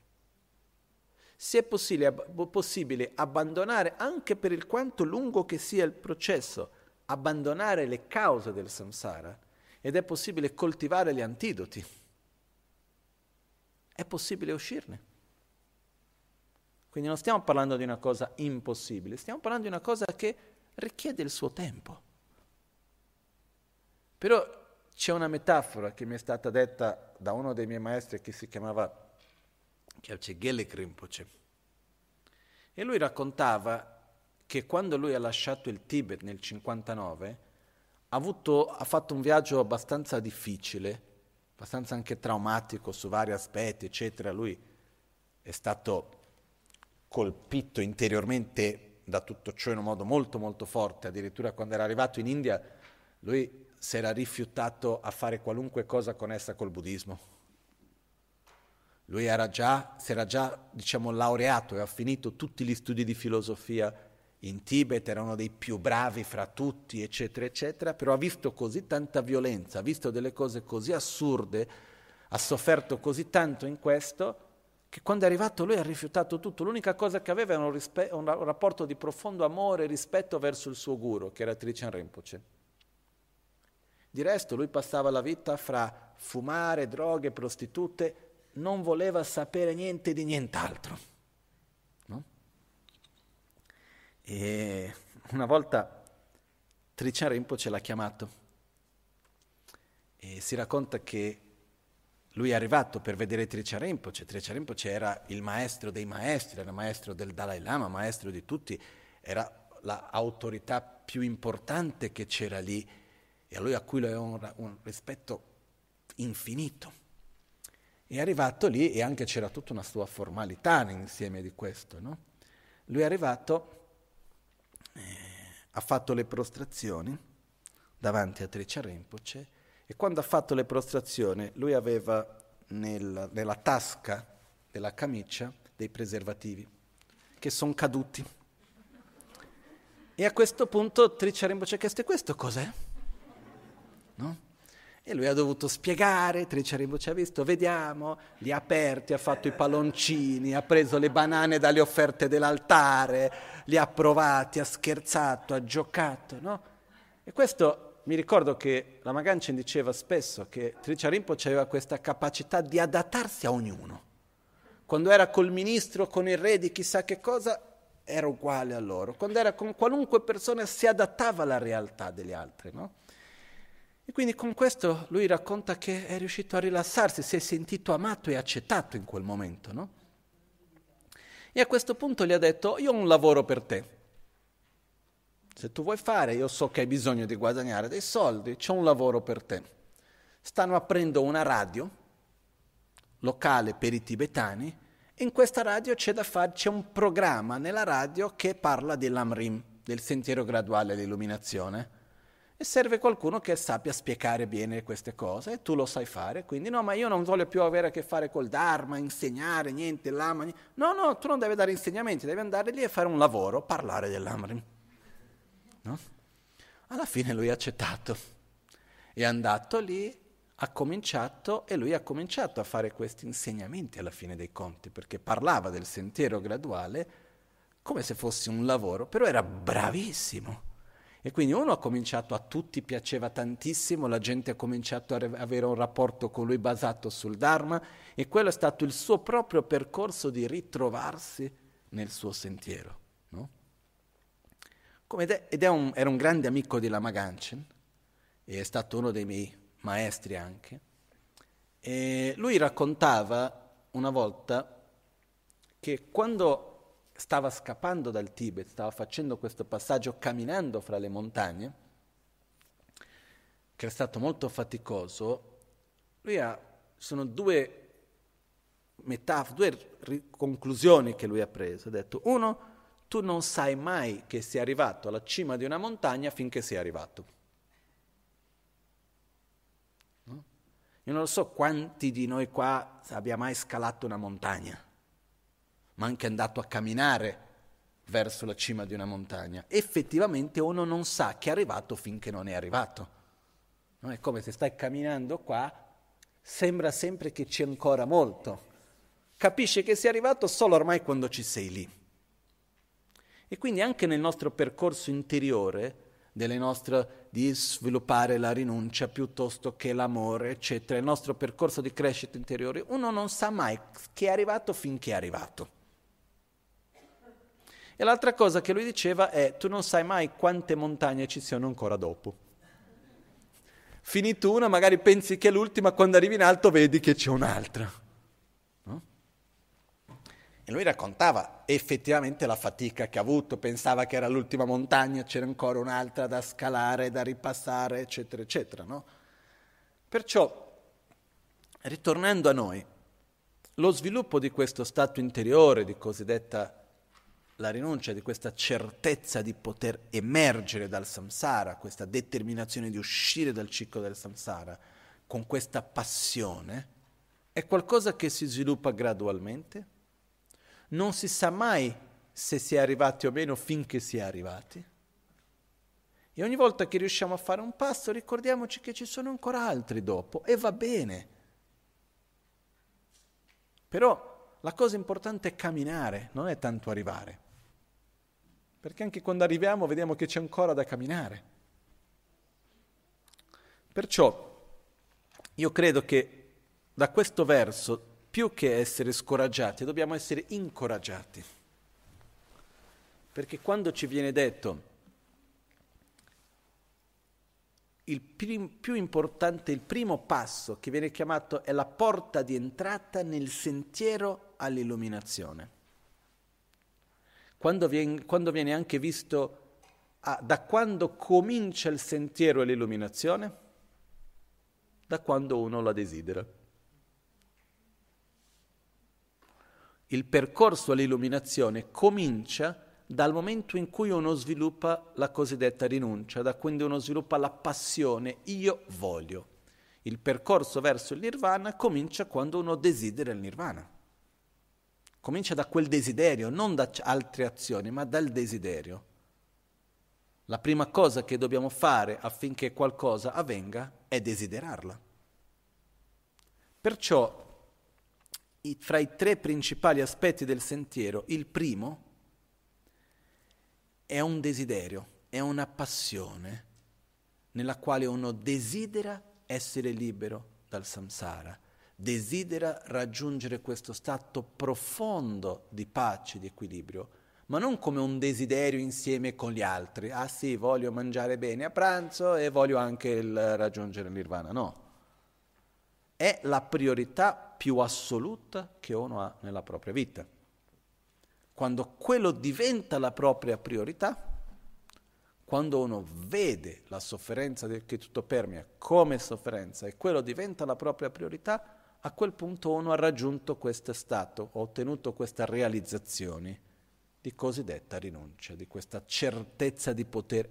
A: Se è possibile, possibile abbandonare, anche per il quanto lungo che sia il processo, abbandonare le cause del samsara, ed è possibile coltivare gli antidoti. È possibile uscirne. Quindi non stiamo parlando di una cosa impossibile, stiamo parlando di una cosa che richiede il suo tempo. Però c'è una metafora che mi è stata detta da uno dei miei maestri che si chiamava Kyalche Gelik Rinpoche. E lui raccontava che quando lui ha lasciato il Tibet nel 59, ha, avuto, ha fatto un viaggio abbastanza difficile, abbastanza anche traumatico su vari aspetti, eccetera. Lui è stato colpito interiormente da tutto ciò in un modo molto molto forte, addirittura quando era arrivato in India lui si era rifiutato a fare qualunque cosa connessa col buddismo. Lui era già, si era già diciamo, laureato e ha finito tutti gli studi di filosofia in Tibet era uno dei più bravi fra tutti, eccetera, eccetera, però ha visto così tanta violenza, ha visto delle cose così assurde, ha sofferto così tanto in questo, che quando è arrivato lui ha rifiutato tutto. L'unica cosa che aveva era un, rispe- un rapporto di profondo amore e rispetto verso il suo guru, che era Trichan Rinpoche. Di resto lui passava la vita fra fumare, droghe, prostitute, non voleva sapere niente di nient'altro. No? E una volta Trichan Rinpoche l'ha chiamato e si racconta che lui è arrivato per vedere Trichan Rinpoche. Trichan Rinpoche era il maestro dei maestri, era maestro del Dalai Lama, maestro di tutti, era l'autorità più importante che c'era lì e a lui a cui lui aveva un, un rispetto infinito. È arrivato lì e anche c'era tutta una sua formalità insieme di questo. No? Lui è arrivato, eh, ha fatto le prostrazioni davanti a Tricia Rinpoche e quando ha fatto le prostrazioni lui aveva nel, nella tasca della camicia dei preservativi che sono caduti. E a questo punto Tricia Rinpoche ha chiesto, questo cos'è? No? E lui ha dovuto spiegare, Triciaribu ci ha visto, vediamo, li ha aperti, ha fatto i palloncini, ha preso le banane dalle offerte dell'altare, li ha provati, ha scherzato, ha giocato, no? E questo mi ricordo che la Magancin diceva spesso che Triciarimpo aveva questa capacità di adattarsi a ognuno. Quando era col ministro, con il re di chissà che cosa, era uguale a loro. Quando era con qualunque persona si adattava alla realtà degli altri, no? E quindi con questo lui racconta che è riuscito a rilassarsi, si è sentito amato e accettato in quel momento, no? E a questo punto gli ha detto, io ho un lavoro per te. Se tu vuoi fare, io so che hai bisogno di guadagnare dei soldi, c'è un lavoro per te. Stanno aprendo una radio locale per i tibetani e in questa radio c'è da fare, c'è un programma nella radio che parla dell'Amrim, del sentiero graduale dell'illuminazione e serve qualcuno che sappia spiegare bene queste cose e tu lo sai fare, quindi no, ma io non voglio più avere a che fare col Dharma, insegnare niente, l'Ama, no, no, tu non devi dare insegnamenti, devi andare lì e fare un lavoro, parlare dell'Amrim. No? Alla fine lui ha accettato, è andato lì, ha cominciato e lui ha cominciato a fare questi insegnamenti alla fine dei conti, perché parlava del sentiero graduale come se fosse un lavoro, però era bravissimo e quindi uno ha cominciato, a tutti piaceva tantissimo, la gente ha cominciato a avere un rapporto con lui basato sul Dharma e quello è stato il suo proprio percorso di ritrovarsi nel suo sentiero. No? ed è un, era un grande amico di Lama Ganchen e è stato uno dei miei maestri anche. E lui raccontava una volta che quando stava scappando dal Tibet, stava facendo questo passaggio camminando fra le montagne, che è stato molto faticoso, lui ha, sono due metafore, due ri- conclusioni che lui ha preso. Ha detto, uno, tu non sai mai che sei arrivato alla cima di una montagna finché sei arrivato. No? Io non lo so quanti di noi qua abbia mai scalato una montagna ma anche andato a camminare verso la cima di una montagna. Effettivamente uno non sa che è arrivato finché non è arrivato. No? È come se stai camminando qua, sembra sempre che c'è ancora molto. Capisci che sei arrivato solo ormai quando ci sei lì. E quindi anche nel nostro percorso interiore, nostre, di sviluppare la rinuncia piuttosto che l'amore, eccetera, il nostro percorso di crescita interiore, uno non sa mai che è arrivato finché è arrivato. E l'altra cosa che lui diceva è, tu non sai mai quante montagne ci siano ancora dopo. Finito una, magari pensi che è l'ultima, quando arrivi in alto vedi che c'è un'altra. No? E lui raccontava effettivamente la fatica che ha avuto, pensava che era l'ultima montagna, c'era ancora un'altra da scalare, da ripassare, eccetera, eccetera. No? Perciò, ritornando a noi, lo sviluppo di questo stato interiore, di cosiddetta la rinuncia di questa certezza di poter emergere dal samsara, questa determinazione di uscire dal ciclo del samsara, con questa passione, è qualcosa che si sviluppa gradualmente. Non si sa mai se si è arrivati o meno finché si è arrivati. E ogni volta che riusciamo a fare un passo ricordiamoci che ci sono ancora altri dopo e va bene. Però la cosa importante è camminare, non è tanto arrivare perché anche quando arriviamo vediamo che c'è ancora da camminare. Perciò io credo che da questo verso, più che essere scoraggiati, dobbiamo essere incoraggiati. Perché quando ci viene detto il prim- più importante, il primo passo che viene chiamato è la porta di entrata nel sentiero all'illuminazione. Quando viene, quando viene anche visto ah, da quando comincia il sentiero all'illuminazione? Da quando uno la desidera. Il percorso all'illuminazione comincia dal momento in cui uno sviluppa la cosiddetta rinuncia, da quando uno sviluppa la passione io voglio. Il percorso verso il nirvana comincia quando uno desidera il nirvana. Comincia da quel desiderio, non da altre azioni, ma dal desiderio. La prima cosa che dobbiamo fare affinché qualcosa avvenga è desiderarla. Perciò, fra i tre principali aspetti del sentiero, il primo è un desiderio, è una passione nella quale uno desidera essere libero dal samsara, desidera raggiungere questo stato profondo di pace, di equilibrio, ma non come un desiderio insieme con gli altri. Ah sì, voglio mangiare bene a pranzo e voglio anche il raggiungere l'Irvana. No. È la priorità più assoluta che uno ha nella propria vita. Quando quello diventa la propria priorità, quando uno vede la sofferenza che tutto permea come sofferenza e quello diventa la propria priorità, a quel punto uno ha raggiunto questo stato, ha ottenuto questa realizzazione di cosiddetta rinuncia, di questa certezza di poter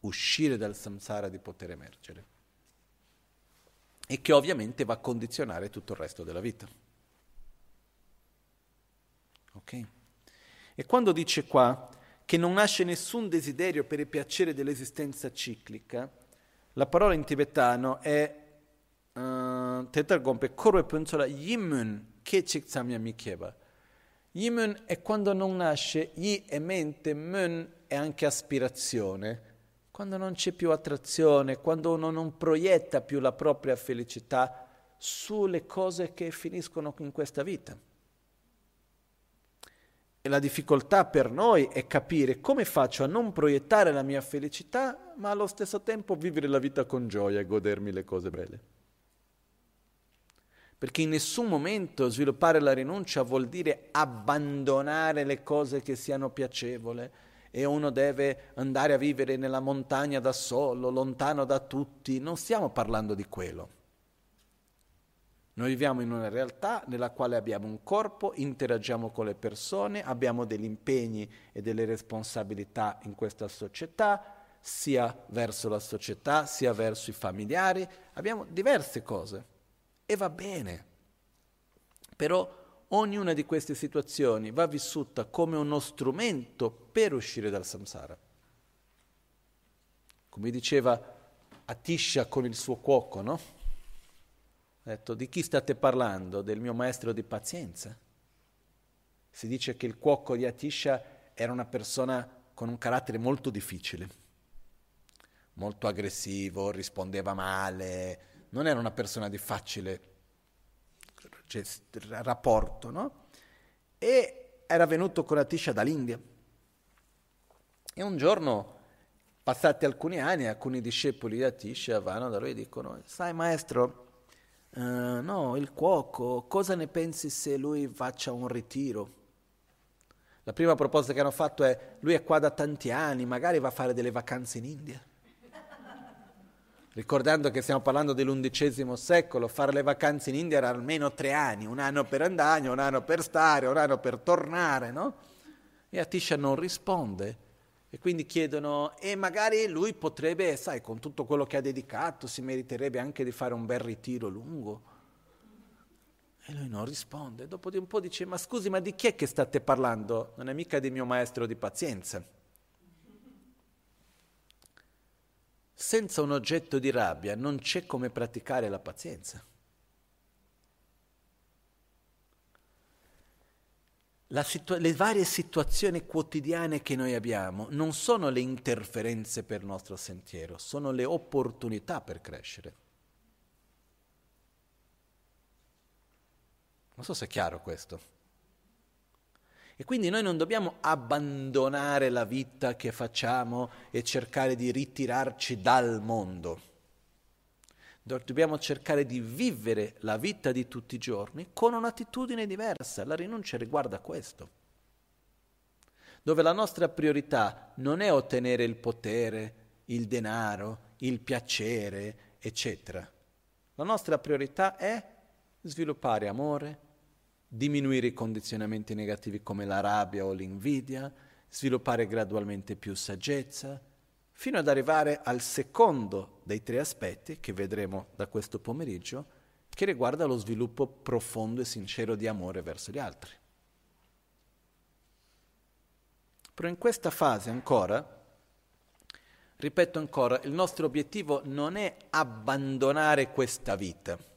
A: uscire dal samsara, di poter emergere. E che ovviamente va a condizionare tutto il resto della vita. Ok? E quando dice qua che non nasce nessun desiderio per il piacere dell'esistenza ciclica, la parola in tibetano è tetargompe korwe punzola yimun che chiksamya mikieba. Yimun è quando non nasce, yi è mente, mun è anche aspirazione. Quando non c'è più attrazione, quando uno non proietta più la propria felicità sulle cose che finiscono in questa vita. E la difficoltà per noi è capire come faccio a non proiettare la mia felicità, ma allo stesso tempo vivere la vita con gioia e godermi le cose belle. Perché in nessun momento sviluppare la rinuncia vuol dire abbandonare le cose che siano piacevoli e uno deve andare a vivere nella montagna da solo, lontano da tutti. Non stiamo parlando di quello. Noi viviamo in una realtà nella quale abbiamo un corpo, interagiamo con le persone, abbiamo degli impegni e delle responsabilità in questa società, sia verso la società, sia verso i familiari, abbiamo diverse cose e va bene. Però ognuna di queste situazioni va vissuta come uno strumento per uscire dal samsara. Come diceva Atisha con il suo cuoco, no? Ha detto, di chi state parlando? Del mio maestro di pazienza? Si dice che il cuoco di Atisha era una persona con un carattere molto difficile, molto aggressivo, rispondeva male, non era una persona di facile rapporto, no? E era venuto con Atisha dall'India. E un giorno, passati alcuni anni, alcuni discepoli di Atisha vanno da lui e dicono, sai maestro, Uh, no, il cuoco, cosa ne pensi se lui faccia un ritiro? La prima proposta che hanno fatto è, lui è qua da tanti anni, magari va a fare delle vacanze in India. Ricordando che stiamo parlando dell'undicesimo secolo, fare le vacanze in India era almeno tre anni, un anno per andare, un anno per stare, un anno per tornare, no? E Atisha non risponde e quindi chiedono, e magari lui potrebbe, sai, con tutto quello che ha dedicato, si meriterebbe anche di fare un bel ritiro lungo. E lui non risponde. Dopo di un po' dice, ma scusi, ma di chi è che state parlando? Non è mica di mio maestro di pazienza. Senza un oggetto di rabbia non c'è come praticare la pazienza. situa- le varie situazioni quotidiane che noi abbiamo non sono le interferenze per il nostro sentiero, sono le opportunità per crescere. Non so se è chiaro questo. E quindi noi non dobbiamo abbandonare la vita che facciamo e cercare di ritirarci dal mondo. Dobbiamo cercare di vivere la vita di tutti i giorni con un'attitudine diversa. La rinuncia riguarda questo. Dove la nostra priorità non è ottenere il potere, il denaro, il piacere, eccetera. La nostra priorità è sviluppare amore, diminuire i condizionamenti negativi come la rabbia o l'invidia, sviluppare gradualmente più saggezza, fino ad arrivare al secondo dei tre aspetti che vedremo da questo pomeriggio, che riguarda lo sviluppo profondo e sincero di amore verso gli altri. Però in questa fase ancora, ripeto ancora, il nostro obiettivo non è abbandonare questa vita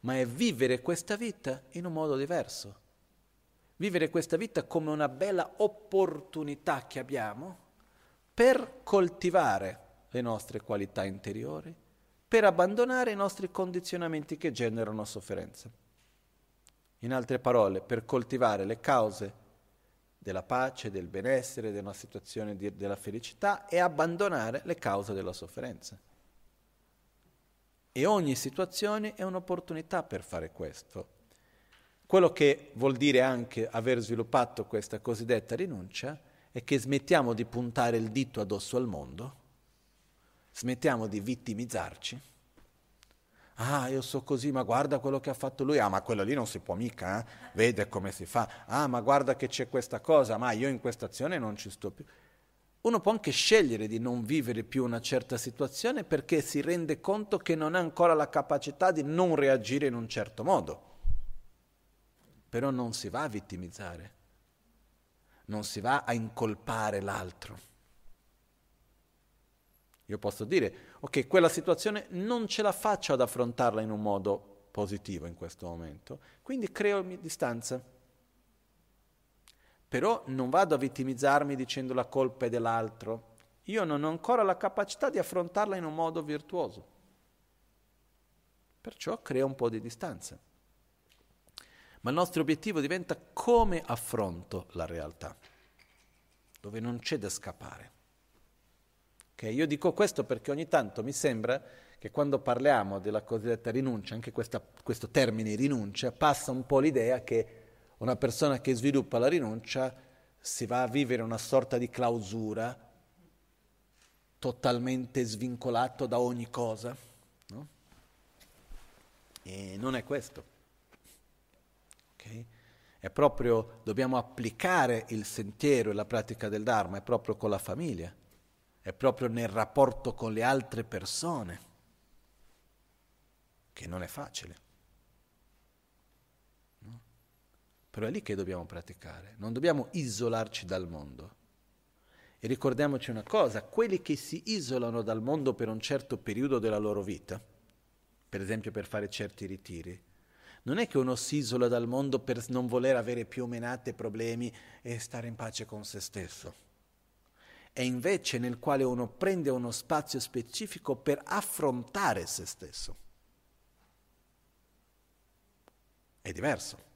A: ma è vivere questa vita in un modo diverso. Vivere questa vita come una bella opportunità che abbiamo per coltivare le nostre qualità interiori, per abbandonare i nostri condizionamenti che generano sofferenza. In altre parole, per coltivare le cause della pace, del benessere, della situazione di, della felicità e abbandonare le cause della sofferenza. E ogni situazione è un'opportunità per fare questo. Quello che vuol dire anche aver sviluppato questa cosiddetta rinuncia è che smettiamo di puntare il dito addosso al mondo, smettiamo di vittimizzarci. Ah, io so così, ma guarda quello che ha fatto lui. Ah, ma quello lì non si può mica, eh? vede come si fa. Ah, ma guarda che c'è questa cosa, ma io in questa azione non ci sto più. Uno può anche scegliere di non vivere più una certa situazione perché si rende conto che non ha ancora la capacità di non reagire in un certo modo. Però non si va a vittimizzare, non si va a incolpare l'altro. Io posso dire, ok, quella situazione non ce la faccio ad affrontarla in un modo positivo in questo momento, quindi creo distanza. Però non vado a vittimizzarmi dicendo la colpa è dell'altro. Io non ho ancora la capacità di affrontarla in un modo virtuoso. Perciò crea un po' di distanza. Ma il nostro obiettivo diventa come affronto la realtà, dove non c'è da scappare. Okay? Io dico questo perché ogni tanto mi sembra che quando parliamo della cosiddetta rinuncia, anche questa, questo termine rinuncia, passa un po' l'idea che una persona che sviluppa la rinuncia si va a vivere una sorta di clausura, totalmente svincolato da ogni cosa. No? E non è questo. Okay? È proprio, dobbiamo applicare il sentiero e la pratica del Dharma, è proprio con la famiglia, è proprio nel rapporto con le altre persone, che non è facile. Però è lì che dobbiamo praticare, non dobbiamo isolarci dal mondo. E ricordiamoci una cosa, quelli che si isolano dal mondo per un certo periodo della loro vita, per esempio per fare certi ritiri, non è che uno si isola dal mondo per non voler avere più menate problemi e stare in pace con se stesso. È invece nel quale uno prende uno spazio specifico per affrontare se stesso. È diverso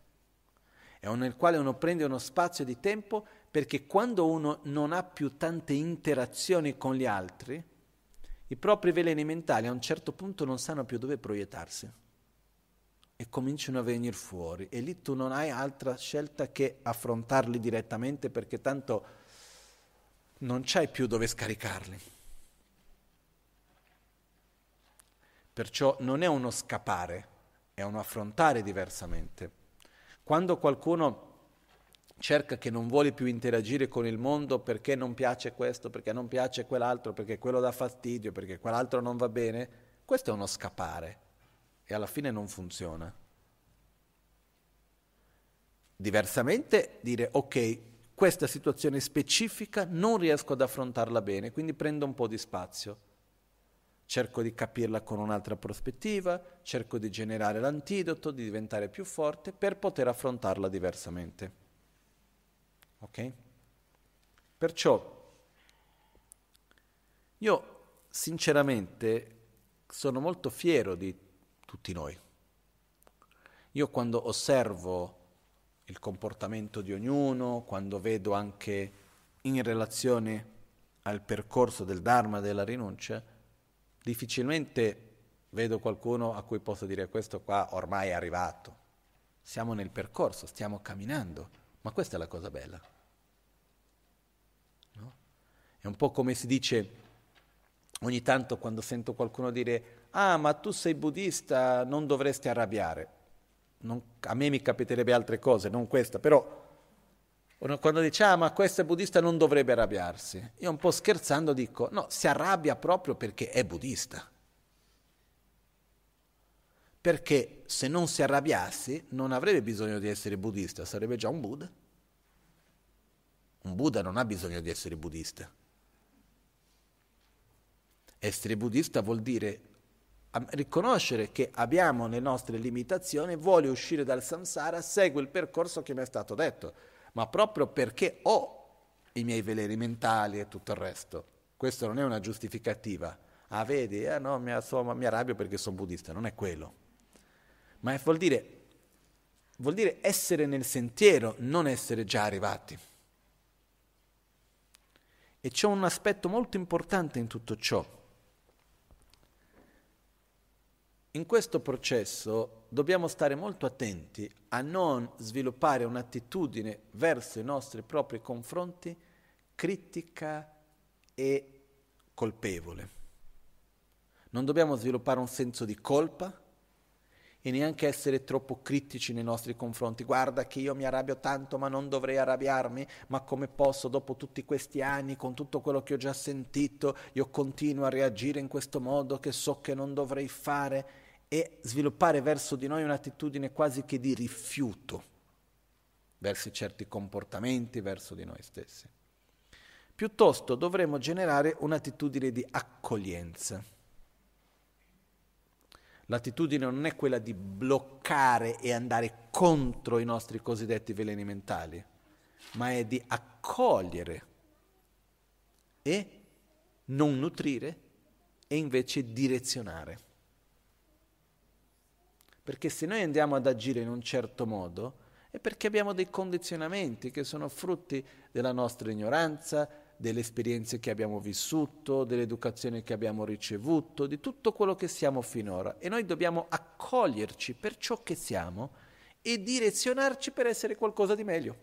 A: è nel quale uno prende uno spazio di tempo perché quando uno non ha più tante interazioni con gli altri, i propri veleni mentali a un certo punto non sanno più dove proiettarsi e cominciano a venire fuori e lì tu non hai altra scelta che affrontarli direttamente perché tanto non c'hai più dove scaricarli. Perciò non è uno scappare, è uno affrontare diversamente. Quando qualcuno cerca che non vuole più interagire con il mondo perché non piace questo, perché non piace quell'altro, perché quello dà fastidio, perché quell'altro non va bene, questo è uno scappare e alla fine non funziona. Diversamente dire ok, questa situazione specifica non riesco ad affrontarla bene, quindi prendo un po' di spazio. Cerco di capirla con un'altra prospettiva, cerco di generare l'antidoto, di diventare più forte per poter affrontarla diversamente. Ok? Perciò io sinceramente sono molto fiero di tutti noi. Io quando osservo il comportamento di ognuno, quando vedo anche in relazione al percorso del Dharma della rinuncia, difficilmente vedo qualcuno a cui posso dire questo qua ormai è arrivato. Siamo nel percorso, stiamo camminando, ma questa è la cosa bella. No? È un po' come si dice ogni tanto quando sento qualcuno dire ah ma tu sei buddista, non dovresti arrabbiare. Non, a me mi capiterebbe altre cose, non questa, però quando dice, ah, ma questo è buddista non dovrebbe arrabbiarsi, io un po' scherzando dico, no, si arrabbia proprio perché è buddista. Perché se non si arrabbiassi non avrebbe bisogno di essere buddista, sarebbe già un Buddha. Un Buddha non ha bisogno di essere buddista. Essere buddista vuol dire riconoscere che abbiamo le nostre limitazioni, vuole uscire dal samsara, segue il percorso che mi è stato detto ma proprio perché ho i miei veleni mentali e tutto il resto. Questo non è una giustificativa. Ah, vedi, eh, no, mi, insomma, mi arrabbio perché sono buddista, non è quello. Ma vuol, dire, vuol dire essere nel sentiero, non essere già arrivati. E c'è un aspetto molto importante in tutto ciò. In questo processo dobbiamo stare molto attenti a non sviluppare un'attitudine verso i nostri propri confronti critica e colpevole. Non dobbiamo sviluppare un senso di colpa e neanche essere troppo critici nei nostri confronti. Guarda che io mi arrabbio tanto, ma non dovrei arrabbiarmi, ma come posso dopo tutti questi anni, con tutto quello che ho già sentito, io continuo a reagire in questo modo che so che non dovrei fare e sviluppare verso di noi un'attitudine quasi che di rifiuto verso certi comportamenti, verso di noi stessi. Piuttosto dovremmo generare un'attitudine di accoglienza. L'attitudine non è quella di bloccare e andare contro i nostri cosiddetti veleni mentali, ma è di accogliere e non nutrire e invece direzionare. Perché se noi andiamo ad agire in un certo modo è perché abbiamo dei condizionamenti che sono frutti della nostra ignoranza, delle esperienze che abbiamo vissuto, dell'educazione che abbiamo ricevuto, di tutto quello che siamo finora. E noi dobbiamo accoglierci per ciò che siamo e direzionarci per essere qualcosa di meglio.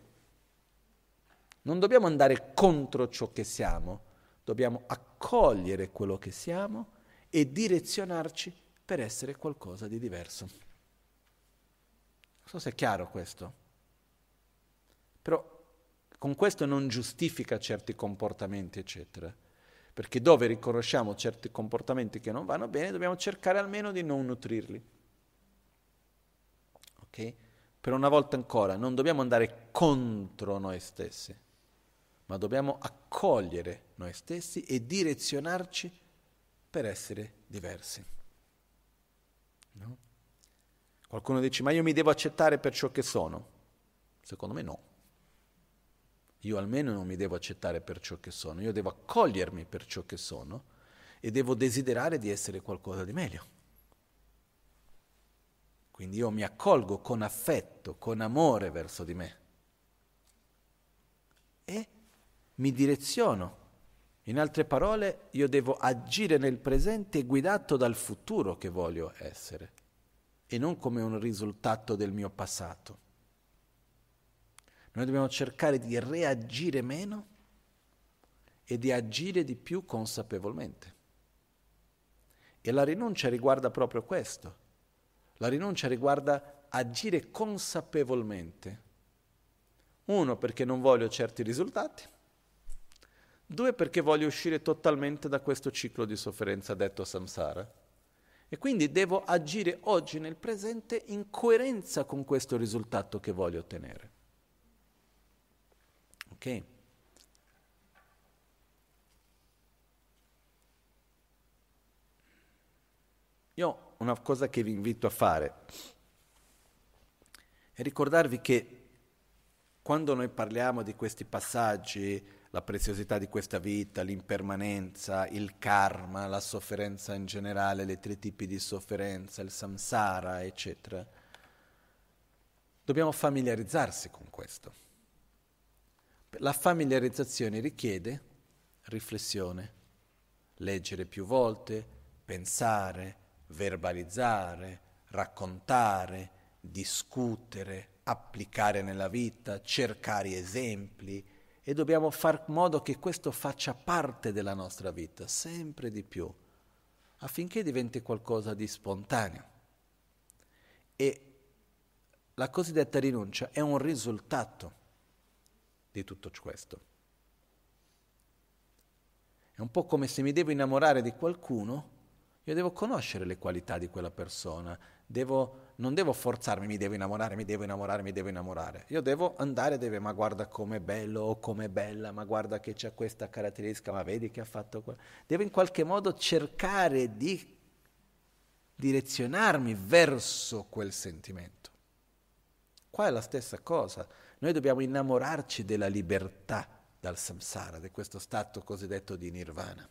A: Non dobbiamo andare contro ciò che siamo, dobbiamo accogliere quello che siamo e direzionarci per essere qualcosa di diverso. So se è chiaro questo. Però con questo non giustifica certi comportamenti, eccetera. Perché dove riconosciamo certi comportamenti che non vanno bene, dobbiamo cercare almeno di non nutrirli. Ok? Per una volta ancora, non dobbiamo andare contro noi stessi, ma dobbiamo accogliere noi stessi e direzionarci per essere diversi. No? Qualcuno dice, ma io mi devo accettare per ciò che sono. Secondo me no. Io almeno non mi devo accettare per ciò che sono, io devo accogliermi per ciò che sono e devo desiderare di essere qualcosa di meglio. Quindi io mi accolgo con affetto, con amore verso di me e mi direziono. In altre parole, io devo agire nel presente guidato dal futuro che voglio essere e non come un risultato del mio passato. Noi dobbiamo cercare di reagire meno e di agire di più consapevolmente. E la rinuncia riguarda proprio questo. La rinuncia riguarda agire consapevolmente. Uno, perché non voglio certi risultati. Due, perché voglio uscire totalmente da questo ciclo di sofferenza detto samsara. E quindi devo agire oggi nel presente in coerenza con questo risultato che voglio ottenere. Ok? Io una cosa che vi invito a fare è ricordarvi che quando noi parliamo di questi passaggi, la preziosità di questa vita, l'impermanenza, il karma, la sofferenza in generale, le tre tipi di sofferenza, il samsara, eccetera, dobbiamo familiarizzarsi con questo. La familiarizzazione richiede riflessione, leggere più volte, pensare, verbalizzare, raccontare, discutere, applicare nella vita, cercare esempi e dobbiamo far modo che questo faccia parte della nostra vita, sempre di più, affinché diventi qualcosa di spontaneo. E la cosiddetta rinuncia è un risultato di tutto questo. È un po' come se mi devo innamorare di qualcuno, io devo conoscere le qualità di quella persona, devo non devo forzarmi, mi devo innamorare, mi devo innamorare, mi devo innamorare. Io devo andare, deve, ma guarda com'è bello o com'è bella, ma guarda che c'è questa caratteristica, ma vedi che ha fatto quello. Devo in qualche modo cercare di direzionarmi verso quel sentimento. Qua è la stessa cosa. Noi dobbiamo innamorarci della libertà dal samsara, di questo stato cosiddetto di nirvana.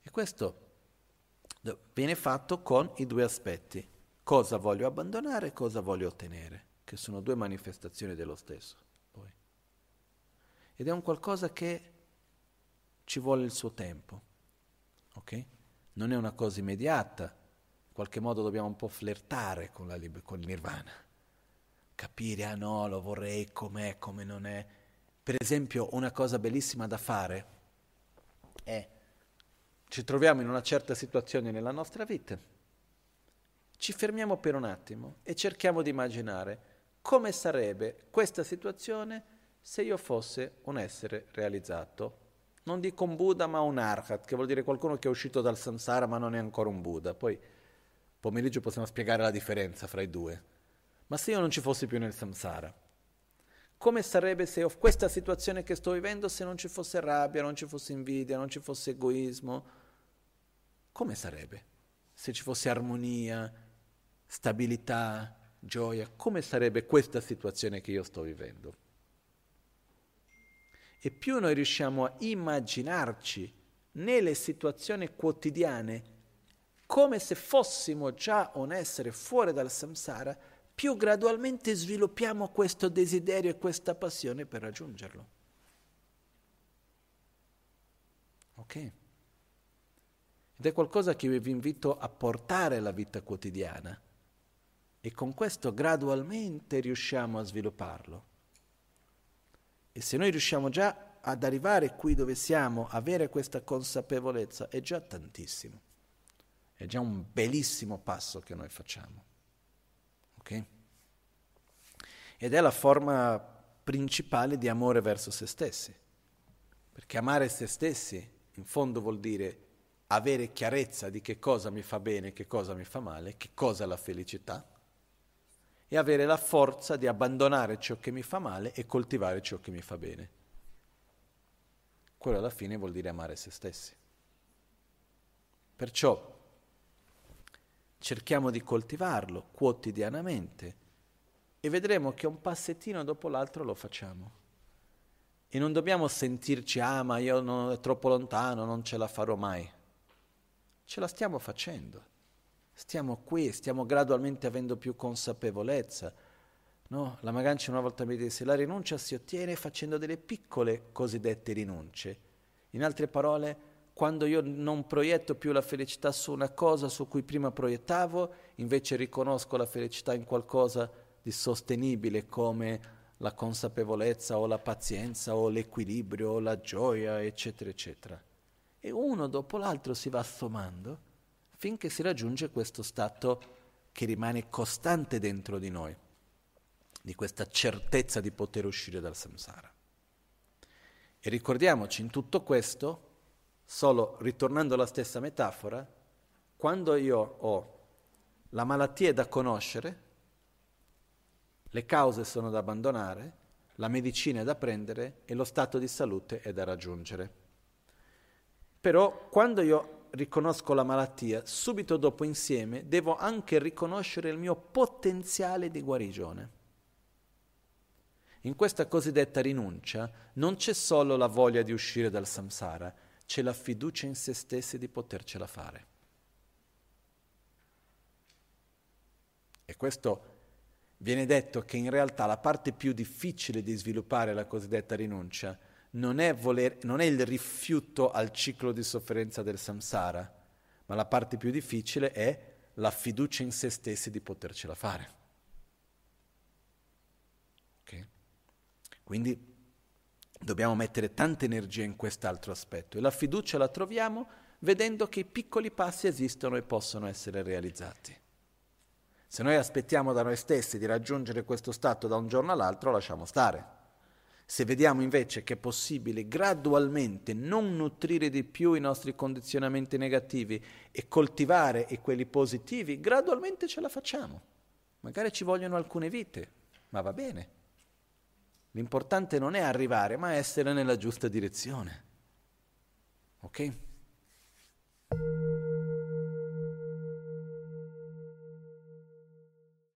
A: E questo viene fatto con i due aspetti cosa voglio abbandonare e cosa voglio ottenere, che sono due manifestazioni dello stesso. Poi. Ed è un qualcosa che ci vuole il suo tempo, ok? Non è una cosa immediata, in qualche modo dobbiamo un po' flirtare con, la, con il nirvana, capire, ah no, lo vorrei com'è, come non è. Per esempio, una cosa bellissima da fare è, ci troviamo in una certa situazione nella nostra vita, ci fermiamo per un attimo e cerchiamo di immaginare come sarebbe questa situazione se io fosse un essere realizzato. Non dico un Buddha, ma un Arhat, che vuol dire qualcuno che è uscito dal samsara ma non è ancora un Buddha. Poi pomeriggio possiamo spiegare la differenza fra i due. Ma se io non ci fossi più nel samsara, come sarebbe se questa situazione che sto vivendo se non ci fosse rabbia, non ci fosse invidia, non ci fosse egoismo? Come sarebbe? Se ci fosse armonia, stabilità, gioia, come sarebbe questa situazione che io sto vivendo? E più noi riusciamo a immaginarci nelle situazioni quotidiane come se fossimo già un essere fuori dal samsara, più gradualmente sviluppiamo questo desiderio e questa passione per raggiungerlo. Ok? Ed è qualcosa che vi invito a portare alla vita quotidiana e con questo gradualmente riusciamo a svilupparlo. E se noi riusciamo già ad arrivare qui dove siamo, avere questa consapevolezza, è già tantissimo. È già un bellissimo passo che noi facciamo. Ok? Ed è la forma principale di amore verso se stessi. Perché amare se stessi in fondo vuol dire avere chiarezza di che cosa mi fa bene, che cosa mi fa male, che cosa è la felicità e avere la forza di abbandonare ciò che mi fa male e coltivare ciò che mi fa bene. Quello alla fine vuol dire amare se stessi. Perciò cerchiamo di coltivarlo quotidianamente e vedremo che un passettino dopo l'altro lo facciamo. E non dobbiamo sentirci, ah ma io non, è troppo lontano, non ce la farò mai. Ce la stiamo facendo. Stiamo qui, stiamo gradualmente avendo più consapevolezza. No? La Magancia una volta mi disse, la rinuncia si ottiene facendo delle piccole cosiddette rinunce. In altre parole, quando io non proietto più la felicità su una cosa su cui prima proiettavo, invece riconosco la felicità in qualcosa di sostenibile come la consapevolezza o la pazienza o l'equilibrio o la gioia, eccetera, eccetera. E uno dopo l'altro si va assomando finché si raggiunge questo stato che rimane costante dentro di noi, di questa certezza di poter uscire dal samsara. E ricordiamoci in tutto questo, solo ritornando alla stessa metafora, quando io ho la malattia da conoscere, le cause sono da abbandonare, la medicina è da prendere e lo stato di salute è da raggiungere. Però quando io riconosco la malattia, subito dopo insieme devo anche riconoscere il mio potenziale di guarigione. In questa cosiddetta rinuncia non c'è solo la voglia di uscire dal samsara, c'è la fiducia in se stessi di potercela fare. E questo viene detto che in realtà la parte più difficile di sviluppare la cosiddetta rinuncia non è, voler, non è il rifiuto al ciclo di sofferenza del samsara, ma la parte più difficile è la fiducia in se stessi di potercela fare. Okay? Quindi dobbiamo mettere tanta energia in quest'altro aspetto e la fiducia la troviamo vedendo che i piccoli passi esistono e possono essere realizzati. Se noi aspettiamo da noi stessi di raggiungere questo stato da un giorno all'altro, lasciamo stare. Se vediamo invece che è possibile gradualmente non nutrire di più i nostri condizionamenti negativi e coltivare e quelli positivi, gradualmente ce la facciamo. Magari ci vogliono alcune vite, ma va bene. L'importante non è arrivare, ma essere nella giusta direzione. Ok?